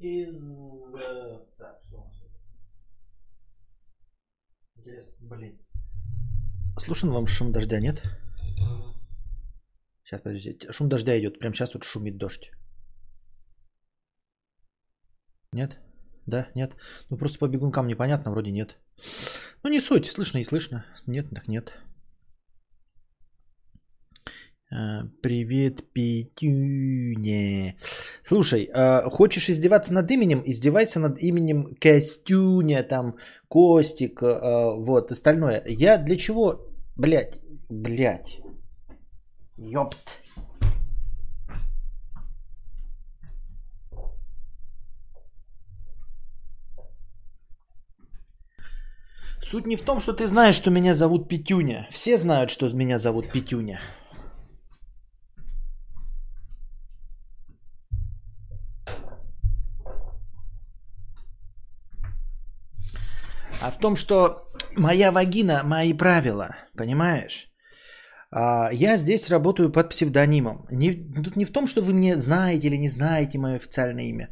In the... Так, что у нас? Интересно, блин. Слышен вам шум дождя, нет? Сейчас, подождите. Шум дождя идет. Прямо сейчас вот шумит дождь. Нет? Да? Нет? Ну просто по бегункам непонятно, вроде нет. Ну не суть, слышно и слышно. Нет, так нет. А, Привет, Петюня. Слушай, а, хочешь издеваться над именем? Издевайся над именем Костюня, там, Костик, а, вот, остальное. Я для чего, блядь, блядь, ёпт. Суть не в том, что ты знаешь, что меня зовут Петюня. Все знают, что меня зовут Петюня. А в том, что моя вагина, мои правила, понимаешь? А, я здесь работаю под псевдонимом. Не, тут не в том, что вы мне знаете или не знаете мое официальное имя.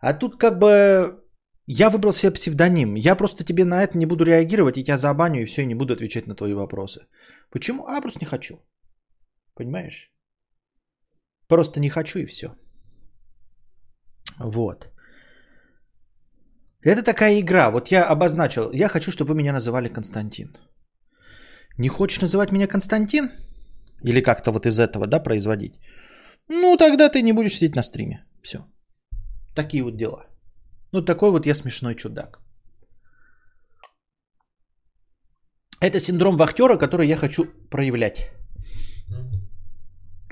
А тут как бы я выбрал себе псевдоним. Я просто тебе на это не буду реагировать, и тебя забаню, и все, и не буду отвечать на твои вопросы. Почему? А, просто не хочу. Понимаешь? Просто не хочу, и все. Вот. Это такая игра. Вот я обозначил. Я хочу, чтобы вы меня называли Константин. Не хочешь называть меня Константин? Или как-то вот из этого, да, производить? Ну, тогда ты не будешь сидеть на стриме. Все. Такие вот дела. Ну, такой вот я смешной чудак. Это синдром вахтера, который я хочу проявлять.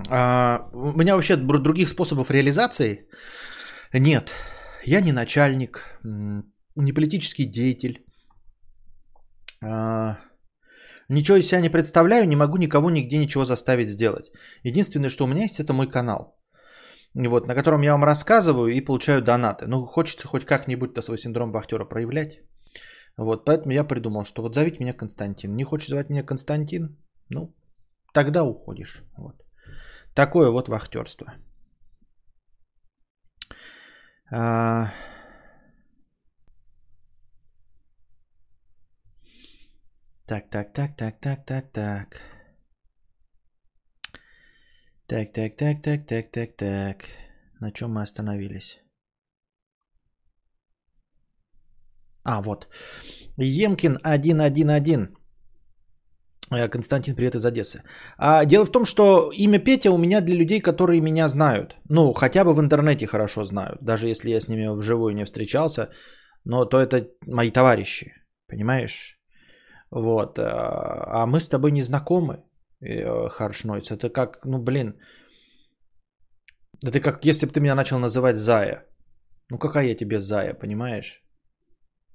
А, у меня вообще других способов реализации нет. Я не начальник, не политический деятель. А, ничего из себя не представляю, не могу никого нигде ничего заставить сделать. Единственное, что у меня есть, это мой канал. Вот, на котором я вам рассказываю и получаю донаты. Ну, хочется хоть как-нибудь-то свой синдром вахтера проявлять. Вот, поэтому я придумал, что вот зовите меня Константин. Не хочешь звать меня Константин? Ну, тогда уходишь. Вот. Такое вот вахтерство. А... Так, так, так, так, так, так, так. Так, так, так, так, так, так, так. На чем мы остановились? А, вот. Емкин 111. Константин, привет из Одессы. А, дело в том, что имя Петя у меня для людей, которые меня знают. Ну, хотя бы в интернете хорошо знают. Даже если я с ними вживую не встречался. Но то это мои товарищи. Понимаешь? Вот. А, а мы с тобой не знакомы, э, Харшнойц. Это как, ну, блин. Это как если бы ты меня начал называть Зая. Ну, какая я тебе Зая, понимаешь?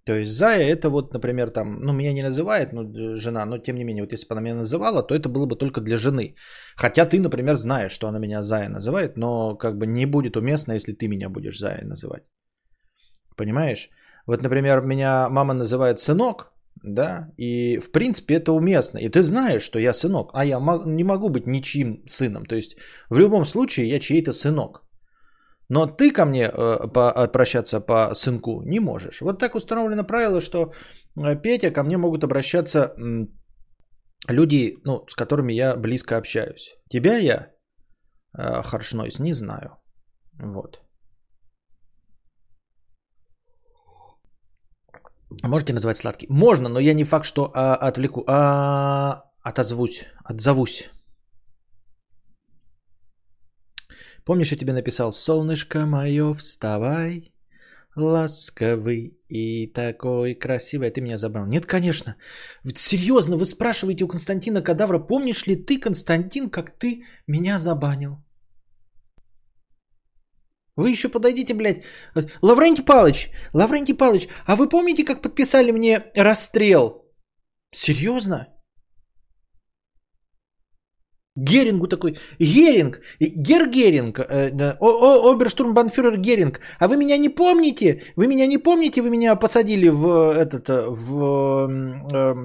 То есть Зая это вот, например, там, ну, меня не называет ну, э, жена, но тем не менее, вот если бы она меня называла, то это было бы только для жены. Хотя ты, например, знаешь, что она меня Зая называет, но как бы не будет уместно, если ты меня будешь Зая называть. Понимаешь? Вот, например, меня мама называет сынок, да, и в принципе это уместно. И ты знаешь, что я сынок, а я не могу быть ничьим сыном. То есть в любом случае я чей-то сынок. Но ты ко мне э, по, обращаться по сынку не можешь. Вот так установлено правило, что э, Петя ко мне могут обращаться м, люди, ну, с которыми я близко общаюсь. Тебя я, э, Харшнойс, не знаю. Вот. Можете называть сладкий? Можно, но я не факт, что а, отвлеку. А, отозвусь, отзовусь. Помнишь, я тебе написал «Солнышко мое, вставай, ласковый и такой красивый». А ты меня забрал. Нет, конечно. Серьезно, вы спрашиваете у Константина Кадавра, помнишь ли ты, Константин, как ты меня забанил? Вы еще подойдите, блядь. Лаврентий Палыч, Лаврентий Палыч, а вы помните, как подписали мне расстрел? Серьезно? Герингу такой, Геринг, Гер Геринг, э, оберштурмбанфюрер Геринг, а вы меня не помните? Вы меня не помните? Вы меня посадили в этот, э, в э,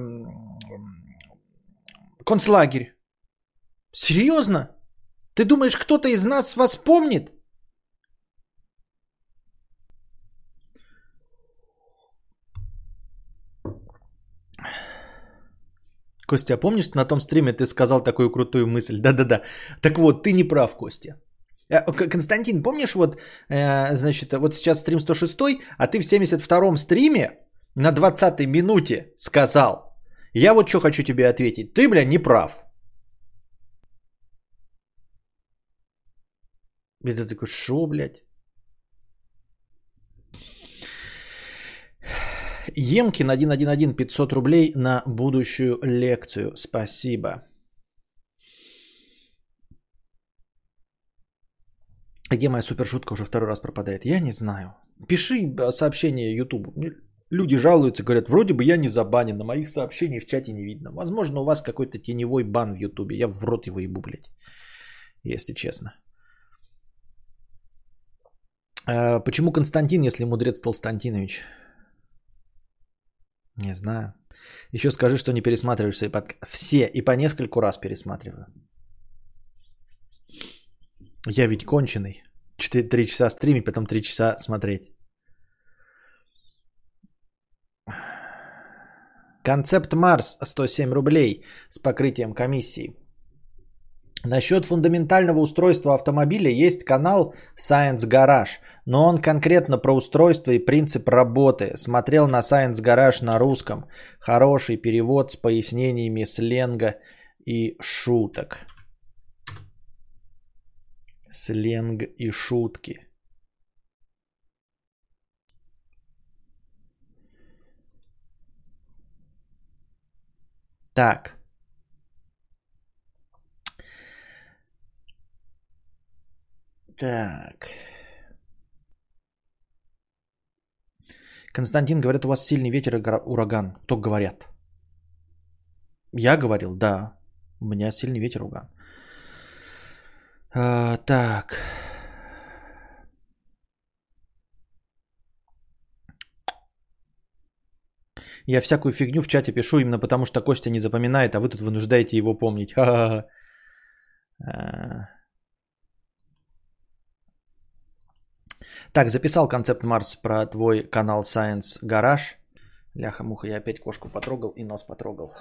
концлагерь. Серьезно? Ты думаешь, кто-то из нас вас помнит? Костя, а помнишь, на том стриме ты сказал такую крутую мысль? Да-да-да. Так вот, ты не прав, Костя. Э, Константин, помнишь, вот, э, значит, вот сейчас стрим 106, а ты в 72-м стриме на 20-й минуте сказал, я вот что хочу тебе ответить, ты, бля, не прав. Это такой, шо, блядь? Емкин 111 500 рублей на будущую лекцию. Спасибо. Где моя супершутка уже второй раз пропадает? Я не знаю. Пиши сообщение YouTube. Люди жалуются, говорят, вроде бы я не забанен, на моих сообщениях в чате не видно. Возможно, у вас какой-то теневой бан в YouTube. Я в рот его ебу, блядь. Если честно. А, почему Константин, если мудрец Толстантинович? Не знаю. Еще скажи, что не пересматриваешь свои подкасты. Все и по нескольку раз пересматриваю. Я ведь конченый. 4-3 часа стримить, потом 3 часа смотреть. Концепт Марс 107 рублей с покрытием комиссии. Насчет фундаментального устройства автомобиля есть канал Science Garage, но он конкретно про устройство и принцип работы. Смотрел на Science Garage на русском. Хороший перевод с пояснениями сленга и шуток. Сленг и шутки. Так. Так. Константин, говорят, у вас сильный ветер и ураган. Кто говорят? Я говорил, да. У меня сильный ветер, ураган. А, так. Я всякую фигню в чате пишу именно потому, что Костя не запоминает, а вы тут вынуждаете его помнить. А. Так, записал концепт Марс про твой канал Science Garage. Ляха-муха, я опять кошку потрогал и нос потрогал.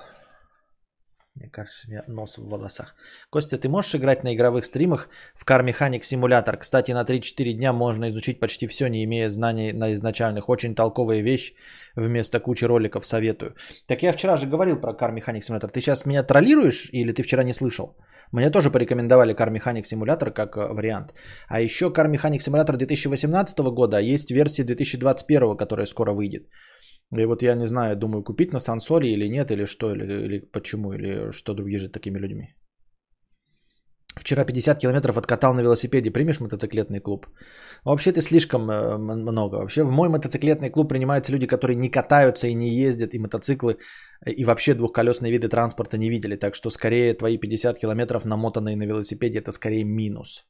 Мне кажется, у меня нос в волосах. Костя, ты можешь играть на игровых стримах в Car Mechanic Simulator? Кстати, на 3-4 дня можно изучить почти все, не имея знаний на изначальных. Очень толковая вещь вместо кучи роликов советую. Так я вчера же говорил про Car Mechanic Simulator. Ты сейчас меня троллируешь или ты вчера не слышал? Мне тоже порекомендовали Car Mechanic Simulator как э, вариант. А еще Car Mechanic Simulator 2018 года, а есть версия 2021, которая скоро выйдет. И вот я не знаю, думаю, купить на Сансоре или нет, или что, или, или почему, или что движет такими людьми. Вчера 50 километров откатал на велосипеде. Примешь мотоциклетный клуб? Вообще ты слишком э, много. Вообще в мой мотоциклетный клуб принимаются люди, которые не катаются и не ездят, и мотоциклы, и вообще двухколесные виды транспорта не видели. Так что скорее твои 50 километров намотанные на велосипеде это скорее минус.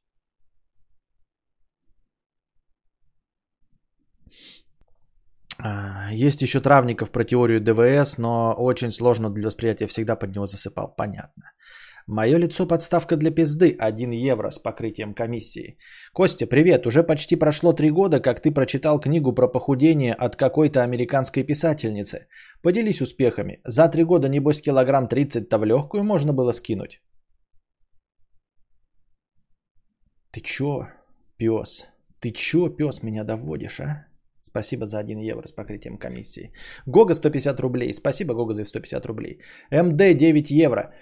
А, есть еще Травников про теорию ДВС, но очень сложно для восприятия. Всегда под него засыпал. Понятно. Мое лицо подставка для пизды. 1 евро с покрытием комиссии. Костя, привет. Уже почти прошло три года, как ты прочитал книгу про похудение от какой-то американской писательницы. Поделись успехами. За три года, небось, килограмм 30-то в легкую можно было скинуть. Ты чё, пес? Ты чё, пес, меня доводишь, а? Спасибо за 1 евро с покрытием комиссии. Гога 150 рублей. Спасибо, Гога, за 150 рублей. МД 9 евро.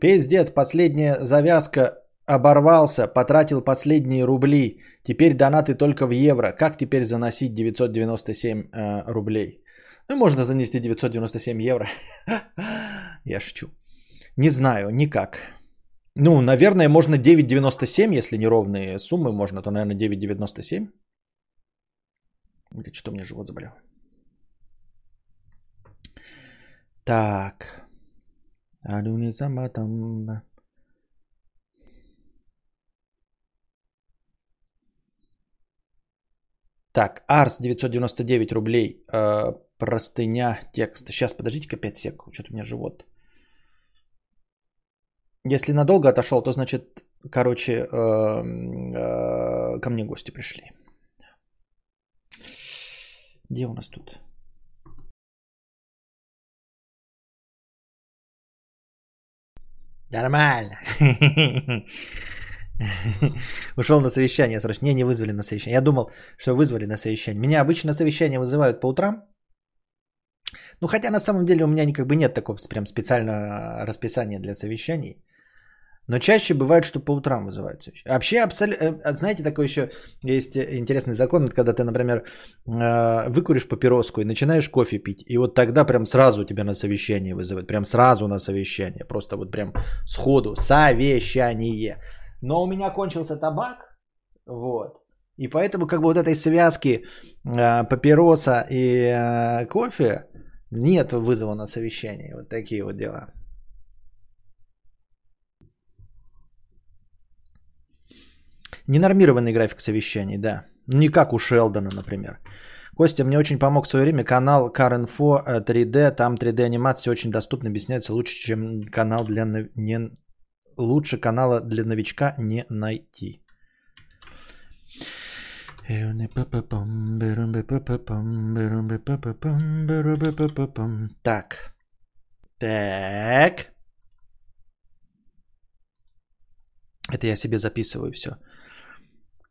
Пиздец, последняя завязка оборвался, потратил последние рубли. Теперь донаты только в евро. Как теперь заносить 997 э, рублей? Ну, можно занести 997 евро. Я шучу. Не знаю, никак. Ну, наверное, можно 9,97, если неровные суммы можно, то, наверное, 9,97. Или что у меня живот заболел. Так. Так, Арс 999 рублей. Э, простыня текст. Сейчас, подождите-ка 5 сек. Что-то у меня живот. Если надолго отошел, то значит, короче, э, э, ко мне гости пришли. Где у нас тут? Нормально. Ушел на совещание срочно. Не, не вызвали на совещание. Я думал, что вызвали на совещание. Меня обычно совещание вызывают по утрам. Ну, хотя на самом деле у меня как бы нет такого прям специального расписания для совещаний. Но чаще бывает, что по утрам совещание. Вообще, абсолютно, знаете, такой еще есть интересный закон, когда ты, например, э, выкуришь папироску и начинаешь кофе пить, и вот тогда прям сразу тебя на совещание вызывают, прям сразу на совещание, просто вот прям сходу, совещание. Но у меня кончился табак, вот, и поэтому как бы вот этой связки э, папироса и э, кофе нет вызова на совещание, вот такие вот дела. Ненормированный график совещаний, да. Ну, не как у Шелдона, например. Костя мне очень помог в свое время канал CarInfo 3D. Э, Там 3D анимация очень доступно объясняется лучше, чем канал для не... лучше канала для новичка не найти. Так. Так. Это я себе записываю все.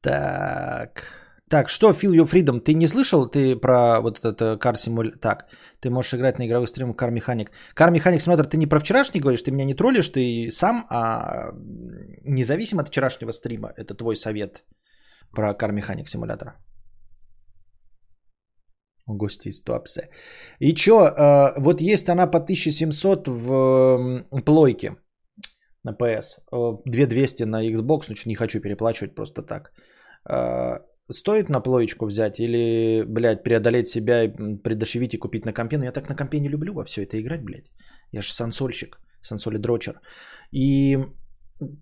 Так. Так, что Feel Your Freedom? Ты не слышал ты про вот этот э, Car Simulator? Так, ты можешь играть на игровых стримах Car Mechanic. Car Mechanic Simulator ты не про вчерашний говоришь, ты меня не троллишь, ты сам, а независимо от вчерашнего стрима. Это твой совет про Car Mechanic Simulator. Гости из Туапсе. И чё, э, вот есть она по 1700 в плойке на PS. 2200 на Xbox, значит не хочу переплачивать просто так. А, стоит на плоечку взять или, блядь, преодолеть себя и придошевить и купить на компе? Но я так на компе не люблю во все это играть, блядь. Я же сансольщик, сансоли дрочер. И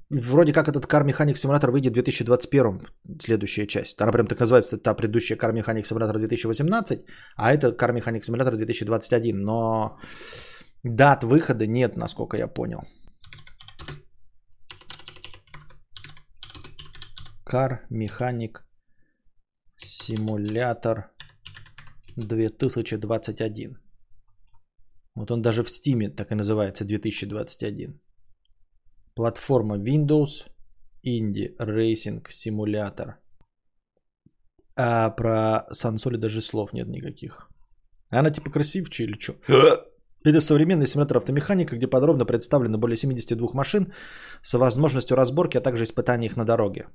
вроде как этот Car Mechanic Simulator выйдет в 2021, следующая часть. Она прям так называется, та предыдущая Car Mechanic Simulator 2018, а это Car Mechanic Simulator 2021. Но дат выхода нет, насколько я понял. Car Mechanic Simulator 2021. Вот он даже в Steam так и называется 2021. Платформа Windows Indie Racing Simulator. А про сансоли даже слов нет никаких. Она типа красивче или что? Это современный симулятор автомеханика, где подробно представлено более 72 машин с возможностью разборки, а также испытаний их на дороге.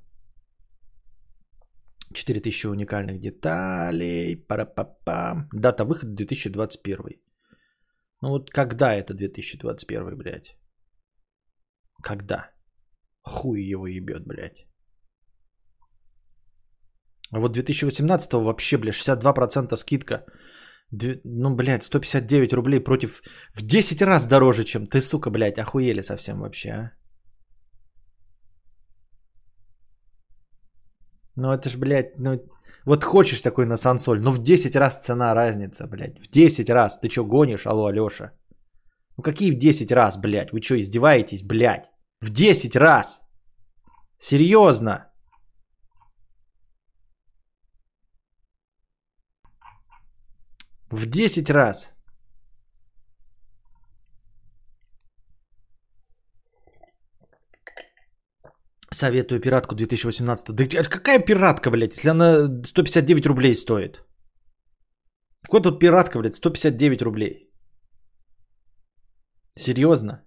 4000 уникальных деталей. Пара-па-па. Дата выхода 2021. Ну вот когда это 2021, блядь? Когда? Хуй его ебет, блядь. А вот 2018 вообще, блядь, 62% скидка. Ну, блядь, 159 рублей против... В 10 раз дороже, чем ты, сука, блядь, охуели совсем вообще, а? Ну это ж, блядь, ну вот хочешь такой на сансоль, ну в 10 раз цена разница, блядь. В 10 раз. Ты что, гонишь, алло, Алёша? Ну какие в 10 раз, блядь? Вы что, издеваетесь, блядь? В 10 раз! Серьезно? В 10 раз. Советую пиратку 2018. Да какая пиратка, блядь, если она 159 рублей стоит? Какой тут пиратка, блядь, 159 рублей? Серьезно?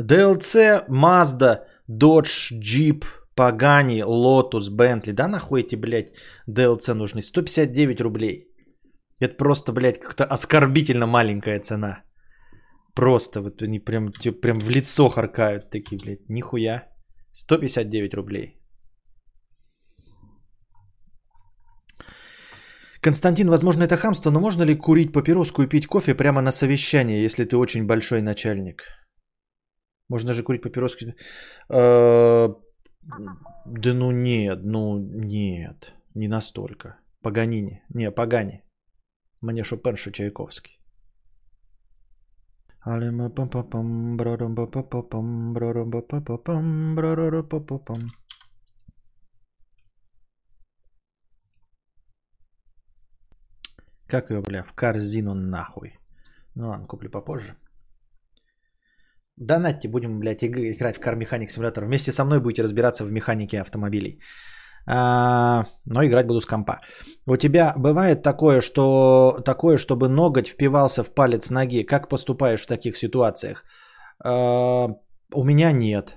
DLC, Mazda, Dodge, Jeep, Pagani, Lotus, Bentley. Да нахуй эти, блядь, DLC нужны? 159 рублей. Это просто, блядь, как-то оскорбительно маленькая цена. Просто вот они прям, прям в лицо харкают такие, блядь, нихуя. 159 рублей. Константин, возможно, это хамство, но можно ли курить папироску и пить кофе прямо на совещании, если ты очень большой начальник? Можно же курить папироски. Э, да ну нет, ну нет, не настолько. Паганини. Не, Пагани. Мне Шопен, что Чайковский. Как ее, бля, в корзину нахуй. Ну ладно, куплю попозже. Донатьте, будем, блядь, играть в Car Mechanic Simulator. Вместе со мной будете разбираться в механике автомобилей. А, но играть буду с компа. У тебя бывает такое, что такое, чтобы ноготь впивался в палец ноги? Как поступаешь в таких ситуациях? А, у меня нет.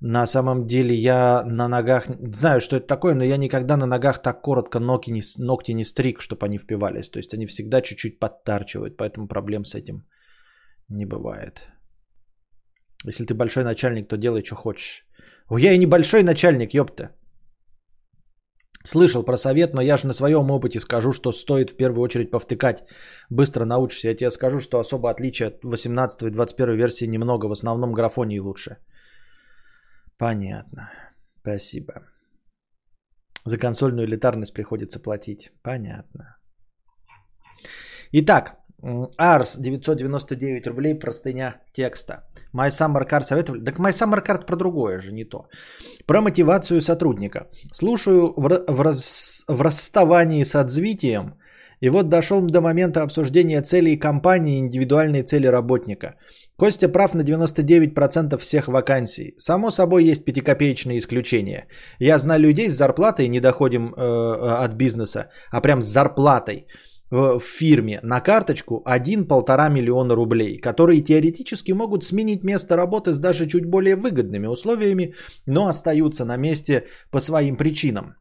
На самом деле я на ногах, знаю, что это такое, но я никогда на ногах так коротко ногти не, ногти не стриг, чтобы они впивались. То есть они всегда чуть-чуть подтарчивают, поэтому проблем с этим не бывает. Если ты большой начальник, то делай, что хочешь. Я и небольшой начальник, ёпта. Слышал про совет, но я же на своем опыте скажу, что стоит в первую очередь повтыкать. Быстро научишься. Я тебе скажу, что особо отличия от 18 и 21 версии немного. В основном графонии лучше. Понятно. Спасибо. За консольную элитарность приходится платить. Понятно. Итак, Арс 999 рублей, простыня текста. My Summer Car советовали. Так My Summer Car про другое же, не то. Про мотивацию сотрудника. Слушаю в, в, раз, в расставании с отзвитием. И вот дошел до момента обсуждения целей компании и индивидуальной цели работника. Костя прав на 99% всех вакансий. Само собой есть пятикопеечные исключения. Я знаю людей с зарплатой, не доходим э, от бизнеса, а прям с зарплатой в фирме на карточку 1-1,5 миллиона рублей, которые теоретически могут сменить место работы с даже чуть более выгодными условиями, но остаются на месте по своим причинам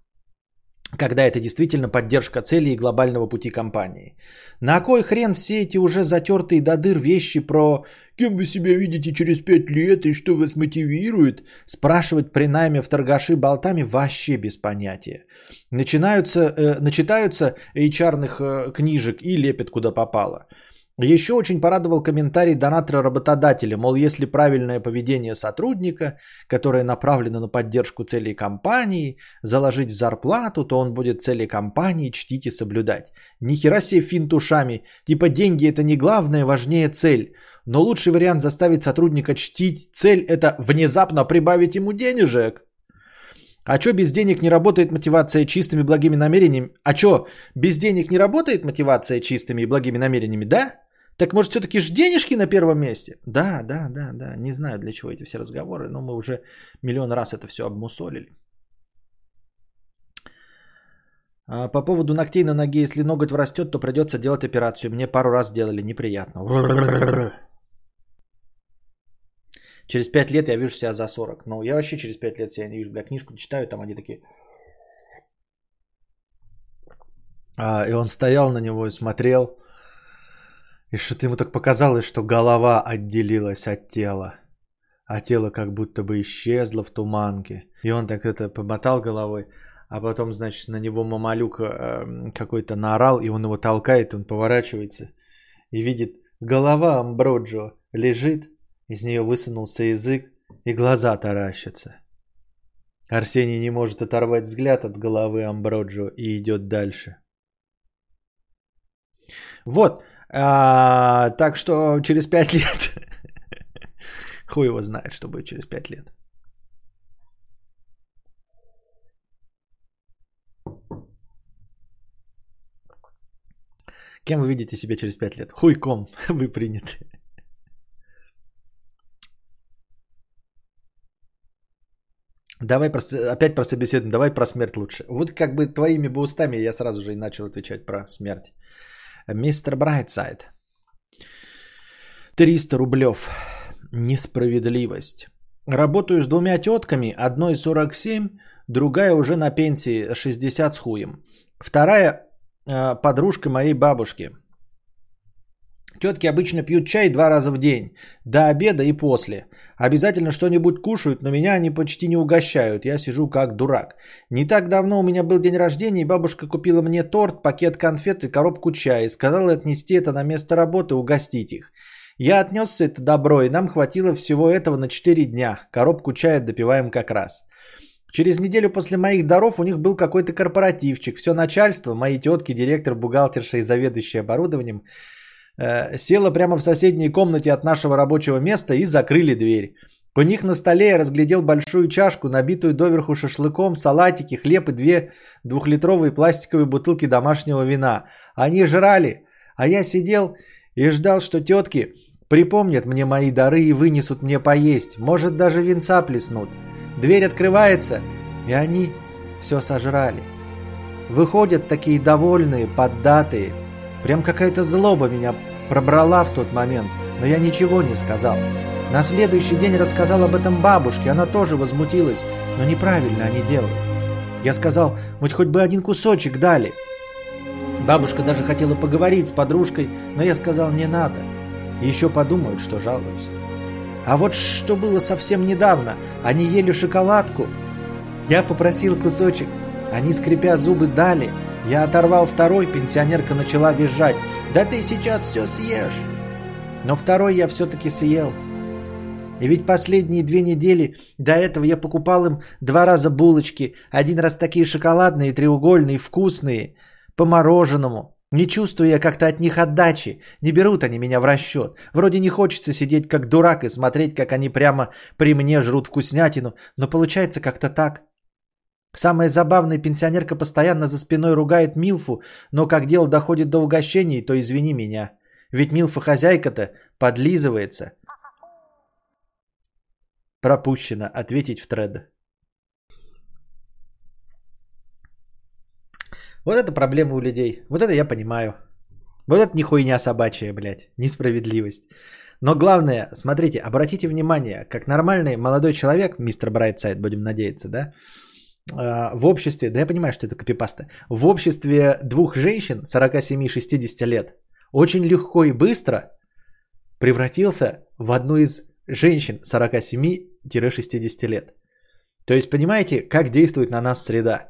когда это действительно поддержка цели и глобального пути компании. На кой хрен все эти уже затертые до дыр вещи про «кем вы себя видите через пять лет и что вас мотивирует?» спрашивать при найме в торгаши болтами вообще без понятия. Начинаются, э, начитаются HR-ных э, книжек и лепят куда попало. Еще очень порадовал комментарий донатора работодателя, мол, если правильное поведение сотрудника, которое направлено на поддержку целей компании, заложить в зарплату, то он будет цели компании чтить и соблюдать. Ни хера себе финт ушами, типа деньги это не главное, важнее цель. Но лучший вариант заставить сотрудника чтить цель это внезапно прибавить ему денежек. А что без денег не работает мотивация чистыми благими намерениями? А что, без денег не работает мотивация чистыми и благими намерениями, да? Так может все-таки ж денежки на первом месте? Да, да, да, да. Не знаю для чего эти все разговоры, но мы уже миллион раз это все обмусолили. А по поводу ногтей на ноге, если ноготь врастет, то придется делать операцию. Мне пару раз делали, неприятно. Через 5 лет я вижу себя за 40. Но я вообще через 5 лет себя не вижу. Бля, книжку читаю, там они такие... А, и он стоял на него и смотрел. И что-то ему так показалось, что голова отделилась от тела. А тело как будто бы исчезло в туманке. И он так это помотал головой. А потом, значит, на него мамалюк э, какой-то наорал, и он его толкает, он поворачивается и видит, голова Амброджо лежит, из нее высунулся язык, и глаза таращатся. Арсений не может оторвать взгляд от головы Амброджо и идет дальше. Вот, а, так что через 5 лет, хуй его знает, что будет через 5 лет. Кем вы видите себя через 5 лет? Хуйком вы приняты. Давай про, опять про собеседование, давай про смерть лучше. Вот как бы твоими бы устами я сразу же и начал отвечать про смерть. Мистер Брайтсайд. 300 рублев. Несправедливость. Работаю с двумя тетками, одной 47, другая уже на пенсии 60 с хуем. Вторая э, подружка моей бабушки. Тетки обычно пьют чай два раза в день, до обеда и после. Обязательно что-нибудь кушают, но меня они почти не угощают. Я сижу как дурак. Не так давно у меня был день рождения, и бабушка купила мне торт, пакет конфет и коробку чая. И сказала отнести это на место работы, угостить их. Я отнес все это добро, и нам хватило всего этого на 4 дня. Коробку чая допиваем как раз. Через неделю после моих даров у них был какой-то корпоративчик. Все начальство, мои тетки, директор, бухгалтерша и заведующий оборудованием – села прямо в соседней комнате от нашего рабочего места и закрыли дверь. У них на столе я разглядел большую чашку, набитую доверху шашлыком, салатики, хлеб и две двухлитровые пластиковые бутылки домашнего вина. Они жрали, а я сидел и ждал, что тетки Припомнят мне мои дары и вынесут мне поесть. Может, даже венца плеснут. Дверь открывается, и они все сожрали. Выходят такие довольные, поддатые. Прям какая-то злоба меня пробрала в тот момент, но я ничего не сказал. На следующий день рассказал об этом бабушке, она тоже возмутилась, но неправильно они делают. Я сказал, вот хоть бы один кусочек дали. Бабушка даже хотела поговорить с подружкой, но я сказал, не надо. Еще подумают, что жалуюсь. А вот что было совсем недавно, они ели шоколадку. Я попросил кусочек, они, скрипя зубы, дали. Я оторвал второй, пенсионерка начала визжать. «Да ты сейчас все съешь!» Но второй я все-таки съел. И ведь последние две недели до этого я покупал им два раза булочки. Один раз такие шоколадные, треугольные, вкусные, по мороженому. Не чувствую я как-то от них отдачи. Не берут они меня в расчет. Вроде не хочется сидеть как дурак и смотреть, как они прямо при мне жрут вкуснятину. Но получается как-то так. Самая забавная пенсионерка постоянно за спиной ругает Милфу, но как дело доходит до угощений, то извини меня. Ведь Милфа хозяйка-то подлизывается. Пропущено. Ответить в тред. Вот это проблема у людей. Вот это я понимаю. Вот это не хуйня собачья, блядь. Несправедливость. Но главное, смотрите, обратите внимание, как нормальный молодой человек, мистер Брайтсайд, будем надеяться, да, в обществе, да я понимаю, что это копипаста, в обществе двух женщин 47-60 лет очень легко и быстро превратился в одну из женщин 47-60 лет. То есть понимаете, как действует на нас среда.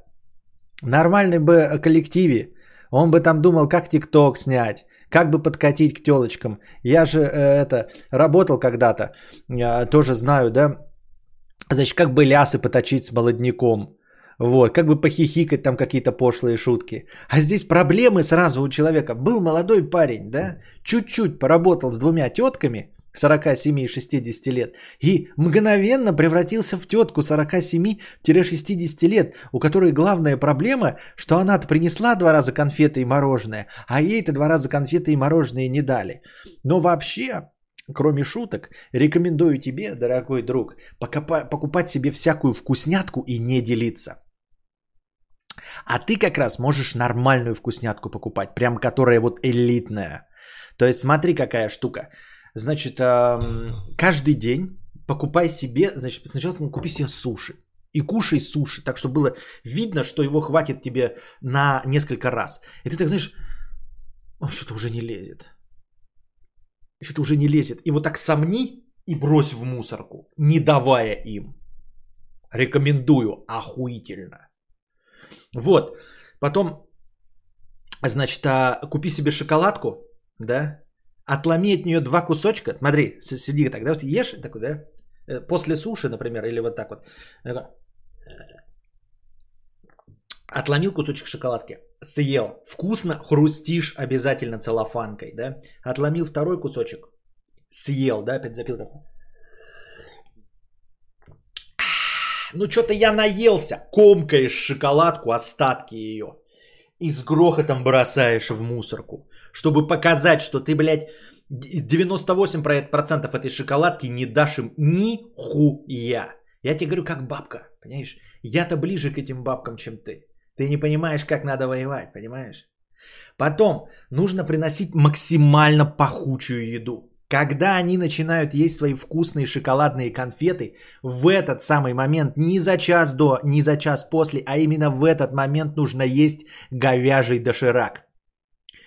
Нормальный бы коллективе, он бы там думал, как ТикТок снять, как бы подкатить к телочкам. Я же э, это работал когда-то, э, тоже знаю, да, значит, как бы лясы поточить с молодняком. Вот, как бы похихикать там какие-то пошлые шутки. А здесь проблемы сразу у человека. Был молодой парень, да, чуть-чуть поработал с двумя тетками, 47 и 60 лет, и мгновенно превратился в тетку 47-60 лет, у которой главная проблема, что она-то принесла два раза конфеты и мороженое, а ей-то два раза конфеты и мороженое не дали. Но вообще, кроме шуток, рекомендую тебе, дорогой друг, покупать себе всякую вкуснятку и не делиться. А ты как раз можешь нормальную вкуснятку покупать, прям которая вот элитная. То есть смотри, какая штука. Значит, каждый день покупай себе, значит, сначала купи себе суши. И кушай суши, так что было видно, что его хватит тебе на несколько раз. И ты так знаешь, что-то уже не лезет. Что-то уже не лезет. И вот так сомни и брось в мусорку, не давая им. Рекомендую, охуительно. Вот. Потом, значит, а, купи себе шоколадку, да, отломи от нее два кусочка. Смотри, сиди так, да, вот ешь такой, да, э, после суши, например, или вот так вот. Отломил кусочек шоколадки, съел. Вкусно, хрустишь обязательно целлофанкой, да. Отломил второй кусочек, съел, да, опять запил такой. Ну что-то я наелся, комкаешь шоколадку, остатки ее. И с грохотом бросаешь в мусорку. Чтобы показать, что ты, блядь, 98% этой шоколадки не дашь им ни хуя. Я тебе говорю, как бабка, понимаешь? Я-то ближе к этим бабкам, чем ты. Ты не понимаешь, как надо воевать, понимаешь? Потом нужно приносить максимально пахучую еду. Когда они начинают есть свои вкусные шоколадные конфеты, в этот самый момент, не за час до, не за час после, а именно в этот момент нужно есть говяжий доширак.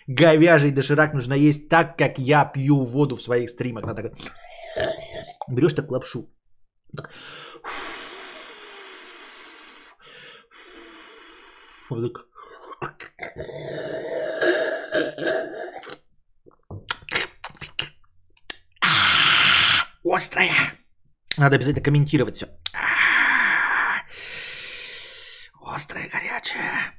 Говяжий доширак нужно есть так, как я пью воду в своих стримах. Так... Берешь так лапшу. Так. Вот так. Острая. Надо обязательно комментировать все. Острая, горячая.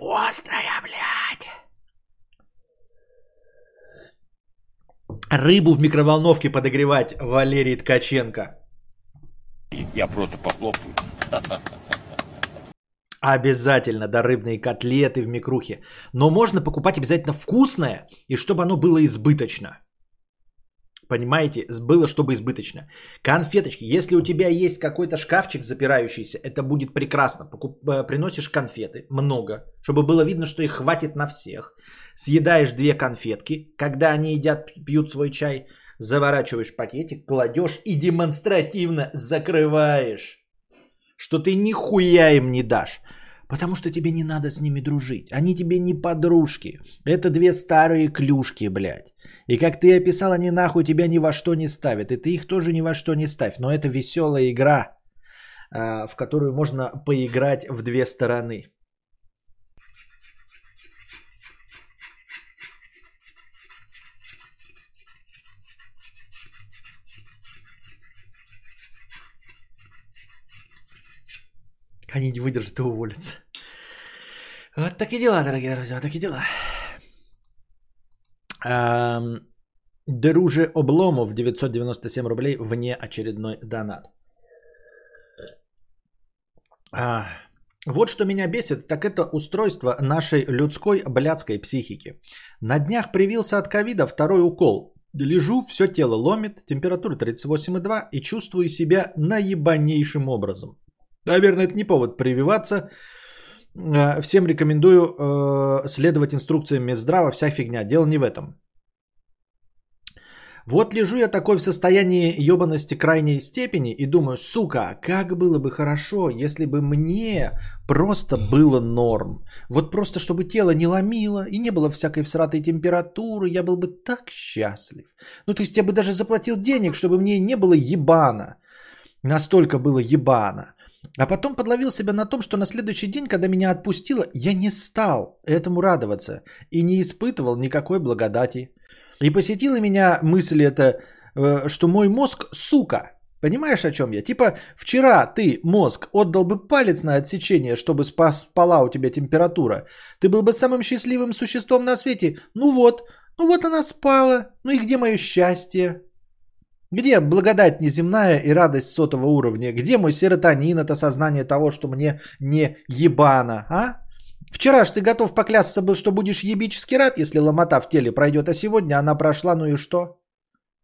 Острая, блядь. рыбу в микроволновке подогревать Валерий Ткаченко. Я просто похлопаю. Обязательно, да, рыбные котлеты в микрухе. Но можно покупать обязательно вкусное, и чтобы оно было избыточно. Понимаете, было, чтобы избыточно. Конфеточки. Если у тебя есть какой-то шкафчик запирающийся, это будет прекрасно. Покуп... Э, приносишь конфеты, много, чтобы было видно, что их хватит на всех. Съедаешь две конфетки, когда они едят, пьют свой чай, заворачиваешь пакетик, кладешь и демонстративно закрываешь. Что ты нихуя им не дашь. Потому что тебе не надо с ними дружить. Они тебе не подружки. Это две старые клюшки, блядь. И как ты описал, они нахуй тебя ни во что не ставят. И ты их тоже ни во что не ставь. Но это веселая игра, а, в которую можно поиграть в две стороны. Они не выдержат и уволятся. Вот такие дела, дорогие друзья, вот такие дела. Друже Обломов, 997 рублей, вне очередной донат. А, вот что меня бесит, так это устройство нашей людской блядской психики. На днях привился от ковида второй укол. Лежу, все тело ломит, температура 38,2 и чувствую себя наебанейшим образом. Наверное, это не повод прививаться. Э, всем рекомендую э, следовать инструкциям Минздрава, вся фигня. Дело не в этом. Вот лежу я такой в состоянии ебаности крайней степени и думаю, сука, как было бы хорошо, если бы мне просто было норм. Вот просто чтобы тело не ломило и не было всякой всратой температуры, я был бы так счастлив. Ну то есть я бы даже заплатил денег, чтобы мне не было ебано. Настолько было ебано. А потом подловил себя на том, что на следующий день, когда меня отпустило, я не стал этому радоваться и не испытывал никакой благодати. И посетила меня мысль это, э, что мой мозг сука. Понимаешь, о чем я? Типа, вчера ты, мозг, отдал бы палец на отсечение, чтобы спала у тебя температура. Ты был бы самым счастливым существом на свете. Ну вот, ну вот она спала. Ну и где мое счастье? Где благодать неземная и радость сотого уровня? Где мой серотонин, это сознание того, что мне не ебано, а? Вчера ж ты готов поклясться был, что будешь ебически рад, если ломота в теле пройдет, а сегодня она прошла, ну и что?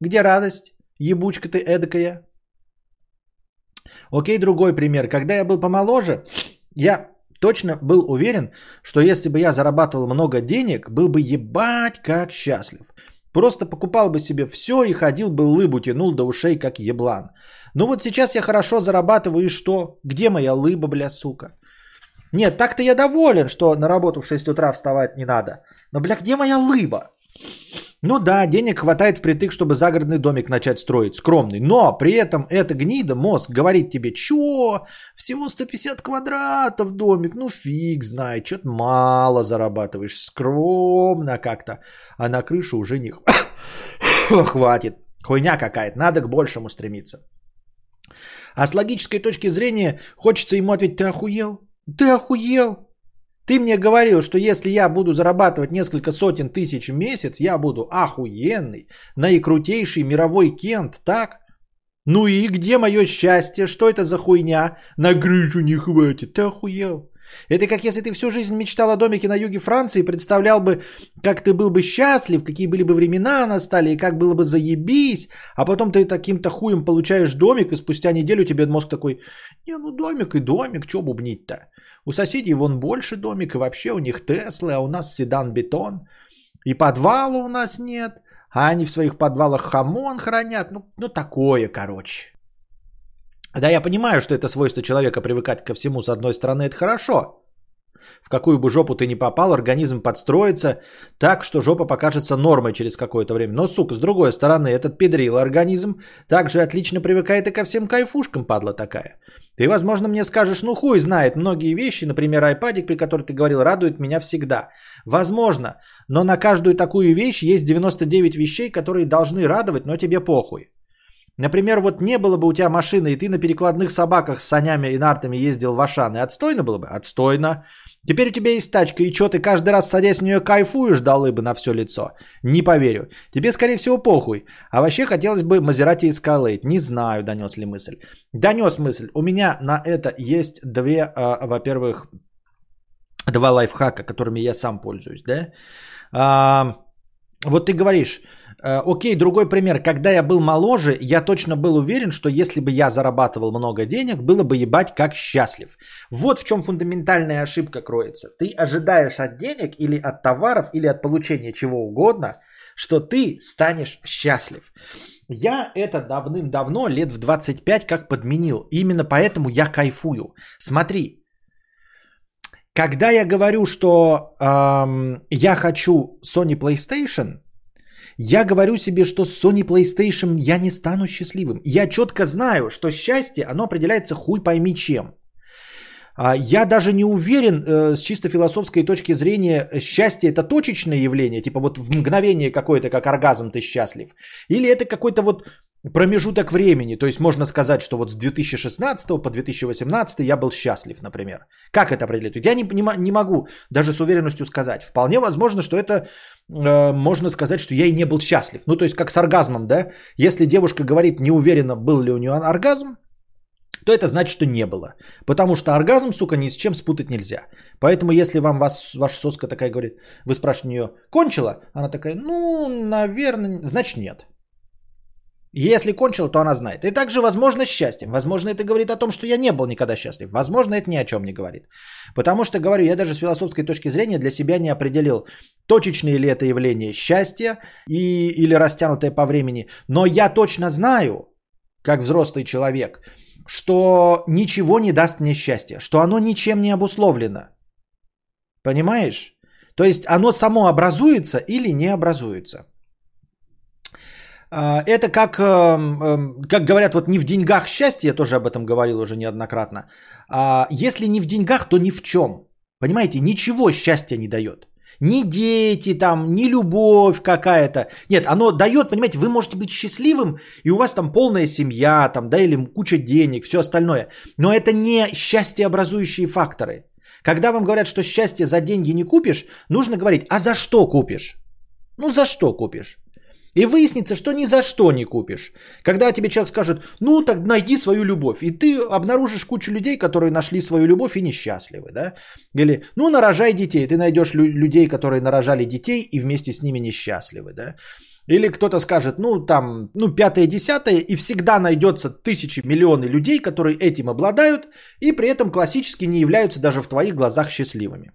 Где радость? Ебучка ты эдакая. Окей, другой пример. Когда я был помоложе, я точно был уверен, что если бы я зарабатывал много денег, был бы ебать как счастлив. Просто покупал бы себе все и ходил бы лыбу тянул до ушей, как еблан. Ну вот сейчас я хорошо зарабатываю и что? Где моя лыба, бля, сука? Нет, так-то я доволен, что на работу в 6 утра вставать не надо. Но, бля, где моя лыба? Ну да, денег хватает впритык, чтобы загородный домик начать строить, скромный. Но при этом эта гнида, мозг, говорит тебе, чё, всего 150 квадратов домик, ну фиг знает, что-то мало зарабатываешь, скромно как-то. А на крышу уже не хватит. Хуйня какая-то, надо к большему стремиться. А с логической точки зрения хочется ему ответить, ты охуел? Ты охуел? Ты мне говорил, что если я буду зарабатывать несколько сотен тысяч в месяц, я буду охуенный, наикрутейший мировой кент, так? Ну и где мое счастье? Что это за хуйня? На крышу не хватит. Ты охуел? Это как если ты всю жизнь мечтал о домике на юге Франции, представлял бы, как ты был бы счастлив, какие были бы времена настали, и как было бы заебись, а потом ты таким-то хуем получаешь домик, и спустя неделю тебе мозг такой, не, ну домик и домик, что бубнить-то? У соседей вон больше домик, и вообще у них Теслы, а у нас седан-бетон. И подвала у нас нет, а они в своих подвалах хамон хранят. Ну, ну такое, короче. Да, я понимаю, что это свойство человека привыкать ко всему, с одной стороны, это хорошо. В какую бы жопу ты ни попал, организм подстроится так, что жопа покажется нормой через какое-то время. Но, сука, с другой стороны, этот педрил организм также отлично привыкает и ко всем кайфушкам, падла такая. Ты, возможно, мне скажешь, ну хуй знает, многие вещи, например, айпадик, при котором ты говорил, радует меня всегда. Возможно, но на каждую такую вещь есть 99 вещей, которые должны радовать, но тебе похуй. Например, вот не было бы у тебя машины, и ты на перекладных собаках с санями и нартами ездил в Ашан, и отстойно было бы? Отстойно. Теперь у тебя есть тачка, и что, ты каждый раз, садясь в нее, кайфуешь, далы бы на все лицо? Не поверю. Тебе, скорее всего, похуй. А вообще хотелось бы Мазерати Escalade. Не знаю, донес ли мысль. Донес мысль. У меня на это есть две, а, во-первых, два лайфхака, которыми я сам пользуюсь, да? А, вот ты говоришь, Э, окей, другой пример. Когда я был моложе, я точно был уверен, что если бы я зарабатывал много денег, было бы ебать как счастлив. Вот в чем фундаментальная ошибка кроется. Ты ожидаешь от денег или от товаров, или от получения чего угодно, что ты станешь счастлив. Я это давным-давно, лет в 25, как подменил. Именно поэтому я кайфую. Смотри, когда я говорю, что эм, я хочу Sony PlayStation, я говорю себе, что с Sony PlayStation я не стану счастливым. Я четко знаю, что счастье, оно определяется хуй пойми чем. А, я даже не уверен э, с чисто философской точки зрения, счастье это точечное явление, типа вот в мгновение какое-то, как оргазм, ты счастлив. Или это какой-то вот промежуток времени. То есть можно сказать, что вот с 2016 по 2018 я был счастлив, например. Как это определить? Я не, не, не могу даже с уверенностью сказать. Вполне возможно, что это э, можно сказать, что я и не был счастлив. Ну, то есть как с оргазмом, да? Если девушка говорит, не уверена, был ли у нее оргазм, то это значит, что не было. Потому что оргазм, сука, ни с чем спутать нельзя. Поэтому, если вам вас, ваша соска такая говорит, вы спрашиваете у нее, кончила? Она такая, ну, наверное, значит нет. Если кончила, то она знает. И также, возможно, счастьем. Возможно, это говорит о том, что я не был никогда счастлив. Возможно, это ни о чем не говорит. Потому что, говорю, я даже с философской точки зрения для себя не определил, точечное ли это явление счастья и, или растянутое по времени. Но я точно знаю, как взрослый человек, что ничего не даст мне счастья, что оно ничем не обусловлено. Понимаешь? То есть оно само образуется или не образуется. А, это как, эм, эм, как говорят, вот не в деньгах счастье, я тоже об этом говорил уже неоднократно. А, если не в деньгах, то ни в чем. Понимаете, ничего счастья не дает. Ни дети там, ни любовь какая-то. Нет, оно дает, понимаете, вы можете быть счастливым, и у вас там полная семья, там, да, или куча денег, все остальное. Но это не счастьеобразующие факторы. Когда вам говорят, что счастье за деньги не купишь, нужно говорить, а за что купишь? Ну, за что купишь? И выяснится, что ни за что не купишь. Когда тебе человек скажет, ну так найди свою любовь. И ты обнаружишь кучу людей, которые нашли свою любовь и несчастливы. Да? Или, ну нарожай детей. Ты найдешь лю- людей, которые нарожали детей и вместе с ними несчастливы. Да? Или кто-то скажет, ну там, ну пятое, десятое, и всегда найдется тысячи, миллионы людей, которые этим обладают, и при этом классически не являются даже в твоих глазах счастливыми.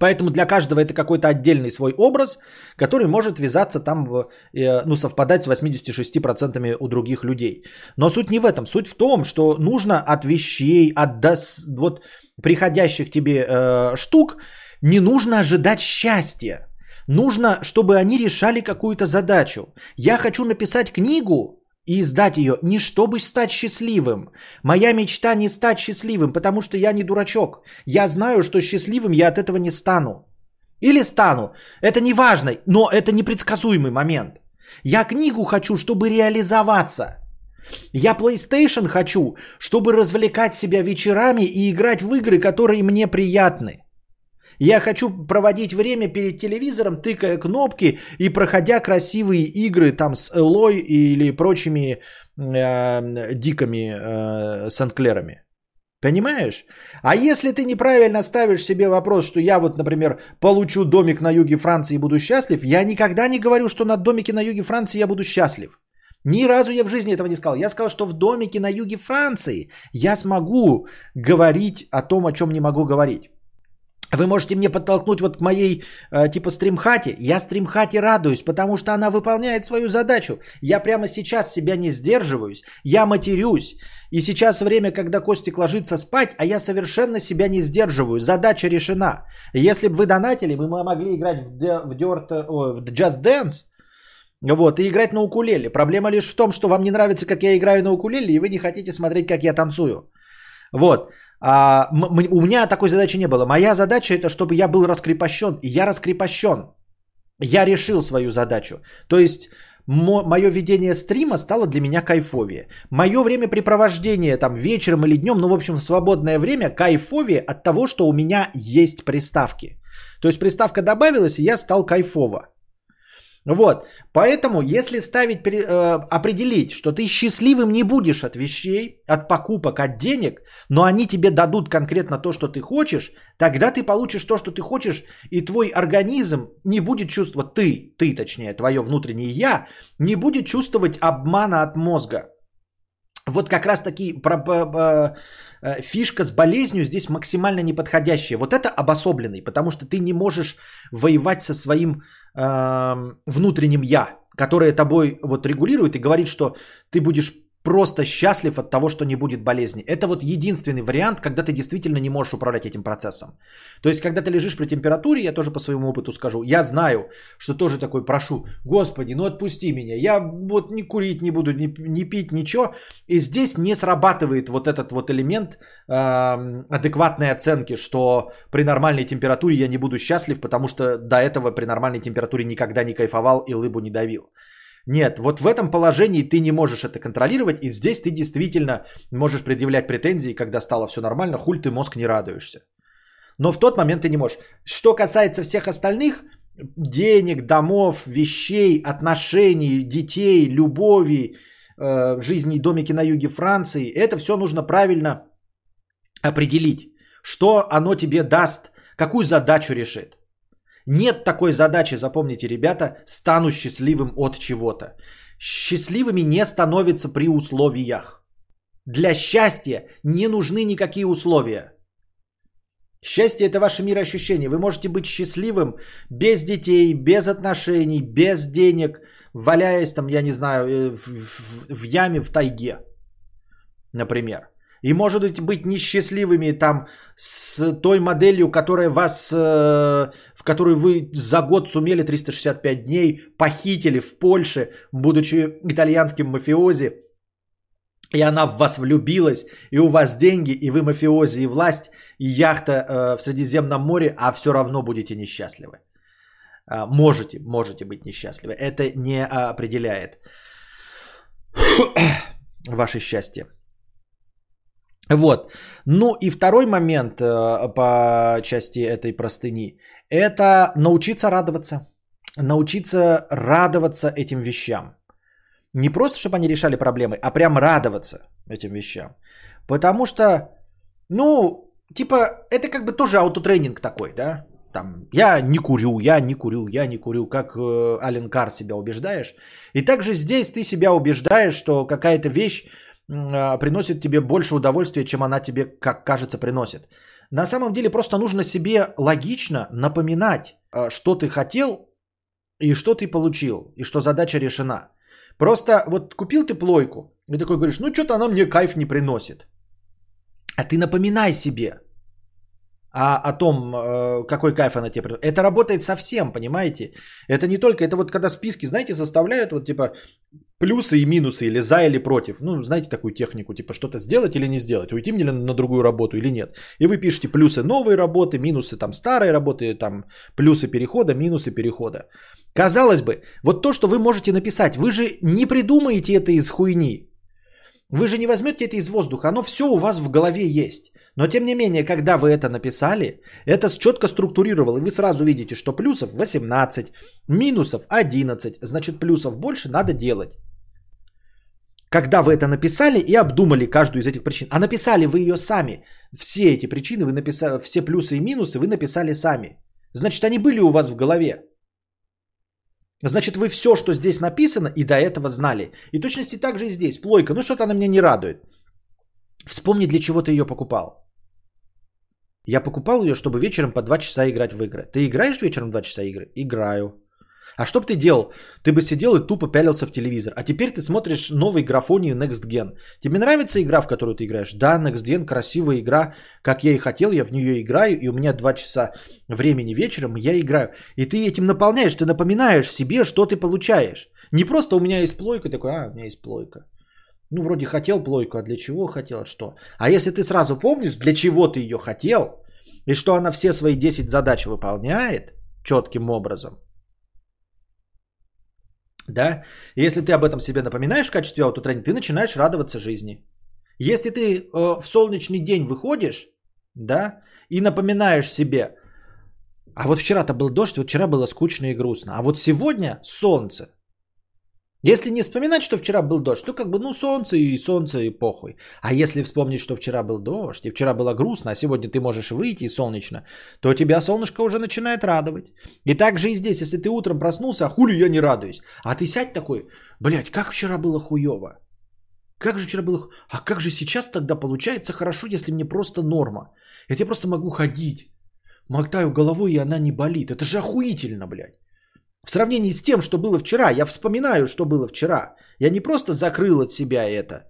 Поэтому для каждого это какой-то отдельный свой образ, который может вязаться там, в, э, ну, совпадать с 86% у других людей. Но суть не в этом. Суть в том, что нужно от вещей, от дос, вот, приходящих тебе э, штук, не нужно ожидать счастья. Нужно, чтобы они решали какую-то задачу. Я хочу написать книгу, и издать ее не чтобы стать счастливым. Моя мечта не стать счастливым, потому что я не дурачок. Я знаю, что счастливым я от этого не стану. Или стану. Это не важно, но это непредсказуемый момент. Я книгу хочу, чтобы реализоваться. Я PlayStation хочу, чтобы развлекать себя вечерами и играть в игры, которые мне приятны. Я хочу проводить время перед телевизором, тыкая кнопки и проходя красивые игры там с Элой или прочими э, диками э, Сент-Клерами. Понимаешь? А если ты неправильно ставишь себе вопрос, что я вот, например, получу домик на юге Франции и буду счастлив, я никогда не говорю, что на домике на юге Франции я буду счастлив. Ни разу я в жизни этого не сказал. Я сказал, что в домике на юге Франции я смогу говорить о том, о чем не могу говорить. Вы можете мне подтолкнуть вот к моей э, типа стримхате. Я стримхате радуюсь, потому что она выполняет свою задачу. Я прямо сейчас себя не сдерживаюсь. Я матерюсь. И сейчас время, когда Костик ложится спать, а я совершенно себя не сдерживаю. Задача решена. Если бы вы донатили, мы могли играть в, в, Dirt, о, в Just Dance. Вот, и играть на укулеле. Проблема лишь в том, что вам не нравится, как я играю на укулеле, и вы не хотите смотреть, как я танцую. Вот. А, у меня такой задачи не было. Моя задача это, чтобы я был раскрепощен. И я раскрепощен. Я решил свою задачу. То есть мое ведение стрима стало для меня кайфовее. Мое времяпрепровождение там вечером или днем, ну, в общем, в свободное время кайфовее от того, что у меня есть приставки. То есть приставка добавилась, и я стал кайфово. Вот, поэтому если ставить, э, определить, что ты счастливым не будешь от вещей, от покупок, от денег, но они тебе дадут конкретно то, что ты хочешь, тогда ты получишь то, что ты хочешь, и твой организм не будет чувствовать, ты, ты точнее, твое внутреннее я, не будет чувствовать обмана от мозга. Вот как раз таки э, фишка с болезнью здесь максимально неподходящая. Вот это обособленный, потому что ты не можешь воевать со своим э, внутренним я, которое тобой вот регулирует и говорит, что ты будешь просто счастлив от того, что не будет болезни. Это вот единственный вариант, когда ты действительно не можешь управлять этим процессом. То есть, когда ты лежишь при температуре, я тоже по своему опыту скажу, я знаю, что тоже такой прошу, Господи, ну отпусти меня, я вот не курить не буду, не, не пить, ничего. И здесь не срабатывает вот этот вот элемент э, адекватной оценки, что при нормальной температуре я не буду счастлив, потому что до этого при нормальной температуре никогда не кайфовал и лыбу не давил. Нет, вот в этом положении ты не можешь это контролировать, и здесь ты действительно можешь предъявлять претензии, когда стало все нормально, хуль ты мозг не радуешься. Но в тот момент ты не можешь. Что касается всех остальных, денег, домов, вещей, отношений, детей, любови, э, жизни домики на юге Франции, это все нужно правильно определить. Что оно тебе даст, какую задачу решит. Нет такой задачи, запомните, ребята, стану счастливым от чего-то. Счастливыми не становится при условиях. Для счастья не нужны никакие условия. Счастье – это ваше мироощущение. Вы можете быть счастливым без детей, без отношений, без денег, валяясь там, я не знаю, э, в, в, в яме в тайге, например. И может быть несчастливыми там с той моделью, которая вас, э, в которую вы за год сумели 365 дней похитили в Польше, будучи итальянским мафиози, и она в вас влюбилась, и у вас деньги, и вы мафиози, и власть, и яхта э, в Средиземном море, а все равно будете несчастливы. Э, можете, можете быть несчастливы. Это не определяет ваше счастье. Вот. Ну и второй момент э, по части этой простыни – это научиться радоваться. Научиться радоваться этим вещам. Не просто, чтобы они решали проблемы, а прям радоваться этим вещам. Потому что, ну, типа, это как бы тоже аутотренинг такой, да? Там, я не курю, я не курю, я не курю, как э, Ален Кар себя убеждаешь. И также здесь ты себя убеждаешь, что какая-то вещь а, приносит тебе больше удовольствия, чем она тебе, как кажется, приносит. На самом деле просто нужно себе логично напоминать, а, что ты хотел и что ты получил, и что задача решена. Просто вот купил ты плойку, и такой говоришь, ну что-то она мне кайф не приносит. А ты напоминай себе а, о том, э, какой кайф она тебе приносит. Это работает совсем, понимаете? Это не только, это вот когда списки, знаете, составляют, вот типа плюсы и минусы, или за, или против. Ну, знаете такую технику, типа что-то сделать или не сделать, уйти мне на другую работу или нет. И вы пишете плюсы новой работы, минусы там старой работы, там плюсы перехода, минусы перехода. Казалось бы, вот то, что вы можете написать, вы же не придумаете это из хуйни. Вы же не возьмете это из воздуха, оно все у вас в голове есть. Но тем не менее, когда вы это написали, это четко структурировало, и вы сразу видите, что плюсов 18, минусов 11, значит плюсов больше надо делать. Когда вы это написали и обдумали каждую из этих причин, а написали вы ее сами, все эти причины, вы написали, все плюсы и минусы вы написали сами. Значит, они были у вас в голове. Значит, вы все, что здесь написано, и до этого знали. И точности так же и здесь. Плойка, ну что-то она меня не радует. Вспомни, для чего ты ее покупал. Я покупал ее, чтобы вечером по 2 часа играть в игры. Ты играешь вечером 2 часа игры? Играю. А что бы ты делал? Ты бы сидел и тупо пялился в телевизор. А теперь ты смотришь новый графонию Next Gen. Тебе нравится игра, в которую ты играешь? Да, Next Gen красивая игра, как я и хотел, я в нее играю, и у меня 2 часа времени вечером, я играю. И ты этим наполняешь, ты напоминаешь себе, что ты получаешь. Не просто у меня есть плойка, такой, а, у меня есть плойка. Ну, вроде хотел плойку, а для чего хотел, что? А если ты сразу помнишь, для чего ты ее хотел, и что она все свои 10 задач выполняет четким образом, да, если ты об этом себе напоминаешь в качестве аутотренинга, ты начинаешь радоваться жизни. Если ты э, в солнечный день выходишь, да, и напоминаешь себе, а вот вчера-то был дождь, вот вчера было скучно и грустно, а вот сегодня солнце. Если не вспоминать, что вчера был дождь, то как бы, ну, солнце и солнце и похуй. А если вспомнить, что вчера был дождь, и вчера было грустно, а сегодня ты можешь выйти и солнечно, то тебя солнышко уже начинает радовать. И так же и здесь, если ты утром проснулся, а хули я не радуюсь. А ты сядь такой, блядь, как вчера было хуево. Как же вчера было... А как же сейчас тогда получается хорошо, если мне просто норма? Я тебе просто могу ходить, мотаю головой, и она не болит. Это же охуительно, блядь. В сравнении с тем, что было вчера, я вспоминаю, что было вчера. Я не просто закрыл от себя это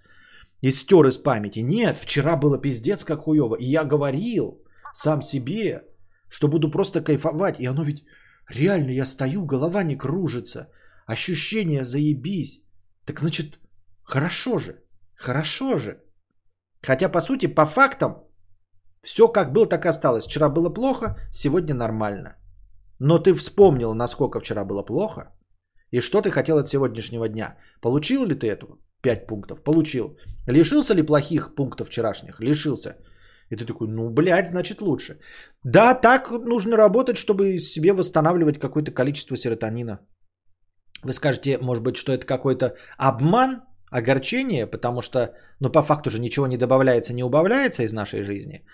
и стер из памяти. Нет, вчера было пиздец как хуево. И я говорил сам себе, что буду просто кайфовать. И оно ведь реально, я стою, голова не кружится. Ощущение заебись. Так значит, хорошо же. Хорошо же. Хотя, по сути, по фактам, все как было, так и осталось. Вчера было плохо, сегодня нормально. Но ты вспомнил, насколько вчера было плохо, и что ты хотел от сегодняшнего дня. Получил ли ты эту 5 пунктов? Получил. Лишился ли плохих пунктов вчерашних? Лишился. И ты такой, ну, блядь, значит лучше. Да, так нужно работать, чтобы себе восстанавливать какое-то количество серотонина. Вы скажете, может быть, что это какой-то обман, огорчение, потому что, ну, по факту же ничего не добавляется, не убавляется из нашей жизни.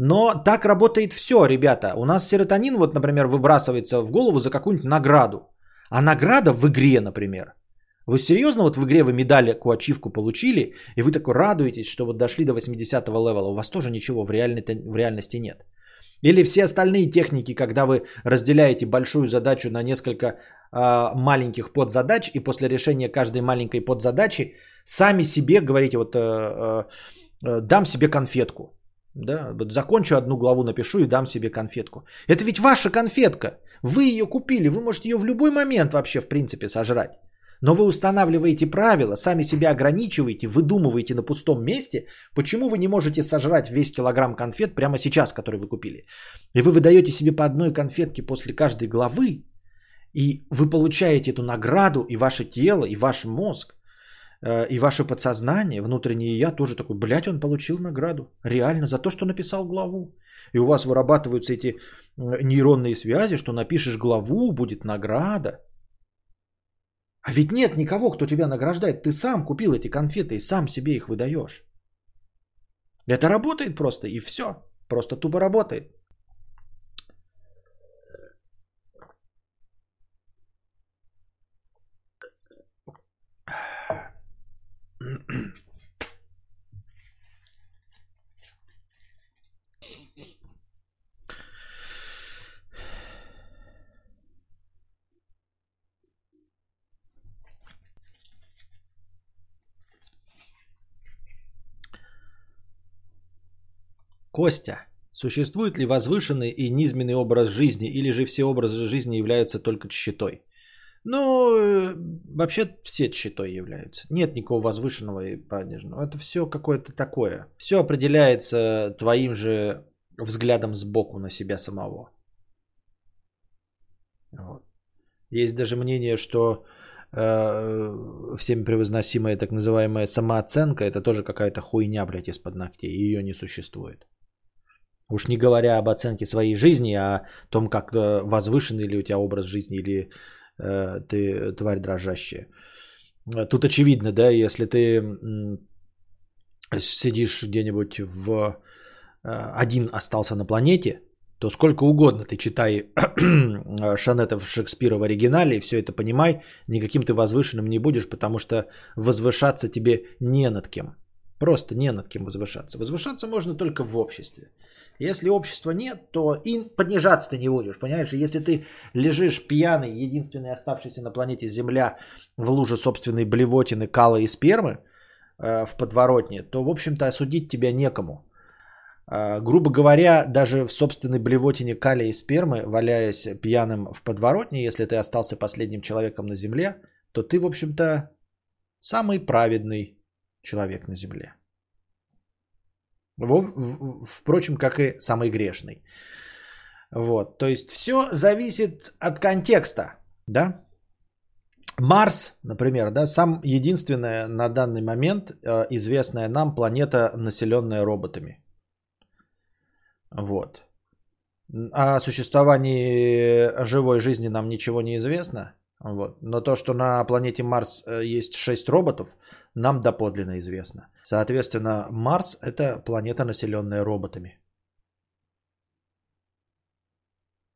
Но так работает все, ребята. У нас серотонин, вот, например, выбрасывается в голову за какую-нибудь награду. А награда в игре, например. Вы серьезно вот в игре вы медальку, ачивку получили, и вы такой радуетесь, что вот дошли до 80-го левела. У вас тоже ничего в, реальной, в реальности нет. Или все остальные техники, когда вы разделяете большую задачу на несколько э, маленьких подзадач, и после решения каждой маленькой подзадачи сами себе говорите, вот э, э, дам себе конфетку. Да, вот закончу одну главу, напишу и дам себе конфетку. Это ведь ваша конфетка. Вы ее купили, вы можете ее в любой момент вообще в принципе сожрать. Но вы устанавливаете правила, сами себя ограничиваете, выдумываете на пустом месте, почему вы не можете сожрать весь килограмм конфет прямо сейчас, который вы купили. И вы выдаете себе по одной конфетке после каждой главы, и вы получаете эту награду, и ваше тело, и ваш мозг, и ваше подсознание, внутреннее я тоже такой, блядь, он получил награду. Реально, за то, что написал главу. И у вас вырабатываются эти нейронные связи, что напишешь главу, будет награда. А ведь нет никого, кто тебя награждает. Ты сам купил эти конфеты и сам себе их выдаешь. Это работает просто и все. Просто тупо работает. Костя, существует ли возвышенный и низменный образ жизни, или же все образы жизни являются только читой? Ну, э, вообще все читой являются. Нет никакого возвышенного и пониженного. Это все какое-то такое. Все определяется твоим же взглядом сбоку на себя самого. Вот. Есть даже мнение, что э, всеми превозносимая так называемая самооценка это тоже какая-то хуйня, блядь, из-под ногтей. Ее не существует. Уж не говоря об оценке своей жизни, а о том, как возвышенный ли у тебя образ жизни, или э, ты тварь дрожащая. Тут очевидно, да, если ты сидишь где-нибудь в э, один остался на планете, то сколько угодно ты читай Шанетов Шекспира в оригинале и все это понимай, никаким ты возвышенным не будешь, потому что возвышаться тебе не над кем. Просто не над кем возвышаться. Возвышаться можно только в обществе. Если общества нет, то и понижаться ты не будешь, понимаешь? Если ты лежишь пьяный, единственный оставшийся на планете Земля в луже собственной блевотины, кала и спермы э, в подворотне, то, в общем-то, осудить тебя некому. Э, грубо говоря, даже в собственной блевотине калия и спермы, валяясь пьяным в подворотне, если ты остался последним человеком на Земле, то ты, в общем-то, самый праведный человек на Земле. Впрочем, как и самый грешный. Вот, то есть все зависит от контекста, да? Марс, например, да, сам единственная на данный момент э, известная нам планета, населенная роботами. Вот. О существовании живой жизни нам ничего не известно. Вот. Но то, что на планете Марс э, есть 6 роботов, нам доподлинно известно. Соответственно, Марс – это планета, населенная роботами.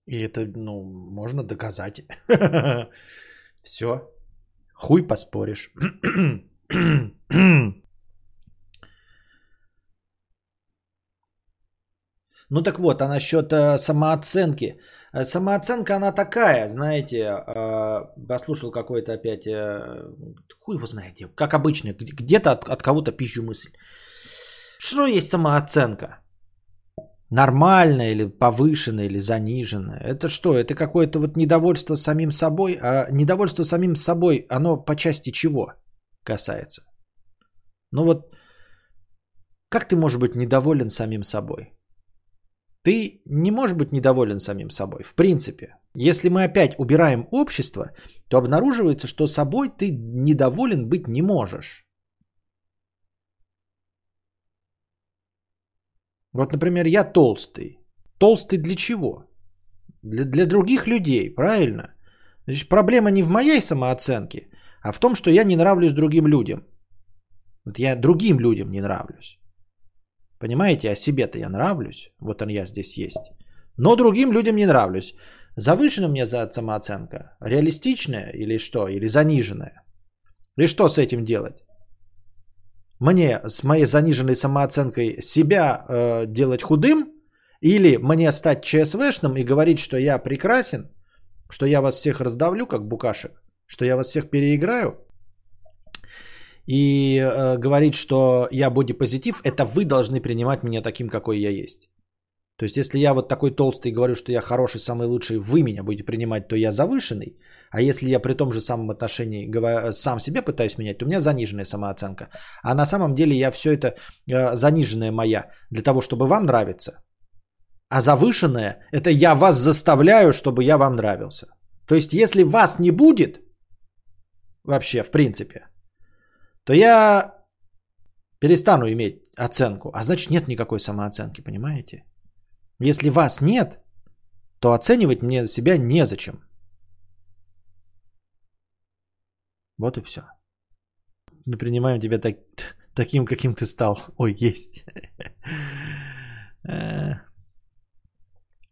И это, ну, можно доказать. Все. Хуй поспоришь. Ну так вот, а насчет э, самооценки. Э, самооценка она такая, знаете, э, послушал какой-то опять, э, хуй его знаете, как обычно, где-то от, от кого-то пищу мысль. Что есть самооценка? Нормальная или повышенная или заниженная? Это что? Это какое-то вот недовольство самим собой, а недовольство самим собой, оно по части чего касается? Ну вот, как ты можешь быть недоволен самим собой? Ты не можешь быть недоволен самим собой, в принципе. Если мы опять убираем общество, то обнаруживается, что собой ты недоволен быть не можешь. Вот, например, я толстый. Толстый для чего? Для, для других людей, правильно? Значит, проблема не в моей самооценке, а в том, что я не нравлюсь другим людям. Вот я другим людям не нравлюсь. Понимаете, а себе-то я нравлюсь. Вот он я здесь есть. Но другим людям не нравлюсь. Завышена мне за самооценка? Реалистичная или что? Или заниженная? И что с этим делать? Мне с моей заниженной самооценкой себя э, делать худым? Или мне стать ЧСВшным и говорить, что я прекрасен? Что я вас всех раздавлю, как букашек? Что я вас всех переиграю? И э, говорить, что я бодипозитив, это вы должны принимать меня таким, какой я есть. То есть, если я вот такой толстый и говорю, что я хороший, самый лучший, вы меня будете принимать, то я завышенный. А если я при том же самом отношении сам себя пытаюсь менять, то у меня заниженная самооценка. А на самом деле я все это э, заниженная моя для того, чтобы вам нравиться. А завышенная – это я вас заставляю, чтобы я вам нравился. То есть, если вас не будет, вообще, в принципе, то я перестану иметь оценку. А значит, нет никакой самооценки, понимаете? Если вас нет, то оценивать мне себя незачем. Вот и все. Мы принимаем тебя так, таким, каким ты стал. Ой, есть. Э.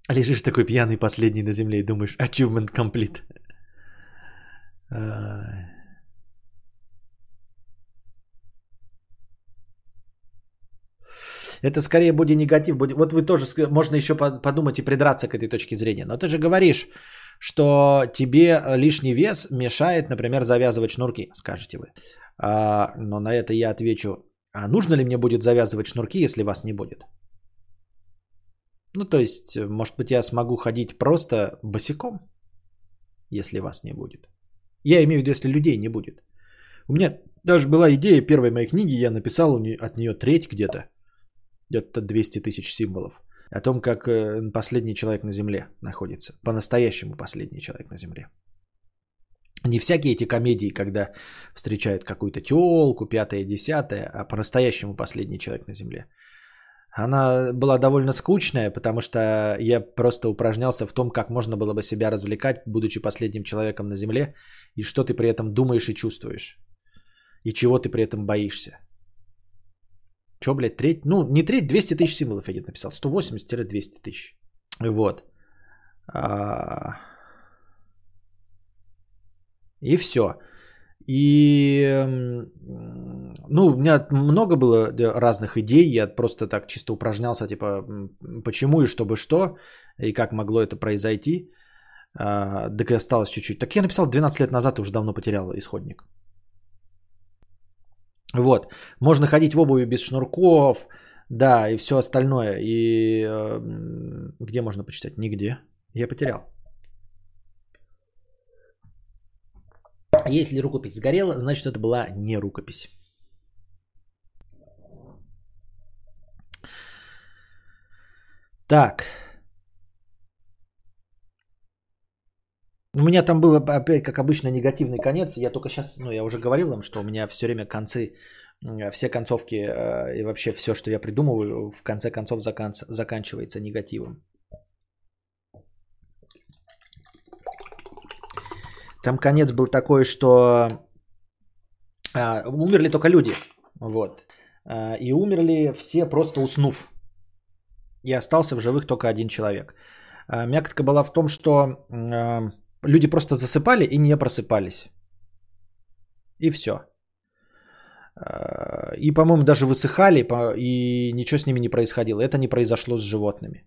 Лежишь такой пьяный последний на земле и думаешь, achievement complete. Это скорее будет негатив. Будет... Вот вы тоже, можно еще подумать и придраться к этой точке зрения. Но ты же говоришь, что тебе лишний вес мешает, например, завязывать шнурки, скажете вы. А, но на это я отвечу, а нужно ли мне будет завязывать шнурки, если вас не будет? Ну, то есть, может быть, я смогу ходить просто босиком, если вас не будет. Я имею в виду, если людей не будет. У меня даже была идея первой моей книги, я написал от нее треть где-то где-то 200 тысяч символов. О том, как э, последний человек на Земле находится. По-настоящему последний человек на Земле. Не всякие эти комедии, когда встречают какую-то телку, пятое, десятое, а по-настоящему последний человек на Земле. Она была довольно скучная, потому что я просто упражнялся в том, как можно было бы себя развлекать, будучи последним человеком на Земле, и что ты при этом думаешь и чувствуешь, и чего ты при этом боишься. Че, блядь, треть? Ну, не треть, 200 тысяч символов я где-то написал. 180-200 тысяч. Вот. А... И все. И, ну, у меня много было разных идей, я просто так чисто упражнялся, типа, почему и чтобы что, и как могло это произойти. А, так и осталось чуть-чуть. Так я написал 12 лет назад и уже давно потерял исходник. Вот. Можно ходить в обуви без шнурков, да, и все остальное. И э, где можно почитать? Нигде. Я потерял. Если рукопись сгорела, значит это была не рукопись. Так. У меня там был опять, как обычно, негативный конец. Я только сейчас, ну, я уже говорил вам, что у меня все время концы, все концовки э, и вообще все, что я придумываю, в конце концов закан... заканчивается негативом. Там конец был такой, что а, умерли только люди. Вот. А, и умерли все просто уснув. И остался в живых только один человек. А, мякотка была в том, что а, люди просто засыпали и не просыпались. И все. А, и, по-моему, даже высыхали, и ничего с ними не происходило. Это не произошло с животными.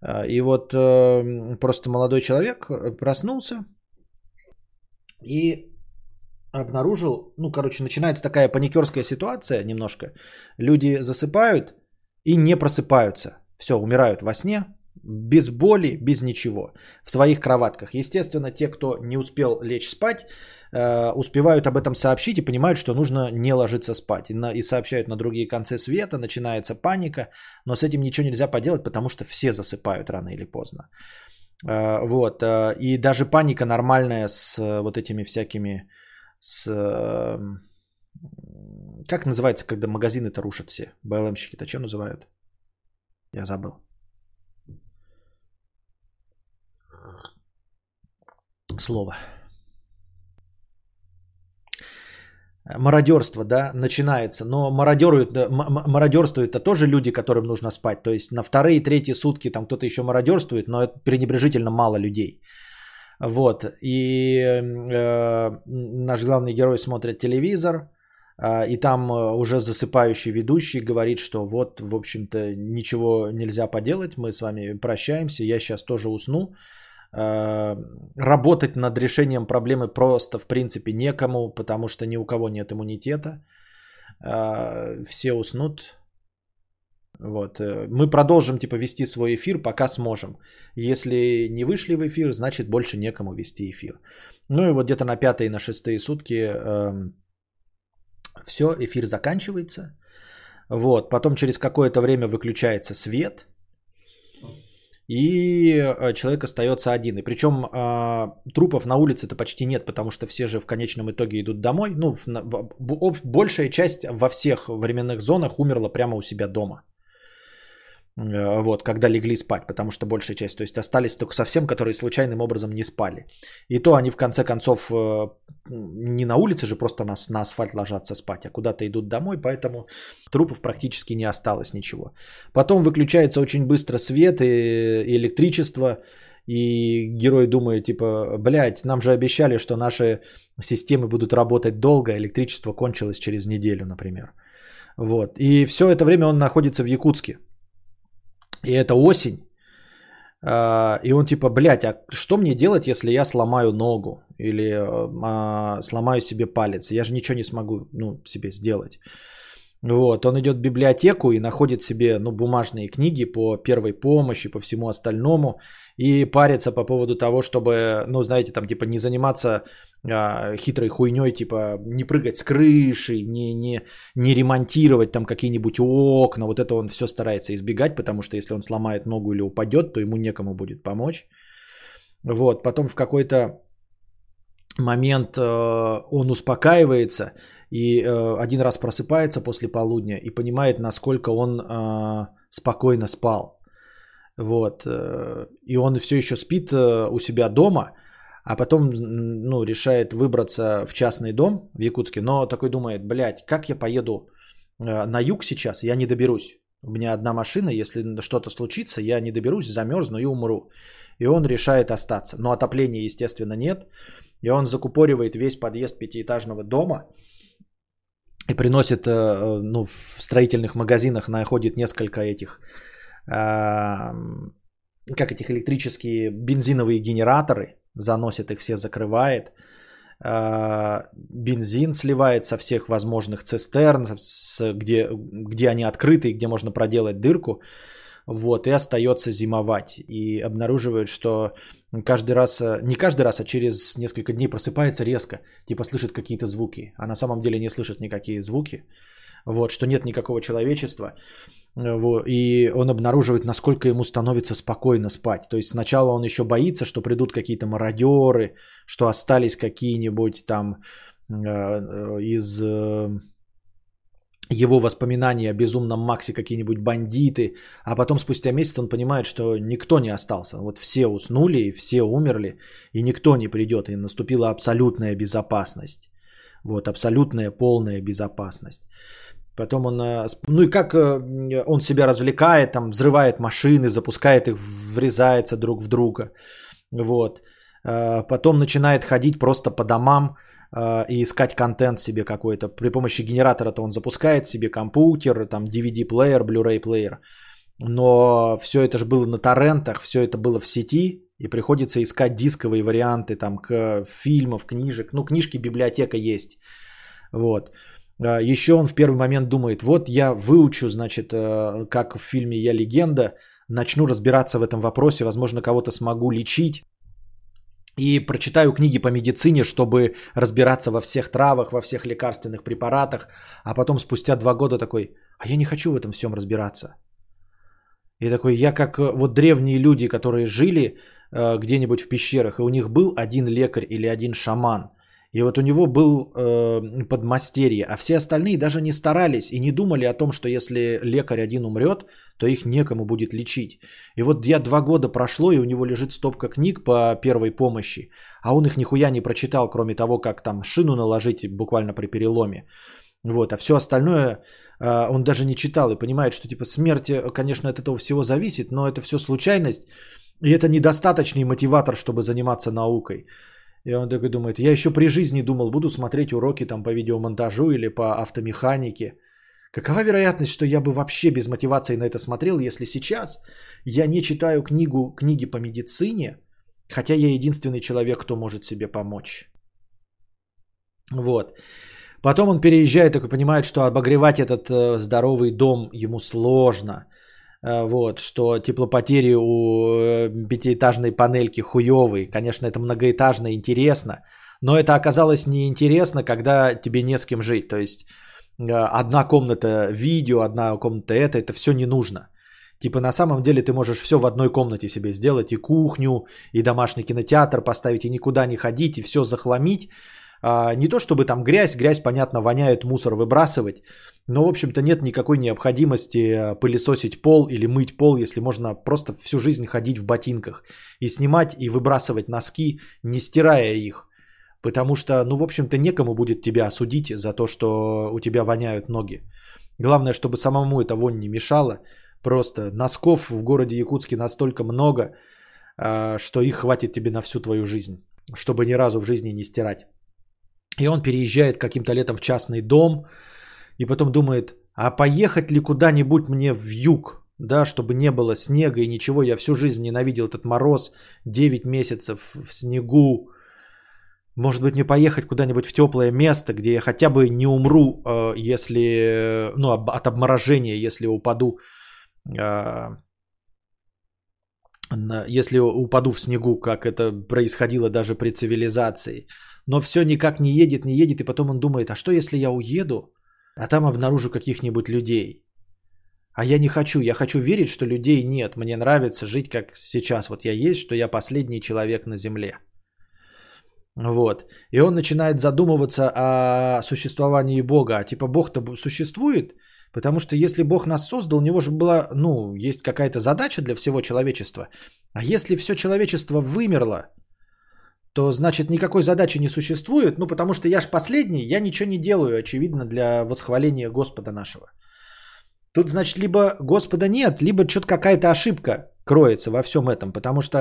А, и вот э, просто молодой человек проснулся и обнаружил, ну, короче, начинается такая паникерская ситуация немножко. Люди засыпают и не просыпаются. Все, умирают во сне, без боли, без ничего, в своих кроватках. Естественно, те, кто не успел лечь спать, э, успевают об этом сообщить и понимают, что нужно не ложиться спать. И, на, и сообщают на другие концы света, начинается паника, но с этим ничего нельзя поделать, потому что все засыпают рано или поздно. Э, вот. Э, и даже паника нормальная с вот этими всякими с... Как называется, когда магазины-то рушат все? БЛМщики-то что называют? Я забыл. Слово. Мародерство, да, начинается. Но мародеруют, мародерствуют это тоже люди, которым нужно спать. То есть на вторые третьи сутки там кто-то еще мародерствует, но это пренебрежительно мало людей. Вот. И э, наш главный герой смотрит телевизор, э, и там э, уже засыпающий ведущий говорит, что вот, в общем-то, ничего нельзя поделать, мы с вами прощаемся, я сейчас тоже усну. Э, работать над решением проблемы просто, в принципе, некому, потому что ни у кого нет иммунитета. Э, все уснут, вот. Э, мы продолжим типа вести свой эфир, пока сможем. Если не вышли в эфир, значит больше некому вести эфир. Ну и вот где-то на пятые на шестые сутки эм, все, эфир заканчивается. Вот. Потом через какое-то время выключается свет. И э, человек остается один. И причем э, трупов на улице-то почти нет, потому что все же в конечном итоге идут домой. Ну, в, в, большая часть во всех временных зонах умерла прямо у себя дома. Э, вот, когда легли спать, потому что большая часть, то есть остались только совсем, которые случайным образом не спали. И то они в конце концов э, не на улице же просто на, на асфальт ложатся спать, а куда-то идут домой, поэтому трупов практически не осталось ничего. Потом выключается очень быстро свет и, и электричество, и герой думает, типа, блядь, нам же обещали, что наши системы будут работать долго, электричество кончилось через неделю, например. Вот. И все это время он находится в Якутске. И это осень. А, и он типа, блядь, а что мне делать, если я сломаю ногу или а, сломаю себе палец? Я же ничего не смогу ну, себе сделать. Вот, он идет в библиотеку и находит себе ну, бумажные книги по первой помощи, по всему остальному, и парится по поводу того, чтобы, ну, знаете, там, типа, не заниматься а, хитрой хуйней, типа, не прыгать с крыши, не, не, не ремонтировать там какие-нибудь окна, вот это он все старается избегать, потому что если он сломает ногу или упадет, то ему некому будет помочь. Вот, потом в какой-то момент э, он успокаивается и э, один раз просыпается после полудня и понимает, насколько он э, спокойно спал. Вот. Э, и он все еще спит э, у себя дома, а потом ну, решает выбраться в частный дом в Якутске, но такой думает, блядь, как я поеду э, на юг сейчас, я не доберусь. У меня одна машина, если что-то случится, я не доберусь, замерзну и умру. И он решает остаться. Но отопления, естественно, нет. И он закупоривает весь подъезд пятиэтажного дома и приносит, ну, в строительных магазинах находит несколько этих как этих электрические бензиновые генераторы, заносит их все, закрывает, а, бензин сливает со всех возможных цистерн, где, где они открыты и где можно проделать дырку, вот, и остается зимовать. И обнаруживает, что каждый раз, не каждый раз, а через несколько дней просыпается резко, типа слышит какие-то звуки, а на самом деле не слышит никакие звуки, вот, что нет никакого человечества. Вот, и он обнаруживает, насколько ему становится спокойно спать. То есть сначала он еще боится, что придут какие-то мародеры, что остались какие-нибудь там э, э, из э, его воспоминания о безумном Максе какие-нибудь бандиты, а потом спустя месяц он понимает, что никто не остался. Вот все уснули, все умерли, и никто не придет, и наступила абсолютная безопасность. Вот, абсолютная полная безопасность. Потом он, э, ну и как э, он себя развлекает, там взрывает машины, запускает их, врезается друг в друга. Вот. Э, потом начинает ходить просто по домам и искать контент себе какой-то. При помощи генератора-то он запускает себе компьютер, там DVD-плеер, Blu-ray плеер. Но все это же было на торрентах, все это было в сети, и приходится искать дисковые варианты там к фильмов, книжек. Ну, книжки, библиотека есть. Вот. А, Еще он в первый момент думает, вот я выучу, значит, э, как в фильме «Я легенда», начну разбираться в этом вопросе, возможно, кого-то смогу лечить. И прочитаю книги по медицине, чтобы разбираться во всех травах, во всех лекарственных препаратах. А потом спустя два года такой, а я не хочу в этом всем разбираться. И такой, я как э, вот древние люди, которые жили э, где-нибудь в пещерах, и у них был один лекарь или один шаман – и вот у него был э, подмастерье, а все остальные даже не старались и не думали о том, что если лекарь один умрет, то их некому будет лечить. И вот я два года прошло, и у него лежит стопка книг по первой помощи, а он их нихуя не прочитал, кроме того, как там шину наложить буквально при переломе. Вот, а все остальное э, он даже не читал и понимает, что типа смерть, э, конечно, от этого всего зависит, но это все случайность, и это недостаточный мотиватор, чтобы заниматься наукой. И он такой думает, я еще при жизни думал, буду смотреть уроки там по видеомонтажу или по автомеханике. Какова вероятность, что я бы вообще без мотивации на это смотрел, если сейчас я не читаю книгу, книги по медицине, хотя я единственный человек, кто может себе помочь. Вот. Потом он переезжает, такой понимает, что обогревать этот э, здоровый дом ему сложно. Э, вот, что теплопотери у э, пятиэтажной панельки хуевые. Конечно, это многоэтажно интересно, но это оказалось неинтересно, когда тебе не с кем жить. То есть э, одна комната видео, одна комната это, это все не нужно. Типа на самом деле ты можешь все в одной комнате себе сделать, и кухню, и домашний кинотеатр поставить, и никуда не ходить, и все захламить. А, не то чтобы там грязь, грязь, понятно, воняет, мусор выбрасывать, но, в общем-то, нет никакой необходимости э, пылесосить пол или мыть пол, если можно просто всю жизнь ходить в ботинках и снимать и выбрасывать носки, не стирая их. Потому что, ну, в общем-то, некому будет тебя осудить за то, что у тебя воняют ноги. Главное, чтобы самому эта вонь не мешала. Просто носков в городе Якутске настолько много, э, что их хватит тебе на всю твою жизнь, чтобы ни разу в жизни не стирать. И он переезжает каким-то летом в частный дом, и потом думает, а поехать ли куда-нибудь мне в юг, да, чтобы не было снега и ничего, я всю жизнь ненавидел этот мороз, 9 месяцев в снегу, может быть, мне поехать куда-нибудь в теплое место, где я хотя бы не умру, э, если, ну, от обморожения, если упаду, э, если упаду в снегу, как это происходило даже при цивилизации. Но все никак не едет, не едет, и потом он думает, а что если я уеду, а там обнаружу каких-нибудь людей. А я не хочу, я хочу верить, что людей нет. Мне нравится жить как сейчас. Вот я есть, что я последний человек на Земле. Вот. И он начинает задумываться о существовании Бога. А типа Бог-то существует? Потому что если Бог нас создал, у него же была, ну, есть какая-то задача для всего человечества. А если все человечество вымерло, то значит никакой задачи не существует, ну потому что я ж последний, я ничего не делаю, очевидно, для восхваления Господа нашего. Тут, значит, либо Господа нет, либо что-то какая-то ошибка кроется во всем этом, потому что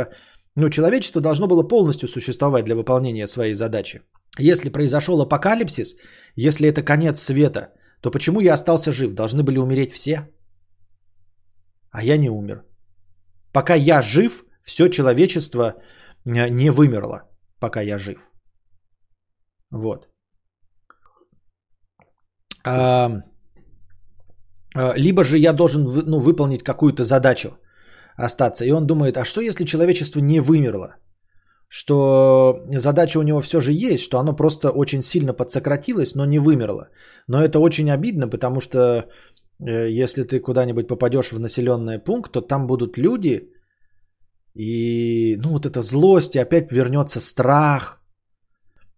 ну, человечество должно было полностью существовать для выполнения своей задачи. Если произошел апокалипсис, если это конец света, то почему я остался жив? Должны были умереть все? А я не умер. Пока я жив, все человечество э, не вымерло пока я жив. Вот. А, а, либо же я должен ну, выполнить какую-то задачу, остаться. И он думает, а что если человечество не вымерло? что задача у него все же есть, что оно просто очень сильно подсократилось, но не вымерло. Но это очень обидно, потому что э, если ты куда-нибудь попадешь в населенный пункт, то там будут люди, и ну вот эта злость, и опять вернется страх,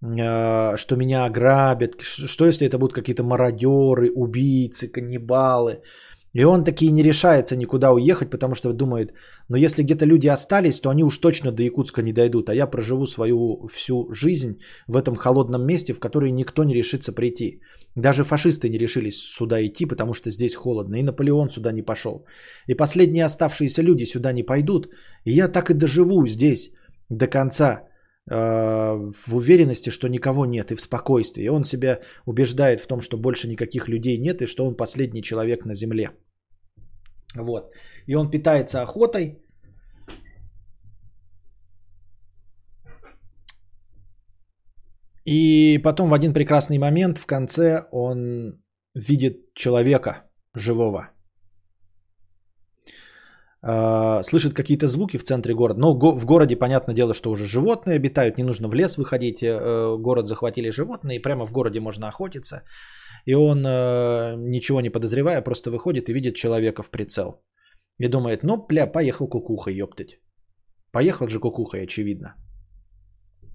э, что меня ограбят, что если это будут какие-то мародеры, убийцы, каннибалы. И он таки не решается никуда уехать, потому что думает, но если где-то люди остались, то они уж точно до Якутска не дойдут, а я проживу свою всю жизнь в этом холодном месте, в которое никто не решится прийти. Даже фашисты не решились сюда идти, потому что здесь холодно, и Наполеон сюда не пошел. И последние оставшиеся люди сюда не пойдут, и я так и доживу здесь до конца, в уверенности, что никого нет и в спокойствии. Он себя убеждает в том, что больше никаких людей нет и что он последний человек на земле. Вот. И он питается охотой. И потом в один прекрасный момент в конце он видит человека живого. А, слышит какие-то звуки в центре города. Но в городе, понятное дело, что уже животные обитают, не нужно в лес выходить. Э, город захватили животные, и прямо в городе можно охотиться. И он, э, ничего не подозревая, просто выходит и видит человека в прицел. И думает, ну, бля, поехал кукуха, ёптать. Поехал же кукухой, очевидно.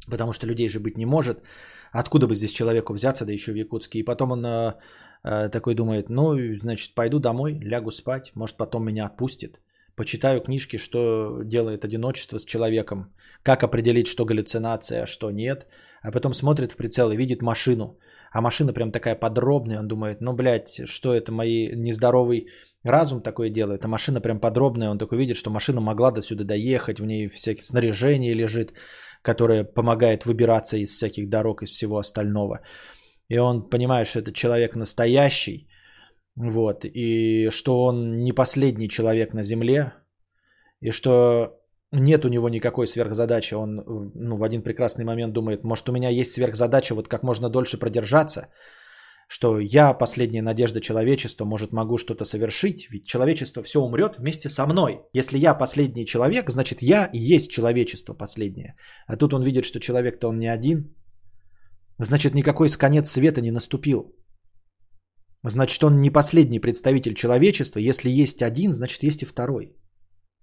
Потому что людей же быть не может. Откуда бы здесь человеку взяться, да еще в Якутске. И потом он э, э, такой думает, ну, значит, пойду домой, лягу спать, может, потом меня отпустит. Почитаю книжки, что делает одиночество с человеком, как определить, что галлюцинация, а что нет. А потом смотрит в прицел и видит машину. А машина прям такая подробная, он думает, ну, блядь, что это мои нездоровый разум такое делает, а машина прям подробная, он такой видит, что машина могла до сюда доехать, в ней всякие снаряжение лежит, которое помогает выбираться из всяких дорог, из всего остального. И он понимает, что это человек настоящий, вот, и что он не последний человек на Земле, и что нет у него никакой сверхзадачи. Он ну, в один прекрасный момент думает, может у меня есть сверхзадача вот как можно дольше продержаться, что я последняя надежда человечества, может могу что-то совершить, ведь человечество все умрет вместе со мной. Если я последний человек, значит я и есть человечество последнее. А тут он видит, что человек-то он не один, значит никакой конец света не наступил. Значит он не последний представитель человечества, если есть один, значит есть и второй,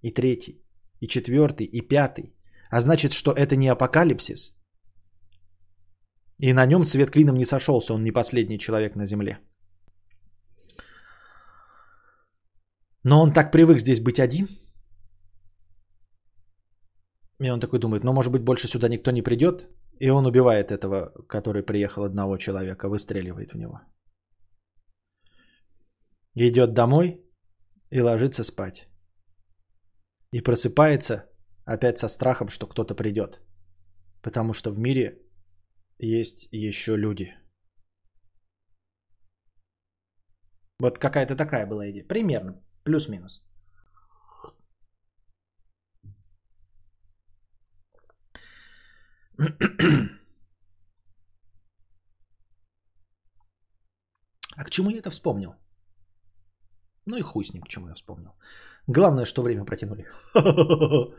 и третий, и четвертый, и пятый. А значит, что это не апокалипсис, и на нем свет клином не сошелся, он не последний человек на Земле. Но он так привык здесь быть один. И он такой думает, ну может быть больше сюда никто не придет. И он убивает этого, который приехал одного человека, выстреливает в него. Идет домой и ложится спать. И просыпается опять со страхом, что кто-то придет. Потому что в мире есть еще люди. Вот какая-то такая была идея. Примерно. Плюс-минус. А к чему я это вспомнил? Ну и хуй с ним, к чему я вспомнил. Главное, что время протянули.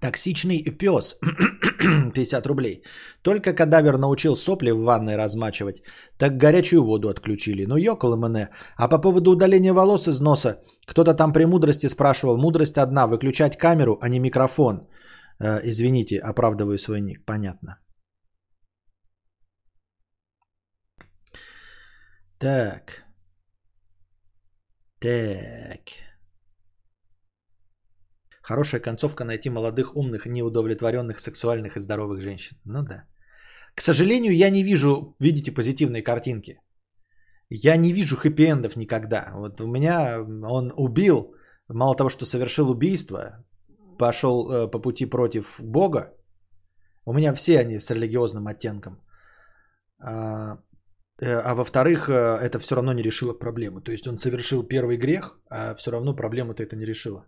Токсичный пес. 50 рублей. Только кадавер научил сопли в ванной размачивать, так горячую воду отключили. Ну, ёкол мене. А по поводу удаления волос из носа, кто-то там при мудрости спрашивал. Мудрость одна, выключать камеру, а не микрофон. Э, извините, оправдываю свой ник. Понятно. Так. Так. Хорошая концовка найти молодых, умных, неудовлетворенных, сексуальных и здоровых женщин. Ну да. К сожалению, я не вижу, видите, позитивной картинки. Я не вижу хэппи-эндов никогда. Вот у меня он убил, мало того, что совершил убийство, пошел э, по пути против Бога. У меня все они с религиозным оттенком. А, э, а во-вторых, э, это все равно не решило проблемы. То есть он совершил первый грех, а все равно проблему-то это не решило.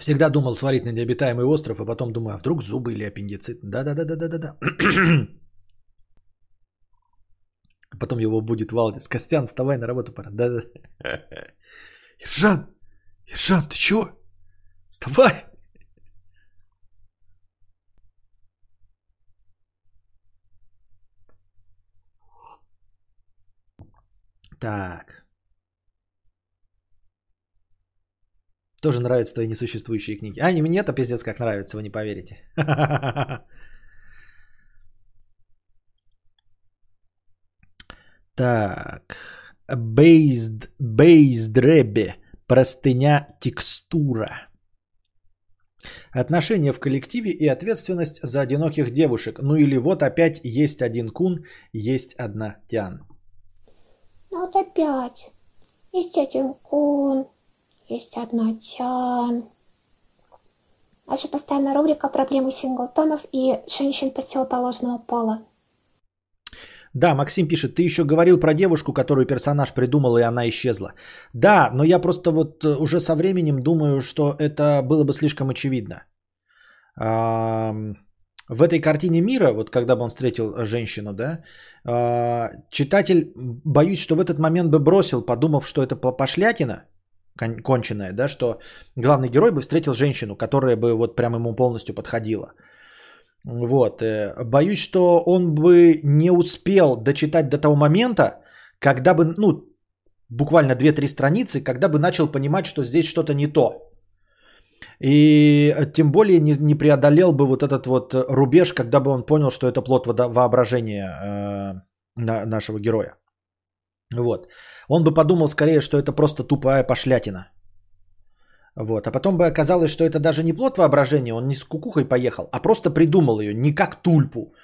Всегда думал сварить на необитаемый остров, а потом думаю, а вдруг зубы или аппендицит. Да-да-да-да-да-да. потом его будет Валдис. Костян, вставай на работу пора. Да-да. Ержан, Ержан, ты чего? Вставай. Так. Тоже нравятся твои несуществующие книги. А, не мне-то пиздец как нравится, вы не поверите. Так. Based, based ребе. Простыня текстура. Отношения в коллективе и ответственность за одиноких девушек. Ну или вот опять есть один кун, есть одна тян. Ну вот опять. Есть один кун, есть одна тян. Наша постоянная рубрика «Проблемы синглтонов и женщин противоположного пола». Да, Максим пишет, ты еще говорил про девушку, которую персонаж придумал, и она исчезла. Да, но я просто вот э, уже со временем думаю, что это было бы слишком очевидно. В этой картине мира, вот когда бы он встретил женщину, да, а, читатель, боюсь, что в этот момент бы бросил, подумав, что это пошлятина, конченая, да, что главный герой бы встретил женщину, которая бы вот прям ему полностью подходила. Вот. Э, боюсь, что он бы не успел дочитать до того момента, когда бы, ну, буквально 2-3 страницы, когда бы начал понимать, что здесь что-то не то. И тем более не, не преодолел бы вот этот вот рубеж, когда бы он понял, что это плод воображения э, на, нашего героя. Вот. Он бы подумал скорее, что это просто тупая пошлятина. Вот. А потом бы оказалось, что это даже не плод воображения, он не с кукухой поехал, а просто придумал ее, не как тульпу.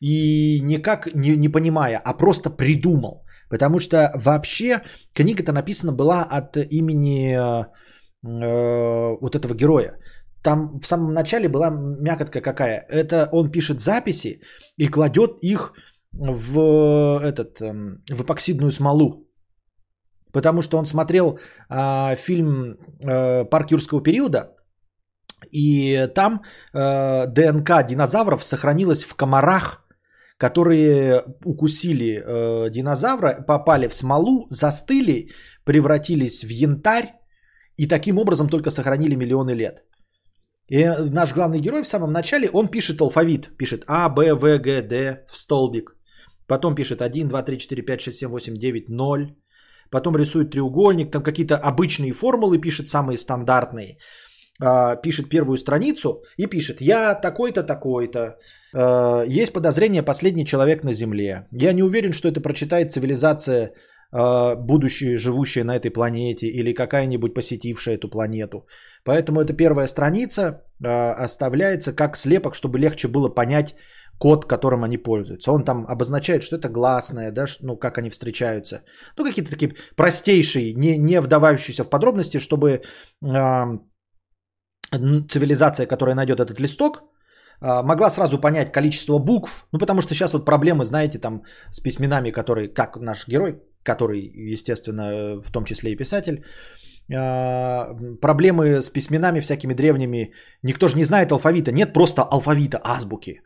И никак не, не понимая, а просто придумал. Потому что вообще книга-то написана была от имени э, э, вот этого героя. Там в самом начале была мякотка какая. Это он пишет записи и кладет их в, этот, эм, в эпоксидную смолу. Потому что он смотрел э, фильм э, «Парк юрского периода», и там э, ДНК динозавров сохранилась в комарах, которые укусили э, динозавра, попали в смолу, застыли, превратились в янтарь и таким образом только сохранили миллионы лет. И наш главный герой в самом начале, он пишет алфавит, пишет А, Б, В, Г, Д в столбик. Потом пишет 1, 2, 3, 4, 5, 6, 7, 8, 9, 0 потом рисует треугольник, там какие-то обычные формулы пишет, самые стандартные, а, пишет первую страницу и пишет, я такой-то, такой-то, а, есть подозрение последний человек на Земле. Я не уверен, что это прочитает цивилизация, а, будущая, живущая на этой планете или какая-нибудь посетившая эту планету. Поэтому эта первая страница оставляется как слепок, чтобы легче было понять, код, которым они пользуются. Он там обозначает, что это гласное, да, ну, как они встречаются. Ну, какие-то такие простейшие, не, не вдавающиеся в подробности, чтобы э, цивилизация, которая найдет этот листок, могла сразу понять количество букв. Ну, потому что сейчас вот проблемы, знаете, там с письменами, которые, как наш герой, который, естественно, в том числе и писатель, проблемы с письменами всякими древними. Никто же не знает алфавита. Нет просто алфавита, азбуки.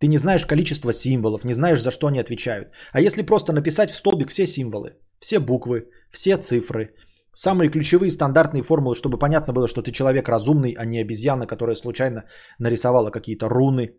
Ты не знаешь количество символов, не знаешь, за что они отвечают. А если просто написать в столбик все символы, все буквы, все цифры, самые ключевые стандартные формулы, чтобы понятно было, что ты человек разумный, а не обезьяна, которая случайно нарисовала какие-то руны.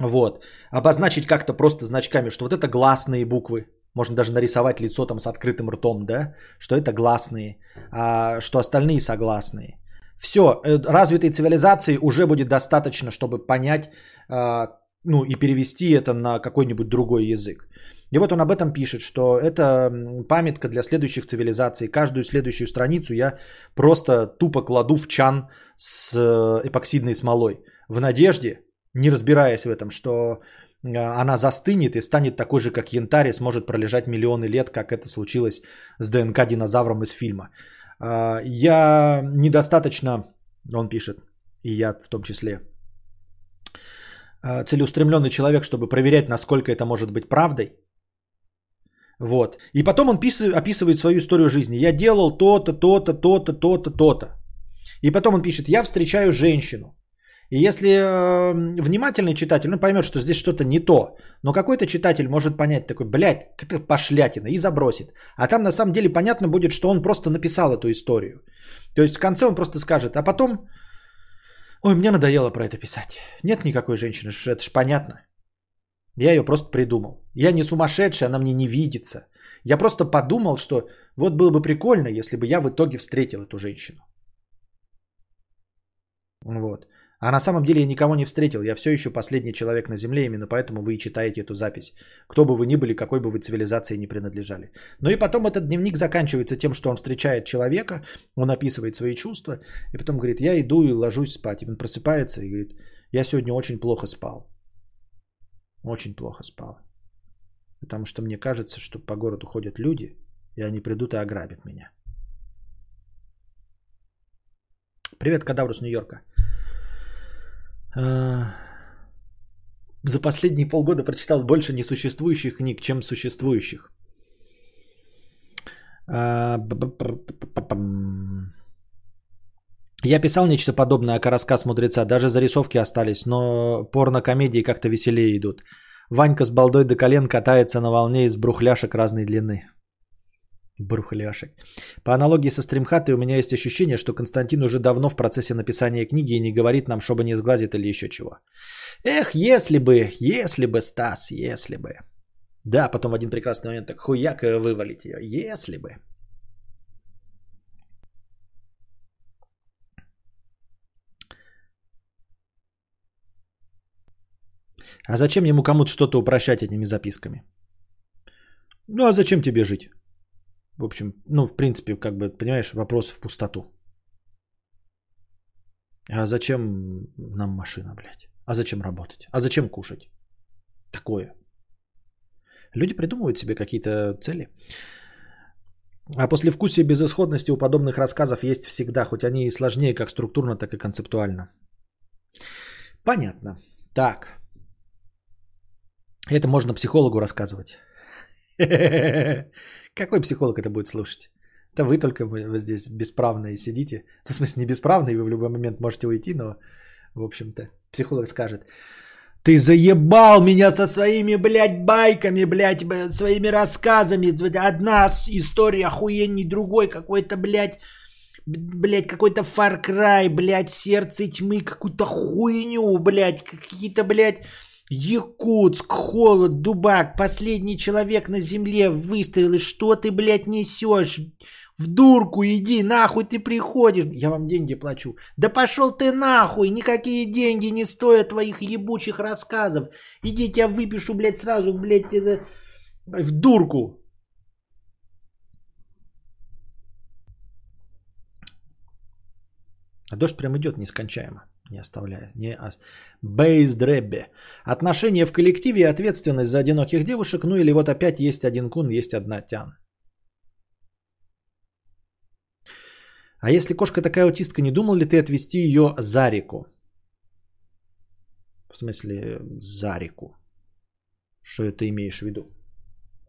Вот. Обозначить как-то просто значками, что вот это гласные буквы. Можно даже нарисовать лицо там с открытым ртом, да? Что это гласные, а что остальные согласные. Все, э, развитой цивилизации уже будет достаточно, чтобы понять, а, ну и перевести это на какой-нибудь другой язык. И вот он об этом пишет, что это памятка для следующих цивилизаций. Каждую следующую страницу я просто тупо кладу в чан с э, эпоксидной смолой. В надежде, не разбираясь в этом, что она застынет и станет такой же, как янтарь, и сможет пролежать миллионы лет, как это случилось с ДНК динозавром из фильма. А, я недостаточно, он пишет, и я в том числе, Э, целеустремленный человек, чтобы проверять, насколько это может быть правдой. Вот. И потом он описывает свою историю жизни. Я делал то-то, то-то, то-то, то-то, то-то. И потом он пишет, я встречаю женщину. И если э, внимательный читатель, ну, поймет, что здесь что-то не то, но какой-то читатель может понять такой, блядь, это пошлятина, и забросит. А там на самом деле понятно будет, что он просто написал эту историю. То есть в конце он просто скажет, а потом, ой, мне надоело про это писать. Нет никакой женщины, это ж понятно. Я ее просто придумал. Я не сумасшедший, она мне не видится. Я просто подумал, что вот было бы прикольно, если бы я в итоге встретил эту женщину. Вот. А на самом деле я никого не встретил. Я все еще последний человек на Земле, именно поэтому вы и читаете эту запись. Кто бы вы ни были, какой бы вы цивилизации ни принадлежали. Ну и потом этот дневник заканчивается тем, что он встречает человека, он описывает свои чувства, и потом говорит, я иду и ложусь спать. И он просыпается и говорит, я сегодня очень плохо спал. Очень плохо спал. Потому что мне кажется, что по городу ходят люди, и они придут и ограбят меня. Привет, Кадаврус Нью-Йорка. А, за последние полгода прочитал больше несуществующих книг, чем существующих. А, Я писал нечто подобное, как рассказ мудреца. Даже зарисовки остались, но порно-комедии как-то веселее идут. Ванька с балдой до колен катается на волне из брухляшек разной длины. Брухляшек. По аналогии со стримхатой у меня есть ощущение, что Константин уже давно в процессе написания книги и не говорит нам, чтобы не сглазит или еще чего. Эх, если бы, если бы, Стас, если бы. Да, потом в один прекрасный момент так хуяк вывалить ее. Если бы. А зачем ему кому-то что-то упрощать этими записками? Ну а зачем тебе жить? В общем, ну, в принципе, как бы, понимаешь, вопрос в пустоту. А зачем нам машина, блядь? А зачем работать? А зачем кушать? Такое. Люди придумывают себе какие-то цели. А после вкусия безысходности у подобных рассказов есть всегда, хоть они и сложнее как структурно, так и концептуально. Понятно. Так. Это можно психологу рассказывать. Какой психолог это будет слушать? Это вы только здесь бесправные сидите. Ну, в смысле, не бесправные, вы в любой момент можете уйти, но, в общем-то, психолог скажет, ты заебал меня со своими, блядь, байками, блядь, своими рассказами. Одна история охуенней другой, какой-то, блядь, блядь, какой-то Far Cry, блядь, сердце тьмы, какую-то хуйню, блядь, какие-то, блядь, Якутск, холод, дубак, последний человек на земле, выстрелы, что ты, блядь, несешь? В дурку иди, нахуй ты приходишь. Я вам деньги плачу. Да пошел ты нахуй, никакие деньги не стоят твоих ебучих рассказов. Иди, тебя выпишу, блядь, сразу, блядь, это... в дурку. А дождь прям идет нескончаемо не оставляя. Не ос... Бейсдреббе. Отношения в коллективе и ответственность за одиноких девушек. Ну или вот опять есть один кун, есть одна тян. А если кошка такая аутистка, не думал ли ты отвести ее за реку? В смысле, за реку. Что это имеешь в виду?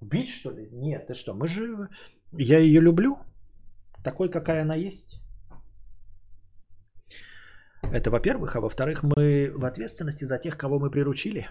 Убить, что ли? Нет, ты что, мы же... Я ее люблю, такой, какая она есть. Это во-первых. А во-вторых, мы в ответственности за тех, кого мы приручили.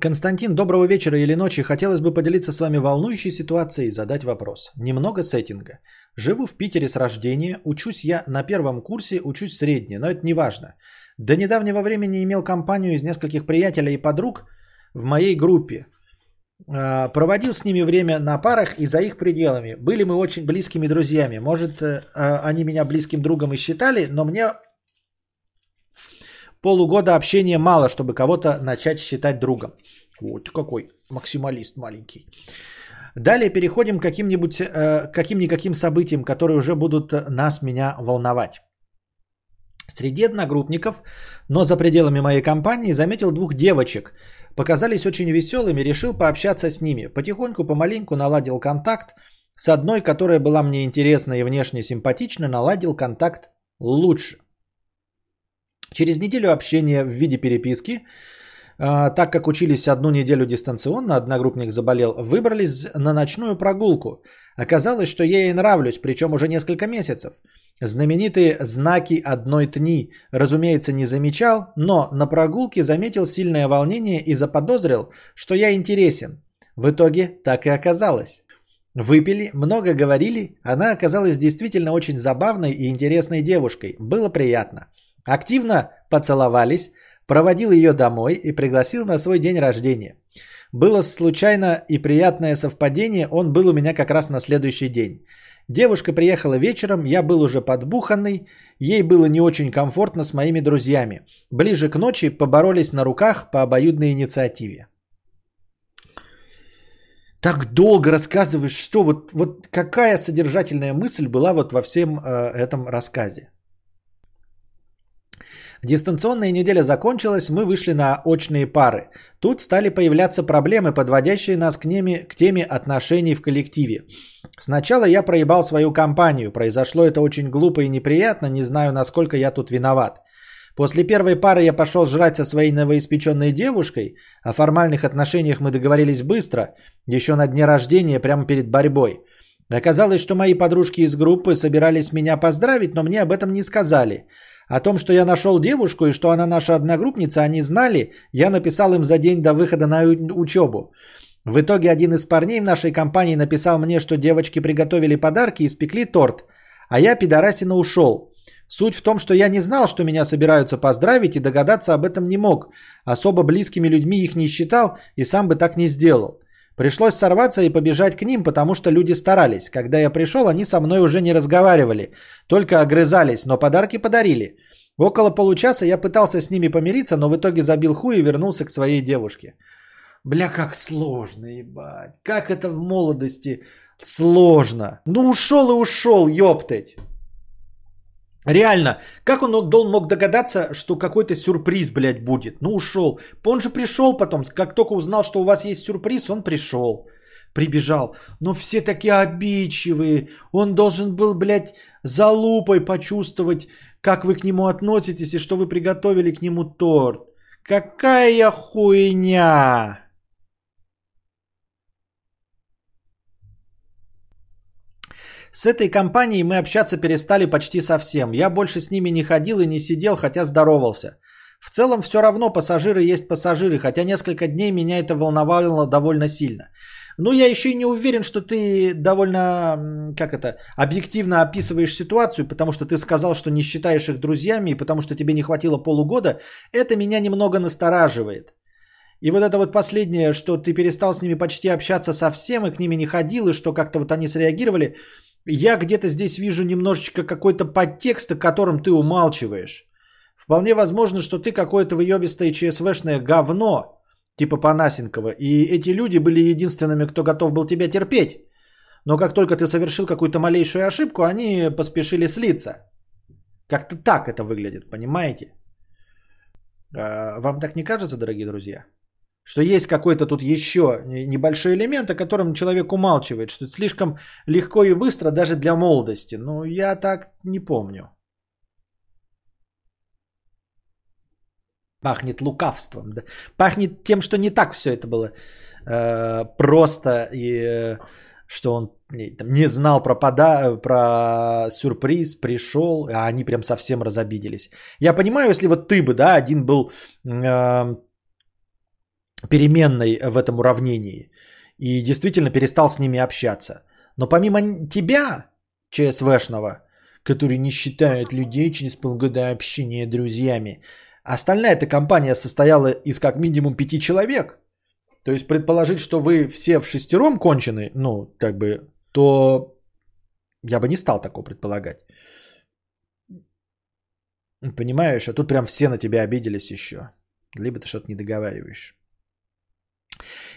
Константин, доброго вечера или ночи. Хотелось бы поделиться с вами волнующей ситуацией и задать вопрос. Немного сеттинга. Живу в Питере с рождения, учусь я на первом курсе, учусь средне, но это не важно. До недавнего времени имел компанию из нескольких приятелей и подруг в моей группе. А, проводил с ними время на парах и за их пределами. Были мы очень близкими друзьями. Может, э, а, они меня близким другом и считали, но мне полугода общения мало, чтобы кого-то начать считать другом. Вот какой максималист маленький. Далее переходим к каким-нибудь, э, каким-никаким событиям, которые уже будут нас, меня волновать. Среди одногруппников, но за пределами моей компании, заметил двух девочек – Показались очень веселыми, решил пообщаться с ними. Потихоньку, помаленьку наладил контакт. С одной, которая была мне интересна и внешне симпатична, наладил контакт лучше. Через неделю общения в виде переписки, а, так как учились одну неделю дистанционно, одногруппник заболел, выбрались на ночную прогулку. Оказалось, что я ей нравлюсь, причем уже несколько месяцев. Знаменитые знаки одной тни, разумеется, не замечал, но на прогулке заметил сильное волнение и заподозрил, что я интересен. В итоге так и оказалось. Выпили, много говорили, она оказалась действительно очень забавной и интересной девушкой, было приятно. Активно поцеловались, проводил ее домой и пригласил на свой день рождения. Было случайно и приятное совпадение, он был у меня как раз на следующий день. Девушка приехала вечером, я был уже подбуханный, ей было не очень комфортно с моими друзьями. Ближе к ночи поборолись на руках по обоюдной инициативе. Так долго рассказываешь, что вот, вот какая содержательная мысль была вот во всем э, этом рассказе. Дистанционная неделя закончилась, мы вышли на очные пары. Тут стали появляться проблемы, подводящие нас к, ними, к теме отношений в коллективе. Сначала я проебал свою компанию. Произошло это очень глупо и неприятно, не знаю, насколько я тут виноват. После первой пары я пошел жрать со своей новоиспеченной девушкой. О формальных отношениях мы договорились быстро, еще на дне рождения, прямо перед борьбой. Оказалось, что мои подружки из группы собирались меня поздравить, но мне об этом не сказали. О том, что я нашел девушку и что она наша одногруппница, они знали. Я написал им за день до выхода на учебу. В итоге один из парней в нашей компании написал мне, что девочки приготовили подарки и испекли торт, а я пидорасина ушел. Суть в том, что я не знал, что меня собираются поздравить и догадаться об этом не мог. Особо близкими людьми их не считал и сам бы так не сделал. Пришлось сорваться и побежать к ним, потому что люди старались. Когда я пришел, они со мной уже не разговаривали, только огрызались, но подарки подарили. Около получаса я пытался с ними помириться, но в итоге забил хуй и вернулся к своей девушке. Бля, как сложно, ебать. Как это в молодости сложно. Ну ушел и ушел, ёптать. Реально, как он мог догадаться, что какой-то сюрприз, блядь, будет? Ну, ушел. Он же пришел потом, как только узнал, что у вас есть сюрприз, он пришел. Прибежал. Но все такие обидчивые. Он должен был, блядь, за лупой почувствовать, как вы к нему относитесь и что вы приготовили к нему торт. Какая хуйня! С этой компанией мы общаться перестали почти совсем. Я больше с ними не ходил и не сидел, хотя здоровался. В целом все равно пассажиры есть пассажиры, хотя несколько дней меня это волновало довольно сильно. Ну, я еще и не уверен, что ты довольно, как это, объективно описываешь ситуацию, потому что ты сказал, что не считаешь их друзьями, и потому что тебе не хватило полугода. Это меня немного настораживает. И вот это вот последнее, что ты перестал с ними почти общаться совсем, и к ними не ходил, и что как-то вот они среагировали, я где-то здесь вижу немножечко какой-то подтекст, о котором ты умалчиваешь. Вполне возможно, что ты какое-то выебистое ЧСВшное говно, типа Панасенкова, и эти люди были единственными, кто готов был тебя терпеть. Но как только ты совершил какую-то малейшую ошибку, они поспешили слиться. Как-то так это выглядит, понимаете? А, вам так не кажется, дорогие друзья? Что есть какой-то тут еще небольшой элемент, о котором человек умалчивает, что это слишком легко и быстро даже для молодости. Но я так не помню. Пахнет лукавством. Да? Пахнет тем, что не так все это было э, просто и э, что он не, там, не знал про, пода, про сюрприз, пришел, а они прям совсем разобиделись. Я понимаю, если вот ты бы, да, один был э, переменной в этом уравнении и действительно перестал с ними общаться. Но помимо тебя, ЧСВшного, который не считает людей через полгода общения друзьями, остальная эта компания состояла из как минимум пяти человек. То есть предположить, что вы все в шестером кончены, ну, как бы, то я бы не стал такого предполагать. Понимаешь, а тут прям все на тебя обиделись еще. Либо ты что-то не договариваешь.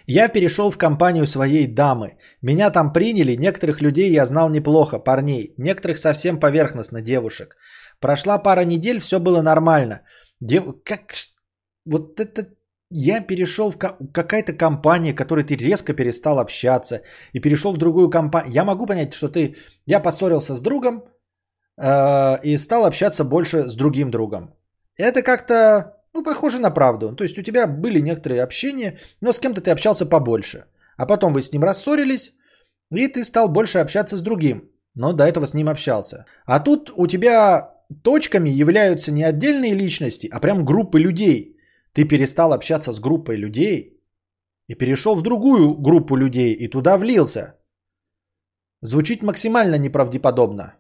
Я перешел в компанию своей дамы. Меня там приняли, некоторых людей я знал неплохо, парней, некоторых совсем поверхностно, девушек. Прошла пара недель, все было нормально. Дев... Как... Вот это... Я перешел в какая-то компания, которой ты резко перестал общаться, и перешел в другую компанию. Я могу понять, что ты... Я поссорился с другом э, и стал общаться больше с другим другом. Это как-то ну, похоже на правду. То есть у тебя были некоторые общения, но с кем-то ты общался побольше. А потом вы с ним рассорились, И ты стал больше общаться с другим, но до этого с ним общался. А тут у тебя точками являются не отдельные личности, а прям группы людей. Ты перестал общаться с группой людей и перешел в другую группу людей и туда влился. Звучит максимально неправдеподобно.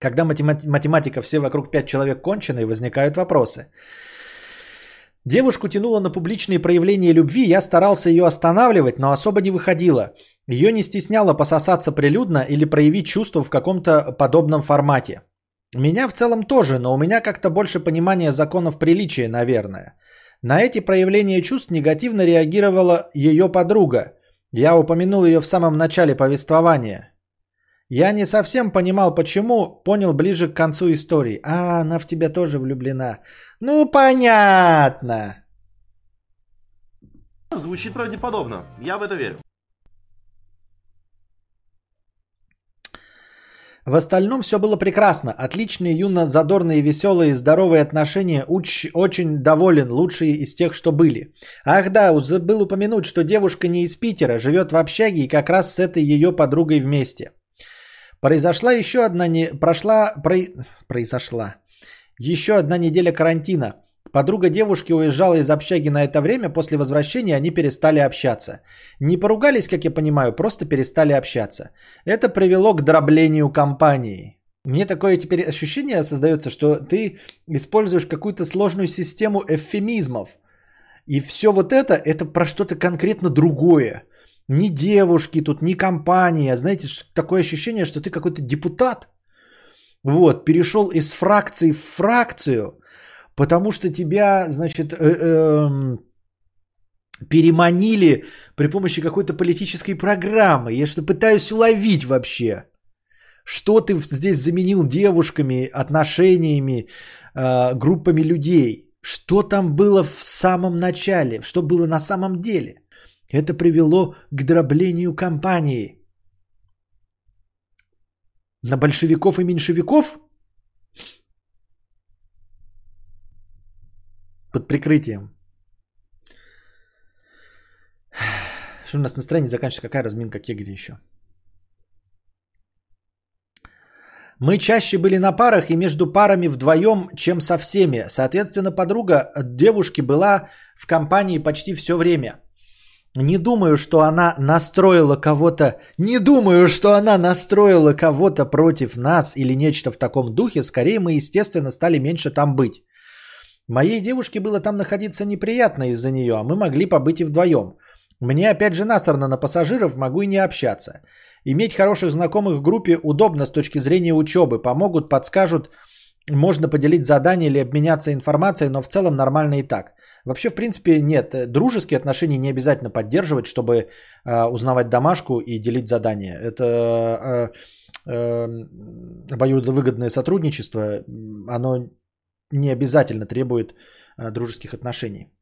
Когда математика все вокруг 5 человек конченые, возникают вопросы. Девушку тянуло на публичные проявления любви, я старался ее останавливать, но особо не выходило. Ее не стесняло пососаться прилюдно или проявить чувство в каком-то подобном формате. Меня в целом тоже, но у меня как-то больше понимания законов приличия, наверное. На эти проявления чувств негативно реагировала ее подруга. Я упомянул ее в самом начале повествования. Я не совсем понимал, почему, понял ближе к концу истории. А, она в тебя тоже влюблена. Ну, понятно. Звучит правдеподобно. Я в это верю. В остальном все было прекрасно. Отличные, юно, задорные, веселые, здоровые отношения. Уч, очень доволен, лучшие из тех, что были. Ах да, забыл упомянуть, что девушка не из Питера, живет в общаге и как раз с этой ее подругой вместе. Произошла еще одна не... Прошла... Про... Произошла. Еще одна неделя карантина. Подруга девушки уезжала из общаги на это время, после возвращения они перестали общаться. Не поругались, как я понимаю, просто перестали общаться. Это привело к дроблению компании. Мне такое теперь ощущение создается, что ты используешь какую-то сложную систему эвфемизмов. И все вот это, это про что-то конкретно другое. Ни девушки тут, ни компания. Знаете, такое ощущение, что ты какой-то депутат. Вот, перешел из фракции в фракцию, потому что тебя, значит, э, э, переманили при помощи какой-то политической программы. Я что пытаюсь уловить вообще. Что ты здесь заменил девушками, отношениями, э, группами людей? Что там было в самом начале? Что было на самом деле? Это привело к дроблению компании. На большевиков и меньшевиков? Под прикрытием. Что у нас настроение заканчивается? Какая разминка кегли еще? Мы чаще были на парах и между парами вдвоем, чем со всеми. Соответственно, подруга девушки была в компании почти все время. Не думаю, что она настроила кого-то, не думаю, что она настроила кого-то против нас или нечто в таком духе. Скорее, мы, естественно, стали меньше там быть. Моей девушке было там находиться неприятно из-за нее, а мы могли побыть и вдвоем. Мне опять же насторно на пассажиров, могу и не общаться. Иметь хороших знакомых в группе удобно с точки зрения учебы. Помогут, подскажут, можно поделить задание или обменяться информацией, но в целом нормально и так. Вообще, в принципе, нет. Дружеские отношения не обязательно поддерживать, чтобы э, узнавать домашку и делить задания. Это э, э, обоюдовыгодное сотрудничество, оно не обязательно требует э, дружеских отношений.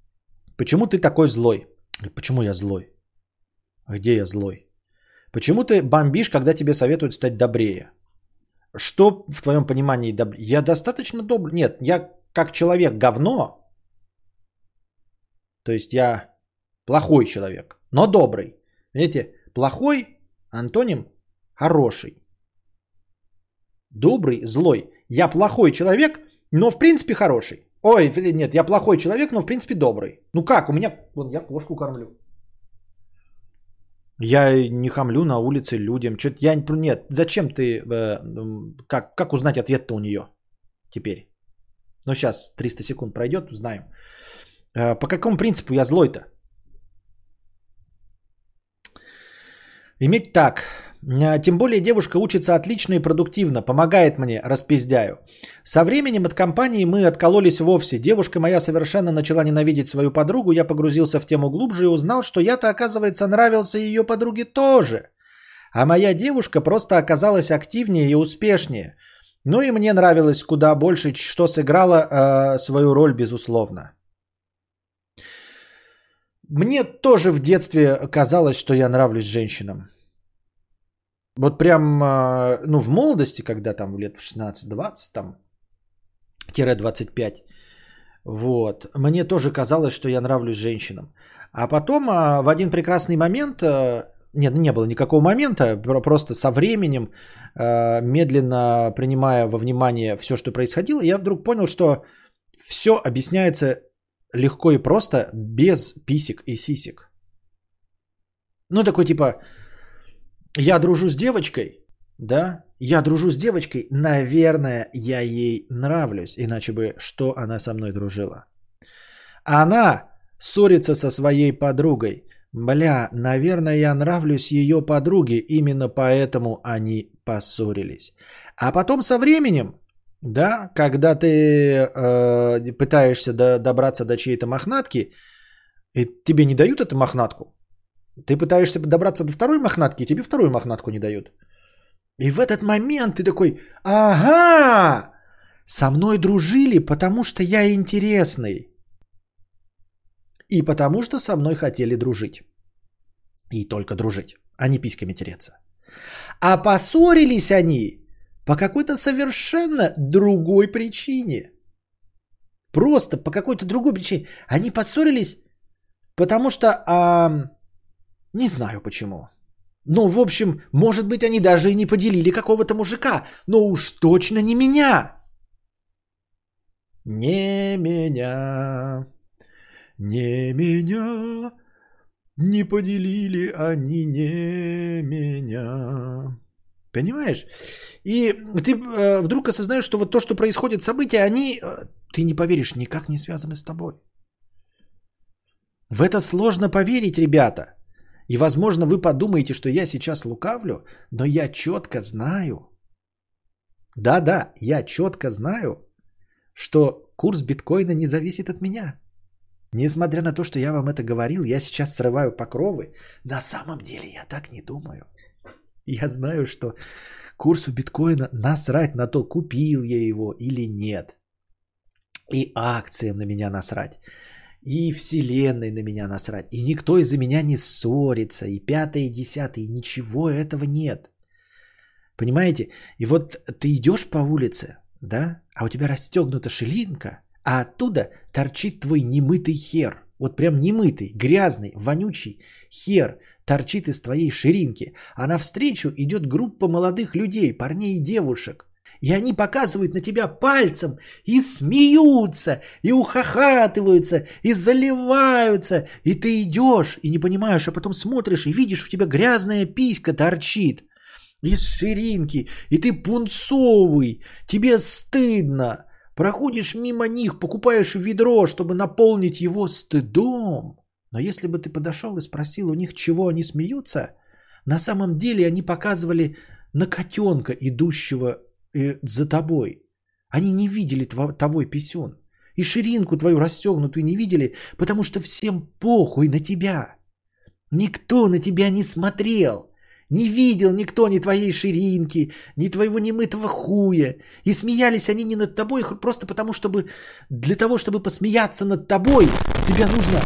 Почему ты такой злой? Почему я злой? Где я злой? Почему ты бомбишь, когда тебе советуют стать добрее? Что в твоем понимании добрее? Я достаточно добрый. Нет, я как человек говно, то есть я плохой человек, но добрый. Видите, плохой антоним хороший. Добрый, злой. Я плохой человек, но в принципе хороший. Ой, нет, я плохой человек, но в принципе добрый. Ну как, у меня, вот я кошку кормлю. Я не хамлю на улице людям. Что-то я нет. Зачем ты? Э, как, как узнать ответ-то у нее теперь? Ну сейчас 300 секунд пройдет, узнаем. Э, по какому принципу я злой-то? Иметь так. Э, тем более девушка учится отлично и продуктивно, помогает мне, распиздяю. Со временем от компании мы откололись вовсе. Девушка моя совершенно начала ненавидеть свою подругу, я погрузился в тему глубже и узнал, что я-то, оказывается, нравился ее подруге тоже. А моя девушка просто оказалась активнее и успешнее. Ну и мне нравилось куда больше, что сыграла э, свою роль, безусловно. Мне тоже в детстве казалось, что я нравлюсь женщинам. Вот прям, а, ну, в молодости, когда там лет в 16-20, там, 25, вот, мне тоже казалось, что я нравлюсь женщинам. А потом а, в один прекрасный момент, а, нет, не было никакого момента, про- просто со временем, медленно принимая во внимание все, что происходило, я вдруг понял, что все объясняется легко и просто, без писек и сисек. Ну, такой типа, я дружу с девочкой, да, я дружу с девочкой, наверное, я ей нравлюсь, иначе бы что она со мной дружила. Она ссорится со своей подругой. Бля, наверное, я нравлюсь ее подруге, именно поэтому они поссорились. А потом со временем, да, когда ты э, пытаешься до- добраться до чьей-то мохнатки, и тебе не дают эту мохнатку, ты пытаешься добраться до второй мохнатки, и тебе вторую мохнатку не дают. И в этот момент ты такой, ага, со мной дружили, потому что я интересный. И потому что со мной хотели дружить. И только дружить, а не письками тереться. А поссорились они по какой-то совершенно другой причине. Просто по какой-то другой причине. Они поссорились, потому что... а, не знаю почему. Ну, в общем, может быть, они даже и не поделили какого-то мужика, но уж точно не меня. Не меня, не меня, не поделили они не меня. Понимаешь? И ты э, вдруг осознаешь, что вот то, что происходит, события, они, э, ты не поверишь, никак не связаны с тобой. В это сложно поверить, ребята. И, возможно, вы подумаете, что я сейчас лукавлю, но я четко знаю. Да-да, я четко знаю, что курс биткоина не зависит от меня. Несмотря на то, что я вам это говорил, я сейчас срываю покровы. На самом деле я так не думаю. Я знаю, что курсу биткоина насрать на то, купил я его или нет. И акциям на меня насрать. И вселенной на меня насрать. И никто из-за меня не ссорится. И пятое, и десятое. И ничего этого нет. Понимаете? И вот ты идешь по улице, да? А у тебя расстегнута шилинка, а оттуда торчит твой немытый хер. Вот прям немытый, грязный, вонючий хер торчит из твоей ширинки. А навстречу идет группа молодых людей, парней и девушек. И они показывают на тебя пальцем и смеются, и ухахатываются, и заливаются. И ты идешь и не понимаешь, а потом смотришь и видишь, у тебя грязная писька торчит из ширинки, и ты пунцовый, тебе стыдно. Проходишь мимо них, покупаешь ведро, чтобы наполнить его стыдом. Но если бы ты подошел и спросил у них, чего они смеются, на самом деле они показывали на котенка, идущего э, за тобой. Они не видели тво- твой писюн. И ширинку твою расстегнутую не видели, потому что всем похуй на тебя. Никто на тебя не смотрел. Не видел никто ни твоей ширинки, ни твоего немытого хуя. И смеялись они не над тобой, просто потому, чтобы для того, чтобы посмеяться над тобой, тебе нужно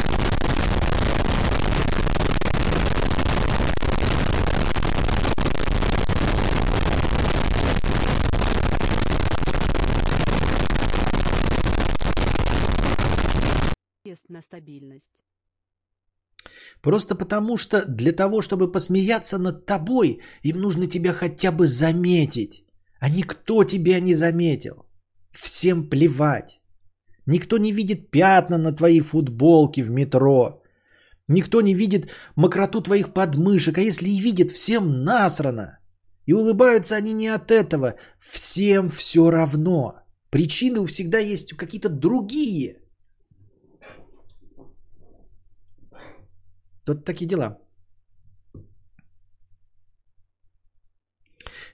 Тест на стабильность. Просто потому что для того, чтобы посмеяться над тобой, им нужно тебя хотя бы заметить. А никто тебя не заметил. Всем плевать. Никто не видит пятна на твоей футболке в метро. Никто не видит мокроту твоих подмышек. А если и видит, всем насрано. И улыбаются они не от этого. Всем все равно. Причины всегда есть какие-то другие. Тут такие дела.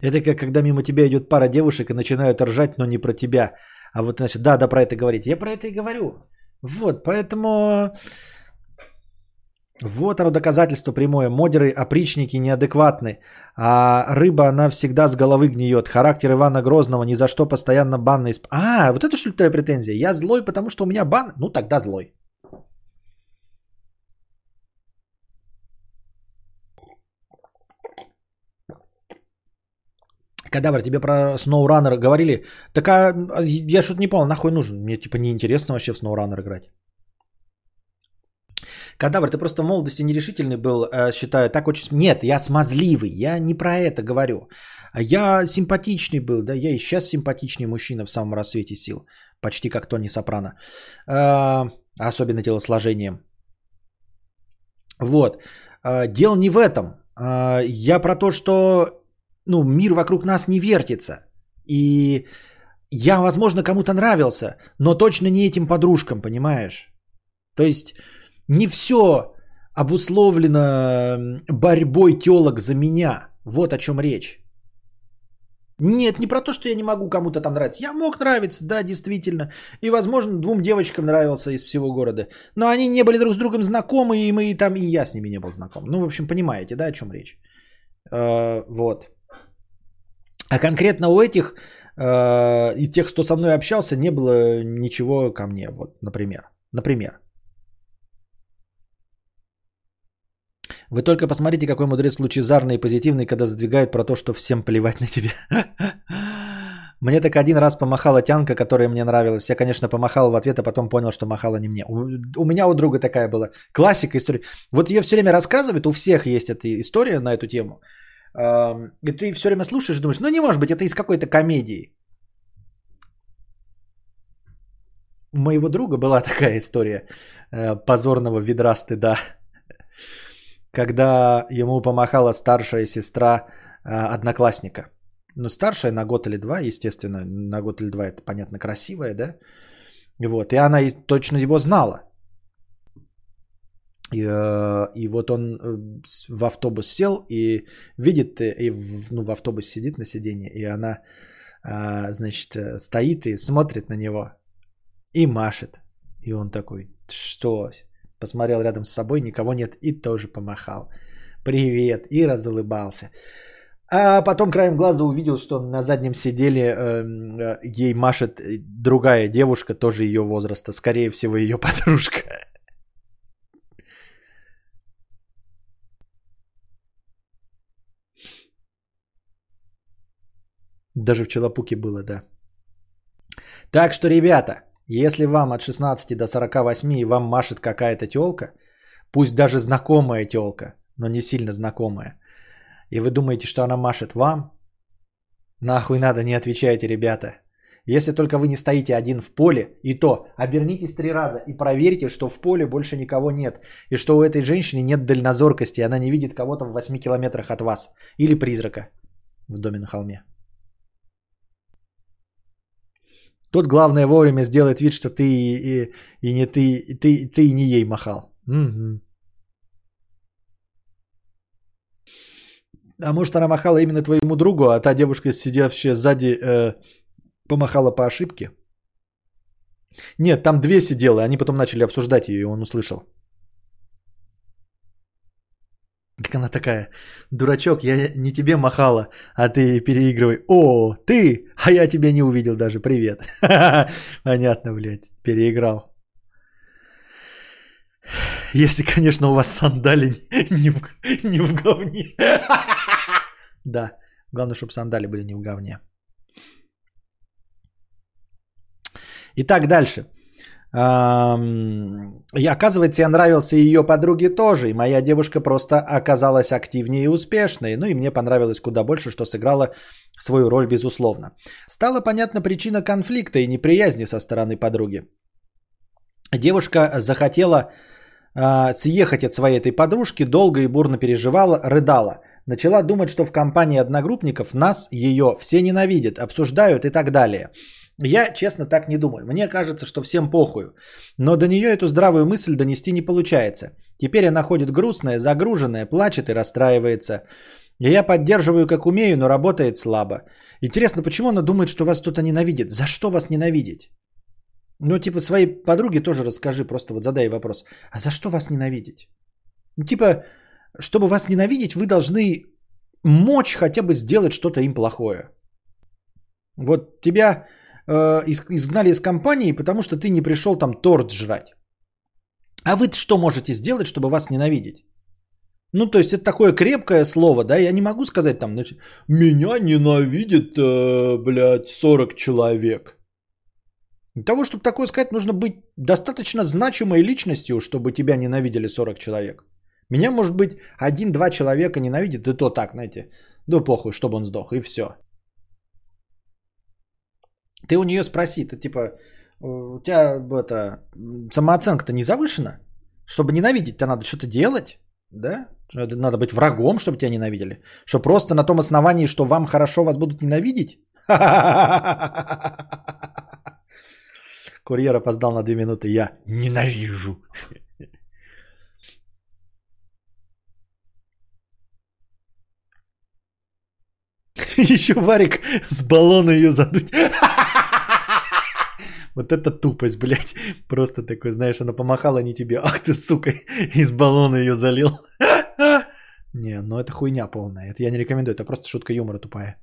Это как когда мимо тебя идет пара девушек и начинают ржать, но не про тебя. А вот, значит, да, да, про это говорить. Я про это и говорю. Вот, поэтому... Вот оно доказательство прямое. Модеры, опричники неадекватны. А рыба, она всегда с головы гниет. Характер Ивана Грозного ни за что постоянно банный. А, вот это что ли твоя претензия? Я злой, потому что у меня бан? Ну, тогда злой. Кадавр, тебе про SnowRunner говорили. Так а я что-то не понял, нахуй нужен? Мне типа неинтересно вообще в SnowRunner играть. Кадавр, ты просто в молодости нерешительный был, э, считаю, так очень... Нет, я смазливый, я не про это говорю. А Я симпатичный был, да, я и сейчас симпатичный мужчина в самом рассвете сил. Почти как Тони Сопрано. Э, Особенно телосложением. Вот. Э, Дело не в этом. Я про то, что ну, мир вокруг нас не вертится. И я, возможно, кому-то нравился, но точно не этим подружкам, понимаешь? То есть не все обусловлено борьбой телок за меня. Вот о чем речь. Нет, не про то, что я не могу кому-то там нравиться. Я мог нравиться, да, действительно. И, возможно, двум девочкам нравился из всего города. Но они не были друг с другом знакомы, и мы там, и я с ними не был знаком. Ну, в общем, понимаете, да, о чем речь. Э, вот. А конкретно у этих, э, и тех, кто со мной общался, не было ничего ко мне. Вот, например. Например. Вы только посмотрите, какой мудрец лучезарный и позитивный, когда задвигает про то, что всем плевать на тебя. Мне так один раз помахала тянка, которая мне нравилась. Я, конечно, помахал в ответ, а потом понял, что махала не мне. У, у меня у друга такая была. Классика истории. Вот ее все время рассказывают, у всех есть эта история на эту тему. И ты все время слушаешь и думаешь, ну не может быть, это из какой-то комедии. У моего друга была такая история э, позорного ведра стыда когда ему помахала старшая сестра э, одноклассника. Ну, старшая на год или два, естественно, на год или два это, понятно, красивая, да? Вот, и она точно его знала. И, э, и вот он э, в автобус сел и видит, э, и в, ну, в автобусе сидит на сиденье, и она, значит, стоит и смотрит на него и машет. И он такой, что? Посмотрел рядом с собой, никого нет, и тоже помахал. Привет, и разулыбался. А потом краем глаза увидел, что на заднем сиделе эм, э, ей машет другая девушка, тоже ее возраста, скорее всего, ее подружка. Даже в Челопуке было, да. Так что, ребята, если вам от 16 до 48 и вам машет какая-то телка, пусть даже знакомая телка, но не сильно знакомая, и вы думаете, что она машет вам, нахуй надо, не отвечайте, ребята. Если только вы не стоите один в поле, и то обернитесь три раза и проверьте, что в поле больше никого нет, и что у этой женщины нет дальнозоркости, она не видит кого-то в 8 километрах от вас, или призрака в доме на холме. Тут главное вовремя сделать вид, что ты и, и- и не ты, и ты, ты и не ей махал. Мгм. А может она махала именно твоему другу, а та девушка, сидевшая сзади, э, помахала по ошибке? Нет, там две сиделы, они потом начали обсуждать ее, и он услышал. Как она такая, дурачок, я не тебе махала, а ты переигрывай. О, ты, а я тебя не увидел даже, привет. Понятно, блядь, переиграл. Если, конечно, у вас сандали не в, не в говне. Да, главное, чтобы сандали были не в говне. Итак, дальше. И оказывается, я нравился ее подруге тоже. И моя девушка просто оказалась активнее и успешной. Ну и мне понравилось куда больше, что сыграла свою роль, безусловно. Стала понятна причина конфликта и неприязни со стороны подруги. Девушка захотела а, съехать от своей этой подружки, долго и бурно переживала, рыдала. Начала думать, что в компании одногруппников нас, ее, все ненавидят, обсуждают и так далее. Я, честно, так не думаю. Мне кажется, что всем похую. Но до нее эту здравую мысль донести не получается. Теперь она ходит грустная, загруженная, плачет и расстраивается. И я поддерживаю как умею, но работает слабо. Интересно, почему она думает, что вас кто-то ненавидит? За что вас ненавидеть? Ну, типа, своей подруге тоже расскажи, просто вот задай вопрос. А за что вас ненавидеть? Ну, типа, чтобы вас ненавидеть, вы должны мочь хотя бы сделать что-то им плохое. Вот тебя э, из- изгнали из компании, потому что ты не пришел там торт жрать. А вы что можете сделать, чтобы вас ненавидеть? Ну, то есть это такое крепкое слово, да, я не могу сказать там, значит, меня ненавидит, э, блядь, 40 человек. Для того, чтобы такое сказать, нужно быть достаточно значимой личностью, чтобы тебя ненавидели 40 человек. Меня, может быть, один-два человека ненавидит, и то так, знаете, да похуй, чтобы он сдох, и все. Ты у нее спроси, ты типа, у тебя это, самооценка-то не завышена? Чтобы ненавидеть-то надо что-то делать, да? Надо быть врагом, чтобы тебя ненавидели. Что просто на том основании, что вам хорошо, вас будут ненавидеть? Курьер опоздал на две минуты. Я ненавижу. Еще Варик с баллона ее задуть. Вот это тупость, блядь. Просто такой, знаешь, она помахала не тебе. Ах ты, сука, из баллона ее залил. Не, ну это хуйня полная. Это я не рекомендую. Это просто шутка юмора тупая.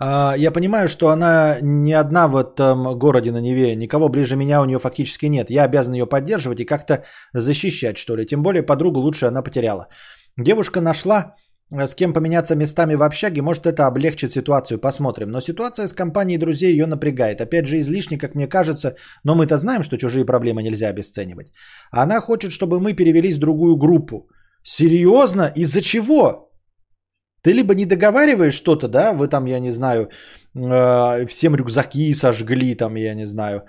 А, я понимаю, что она не одна в этом городе на Неве. Никого ближе меня у нее фактически нет. Я обязан ее поддерживать и как-то защищать, что ли. Тем более подругу лучше она потеряла. Девушка нашла с кем поменяться местами в общаге, может это облегчит ситуацию, посмотрим. Но ситуация с компанией друзей ее напрягает. Опять же излишне, как мне кажется, но мы-то знаем, что чужие проблемы нельзя обесценивать. Она хочет, чтобы мы перевелись в другую группу. Серьезно? Из-за чего? Ты либо не договариваешь что-то, да, вы там, я не знаю, э, всем рюкзаки сожгли, там, я не знаю,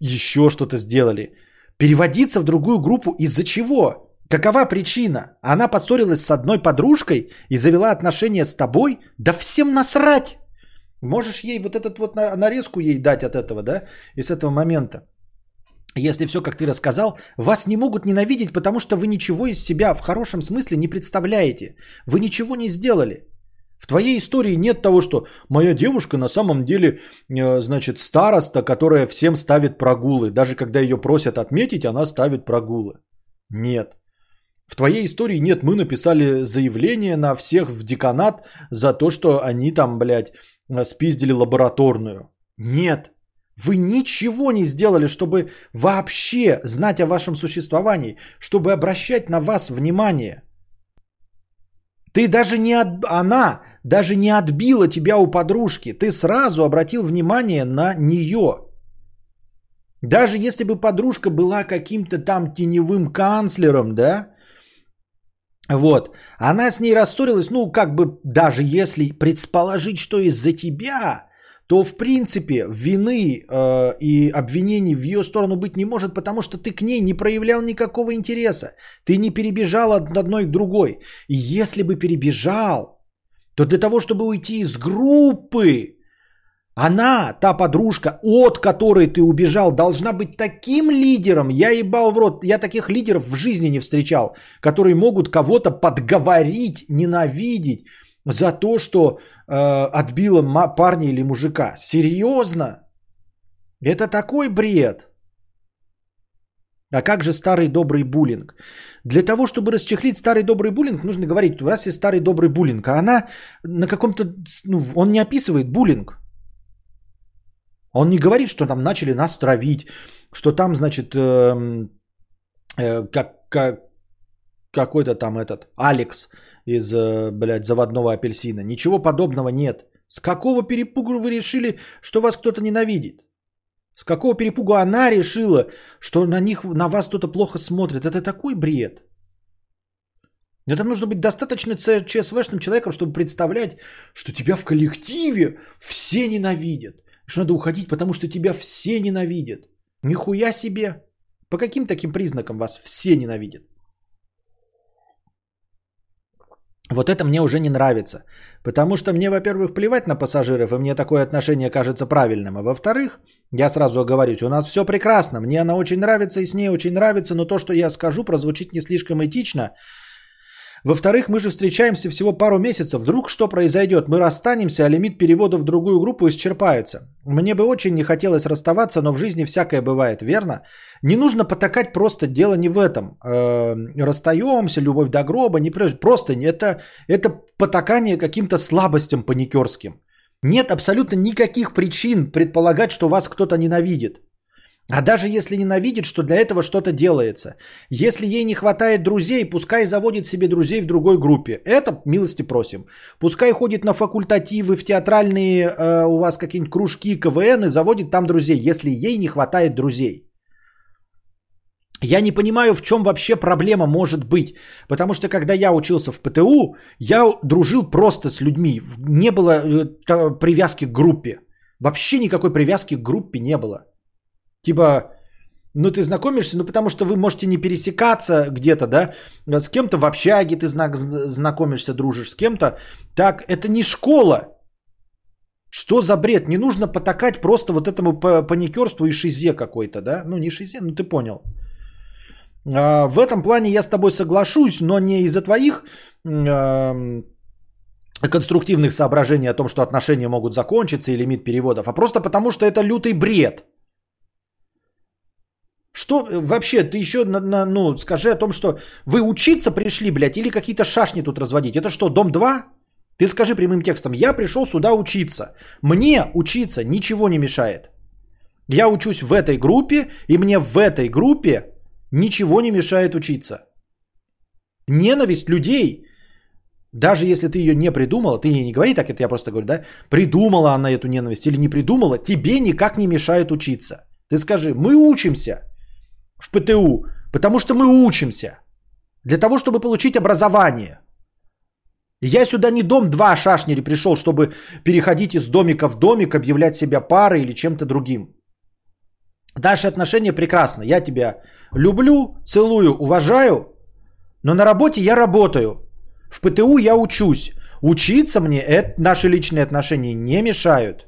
еще что-то сделали. Переводиться в другую группу из-за чего? Какова причина? Она поссорилась с одной подружкой и завела отношения с тобой? Да всем насрать! Можешь ей вот этот вот нарезку ей дать от этого, да, и с этого момента если все, как ты рассказал, вас не могут ненавидеть, потому что вы ничего из себя в хорошем смысле не представляете. Вы ничего не сделали. В твоей истории нет того, что моя девушка на самом деле, э, значит, староста, которая всем ставит прогулы. Даже когда ее просят отметить, она ставит прогулы. Нет. В твоей истории нет, мы написали заявление на всех в деканат за то, что они там, блядь, спиздили лабораторную. Нет. Вы ничего не сделали, чтобы вообще знать о вашем существовании, чтобы обращать на вас внимание. Ты даже не от... она даже не отбила тебя у подружки. Ты сразу обратил внимание на нее. Даже если бы подружка была каким-то там теневым канцлером, да, вот, она с ней рассорилась, ну, как бы, даже если предположить, что из-за тебя, то в принципе вины э, и обвинений в ее сторону быть не может, потому что ты к ней не проявлял никакого интереса. Ты не перебежал от одной к другой. И если бы перебежал, то для того, чтобы уйти из группы, она, та подружка, от которой ты убежал, должна быть таким лидером. Я ебал в рот, я таких лидеров в жизни не встречал, которые могут кого-то подговорить, ненавидеть за то, что э, отбила парня или мужика. Серьезно? Это такой бред. А как же старый добрый буллинг? Для того, чтобы расчехлить старый добрый буллинг, нужно говорить, раз есть старый добрый буллинг, а она на каком-то, ну, он не описывает буллинг. Он не говорит, что там начали нас травить, что там, значит, э, э, как, как, какой-то там этот Алекс из, э, блядь, заводного апельсина. Ничего подобного нет. С какого перепугу вы решили, что вас кто-то ненавидит? С какого перепугу она решила, что на них, на вас кто-то плохо смотрит? Это такой бред. Это нужно быть достаточно ЧСВшным человеком, чтобы представлять, что тебя в коллективе все ненавидят. Что надо уходить, потому что тебя все ненавидят. Нихуя себе. По каким таким признакам вас все ненавидят? Вот это мне уже не нравится. Потому что мне, во-первых, плевать на пассажиров, и мне такое отношение кажется правильным. А во-вторых, я сразу оговорюсь, у нас все прекрасно. Мне она очень нравится и с ней очень нравится, но то, что я скажу, прозвучит не слишком этично. Во-вторых, мы же встречаемся всего пару месяцев. Вдруг что произойдет? Мы расстанемся, а лимит перевода в другую группу исчерпается. Мне бы очень не хотелось расставаться, но в жизни всякое бывает, верно? Не нужно потакать просто дело не в этом. Э, расстаемся, любовь до гроба, не просто это, это потакание каким-то слабостям паникерским. Нет абсолютно никаких причин предполагать, что вас кто-то ненавидит. А даже если ненавидит, что для этого что-то делается. Если ей не хватает друзей, пускай заводит себе друзей в другой группе. Это милости просим. Пускай ходит на факультативы, в театральные э, у вас какие-нибудь кружки, КВН и заводит там друзей, если ей не хватает друзей. Я не понимаю, в чем вообще проблема может быть. Потому что когда я учился в ПТУ, я дружил просто с людьми. Не было э, привязки к группе. Вообще никакой привязки к группе не было. Типа, ну ты знакомишься, ну потому что вы можете не пересекаться где-то, да, с кем-то в общаге ты знакомишься, дружишь, с кем-то. Так, это не школа. Что за бред? Не нужно потакать просто вот этому паникерству и шизе какой-то, да? Ну не шизе, ну ты понял. А, в этом плане я с тобой соглашусь, но не из-за твоих конструктивных соображений о том, что отношения могут закончиться и лимит переводов, а просто потому, что это лютый бред. Что э, вообще, ты еще, на, на, ну, скажи о том, что вы учиться пришли, блядь, или какие-то шашни тут разводить. Это что, дом 2? Ты скажи прямым текстом, я пришел сюда учиться. Мне учиться ничего не мешает. Я учусь в этой группе, и мне в этой группе ничего не мешает учиться. Ненависть людей, даже если ты ее не придумала, ты ей не говори так, это я просто говорю, да, придумала она эту ненависть или не придумала, тебе никак не мешает учиться. Ты скажи, мы учимся – в ПТУ? Потому что мы учимся. Для того, чтобы получить образование. Я сюда не дом два шашнери пришел, чтобы переходить из домика в домик, объявлять себя парой или чем-то другим. Наши отношения прекрасно. Я тебя люблю, целую, уважаю, но на работе я работаю. В ПТУ я учусь. Учиться мне это, наши личные отношения не мешают.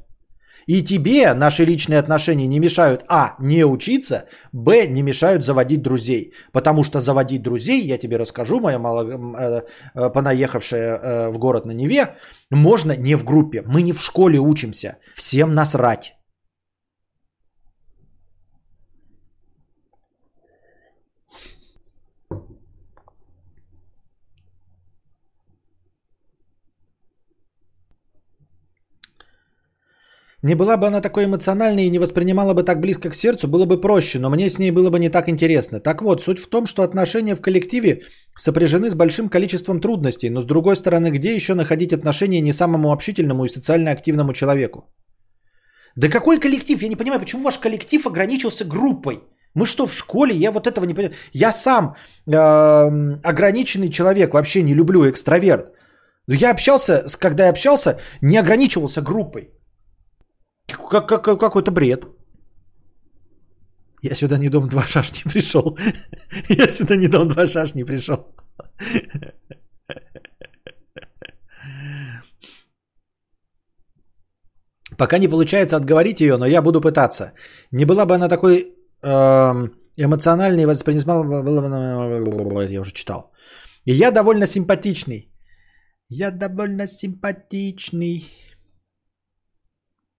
И тебе наши личные отношения не мешают А. Не учиться, Б. Не мешают заводить друзей. Потому что заводить друзей, я тебе расскажу, моя мало, э, э, понаехавшая э, в город на Неве, можно не в группе. Мы не в школе учимся. Всем насрать. Не была бы она такой эмоциональной и не воспринимала бы так близко к сердцу, было бы проще, но мне с ней было бы не так интересно. Так вот, суть в том, что отношения в коллективе сопряжены с большим количеством трудностей, но с другой стороны, где еще находить отношения не самому общительному и социально активному человеку? Да какой коллектив? Я не понимаю, почему ваш коллектив ограничился группой? Мы что, в школе? Я вот этого не понимаю. Я сам э, ограниченный человек, вообще не люблю экстраверт. Но я общался, когда я общался, не ограничивался группой. Как, как, какой-то бред. Я сюда не дом два шашни пришел. Я сюда не дом два шашни пришел. Пока не получается отговорить ее, но я буду пытаться. Не была бы она такой э, эмоциональной и воспринимала... Я уже читал. И я довольно симпатичный. Я довольно симпатичный.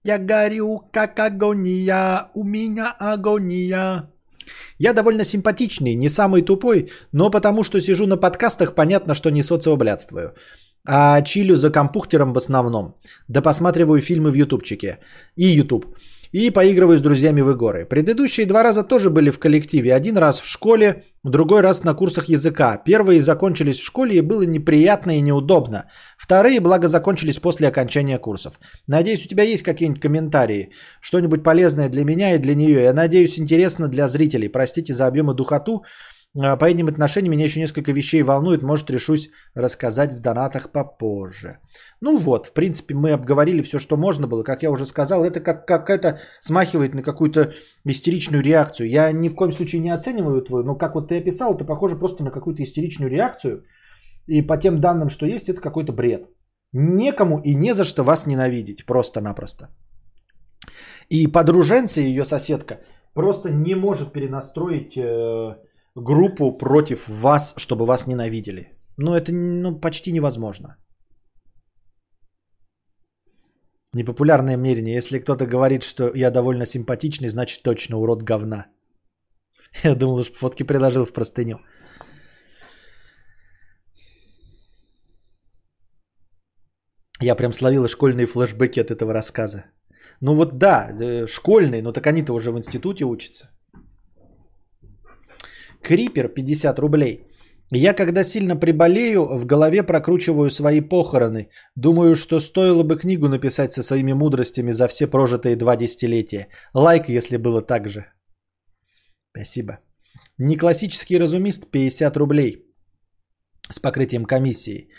Я горю, как агония, у меня агония. Я довольно симпатичный, не самый тупой, но потому что сижу на подкастах, понятно, что не социоблядствую. А чилю за компухтером в основном. Да посматриваю фильмы в ютубчике. И ютуб и поигрываю с друзьями в игры. Предыдущие два раза тоже были в коллективе. Один раз в школе, другой раз на курсах языка. Первые закончились в школе и было неприятно и неудобно. Вторые, благо, закончились после окончания курсов. Надеюсь, у тебя есть какие-нибудь комментарии, что-нибудь полезное для меня и для нее. Я надеюсь, интересно для зрителей. Простите за объем и духоту. А, по этим отношениям меня еще несколько вещей волнует. Может, решусь рассказать в донатах попозже. Ну вот, в принципе, мы обговорили все, что можно было. Как я уже сказал, это как, какая-то смахивает на какую-то истеричную реакцию. Я ни в коем случае не оцениваю твою, но как вот ты описал, это похоже просто на какую-то истеричную реакцию. И по тем данным, что есть, это какой-то бред. Некому и не за что вас ненавидеть, просто-напросто. И подруженца, ее соседка, просто не может перенастроить э, группу против вас, чтобы вас ненавидели. Ну, это ну, почти невозможно. Непопулярное мнение. Если кто-то говорит, что я довольно симпатичный, значит точно урод говна. Я думал, что фотки приложил в простыню. Я прям словил школьные флешбеки от этого рассказа. Ну вот да, э, школьные, но так они-то уже в институте учатся. Крипер 50 рублей. Я когда сильно приболею, в голове прокручиваю свои похороны. Думаю, что стоило бы книгу написать со своими мудростями за все прожитые два десятилетия. Лайк, если было так же. Спасибо. Неклассический разумист 50 рублей с покрытием комиссии.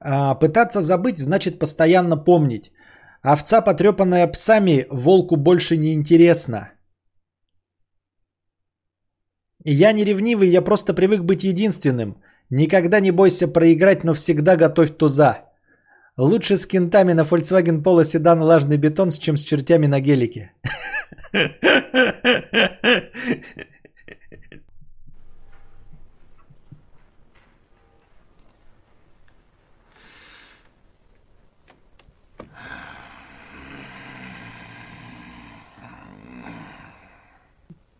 А, пытаться забыть значит постоянно помнить. Овца, потрепанная псами, волку больше не интересна. Я не ревнивый, я просто привык быть единственным. Никогда не бойся проиграть, но всегда готовь туза. Лучше с кентами на Volkswagen Polo седан влажный бетон, чем с чертями на гелике.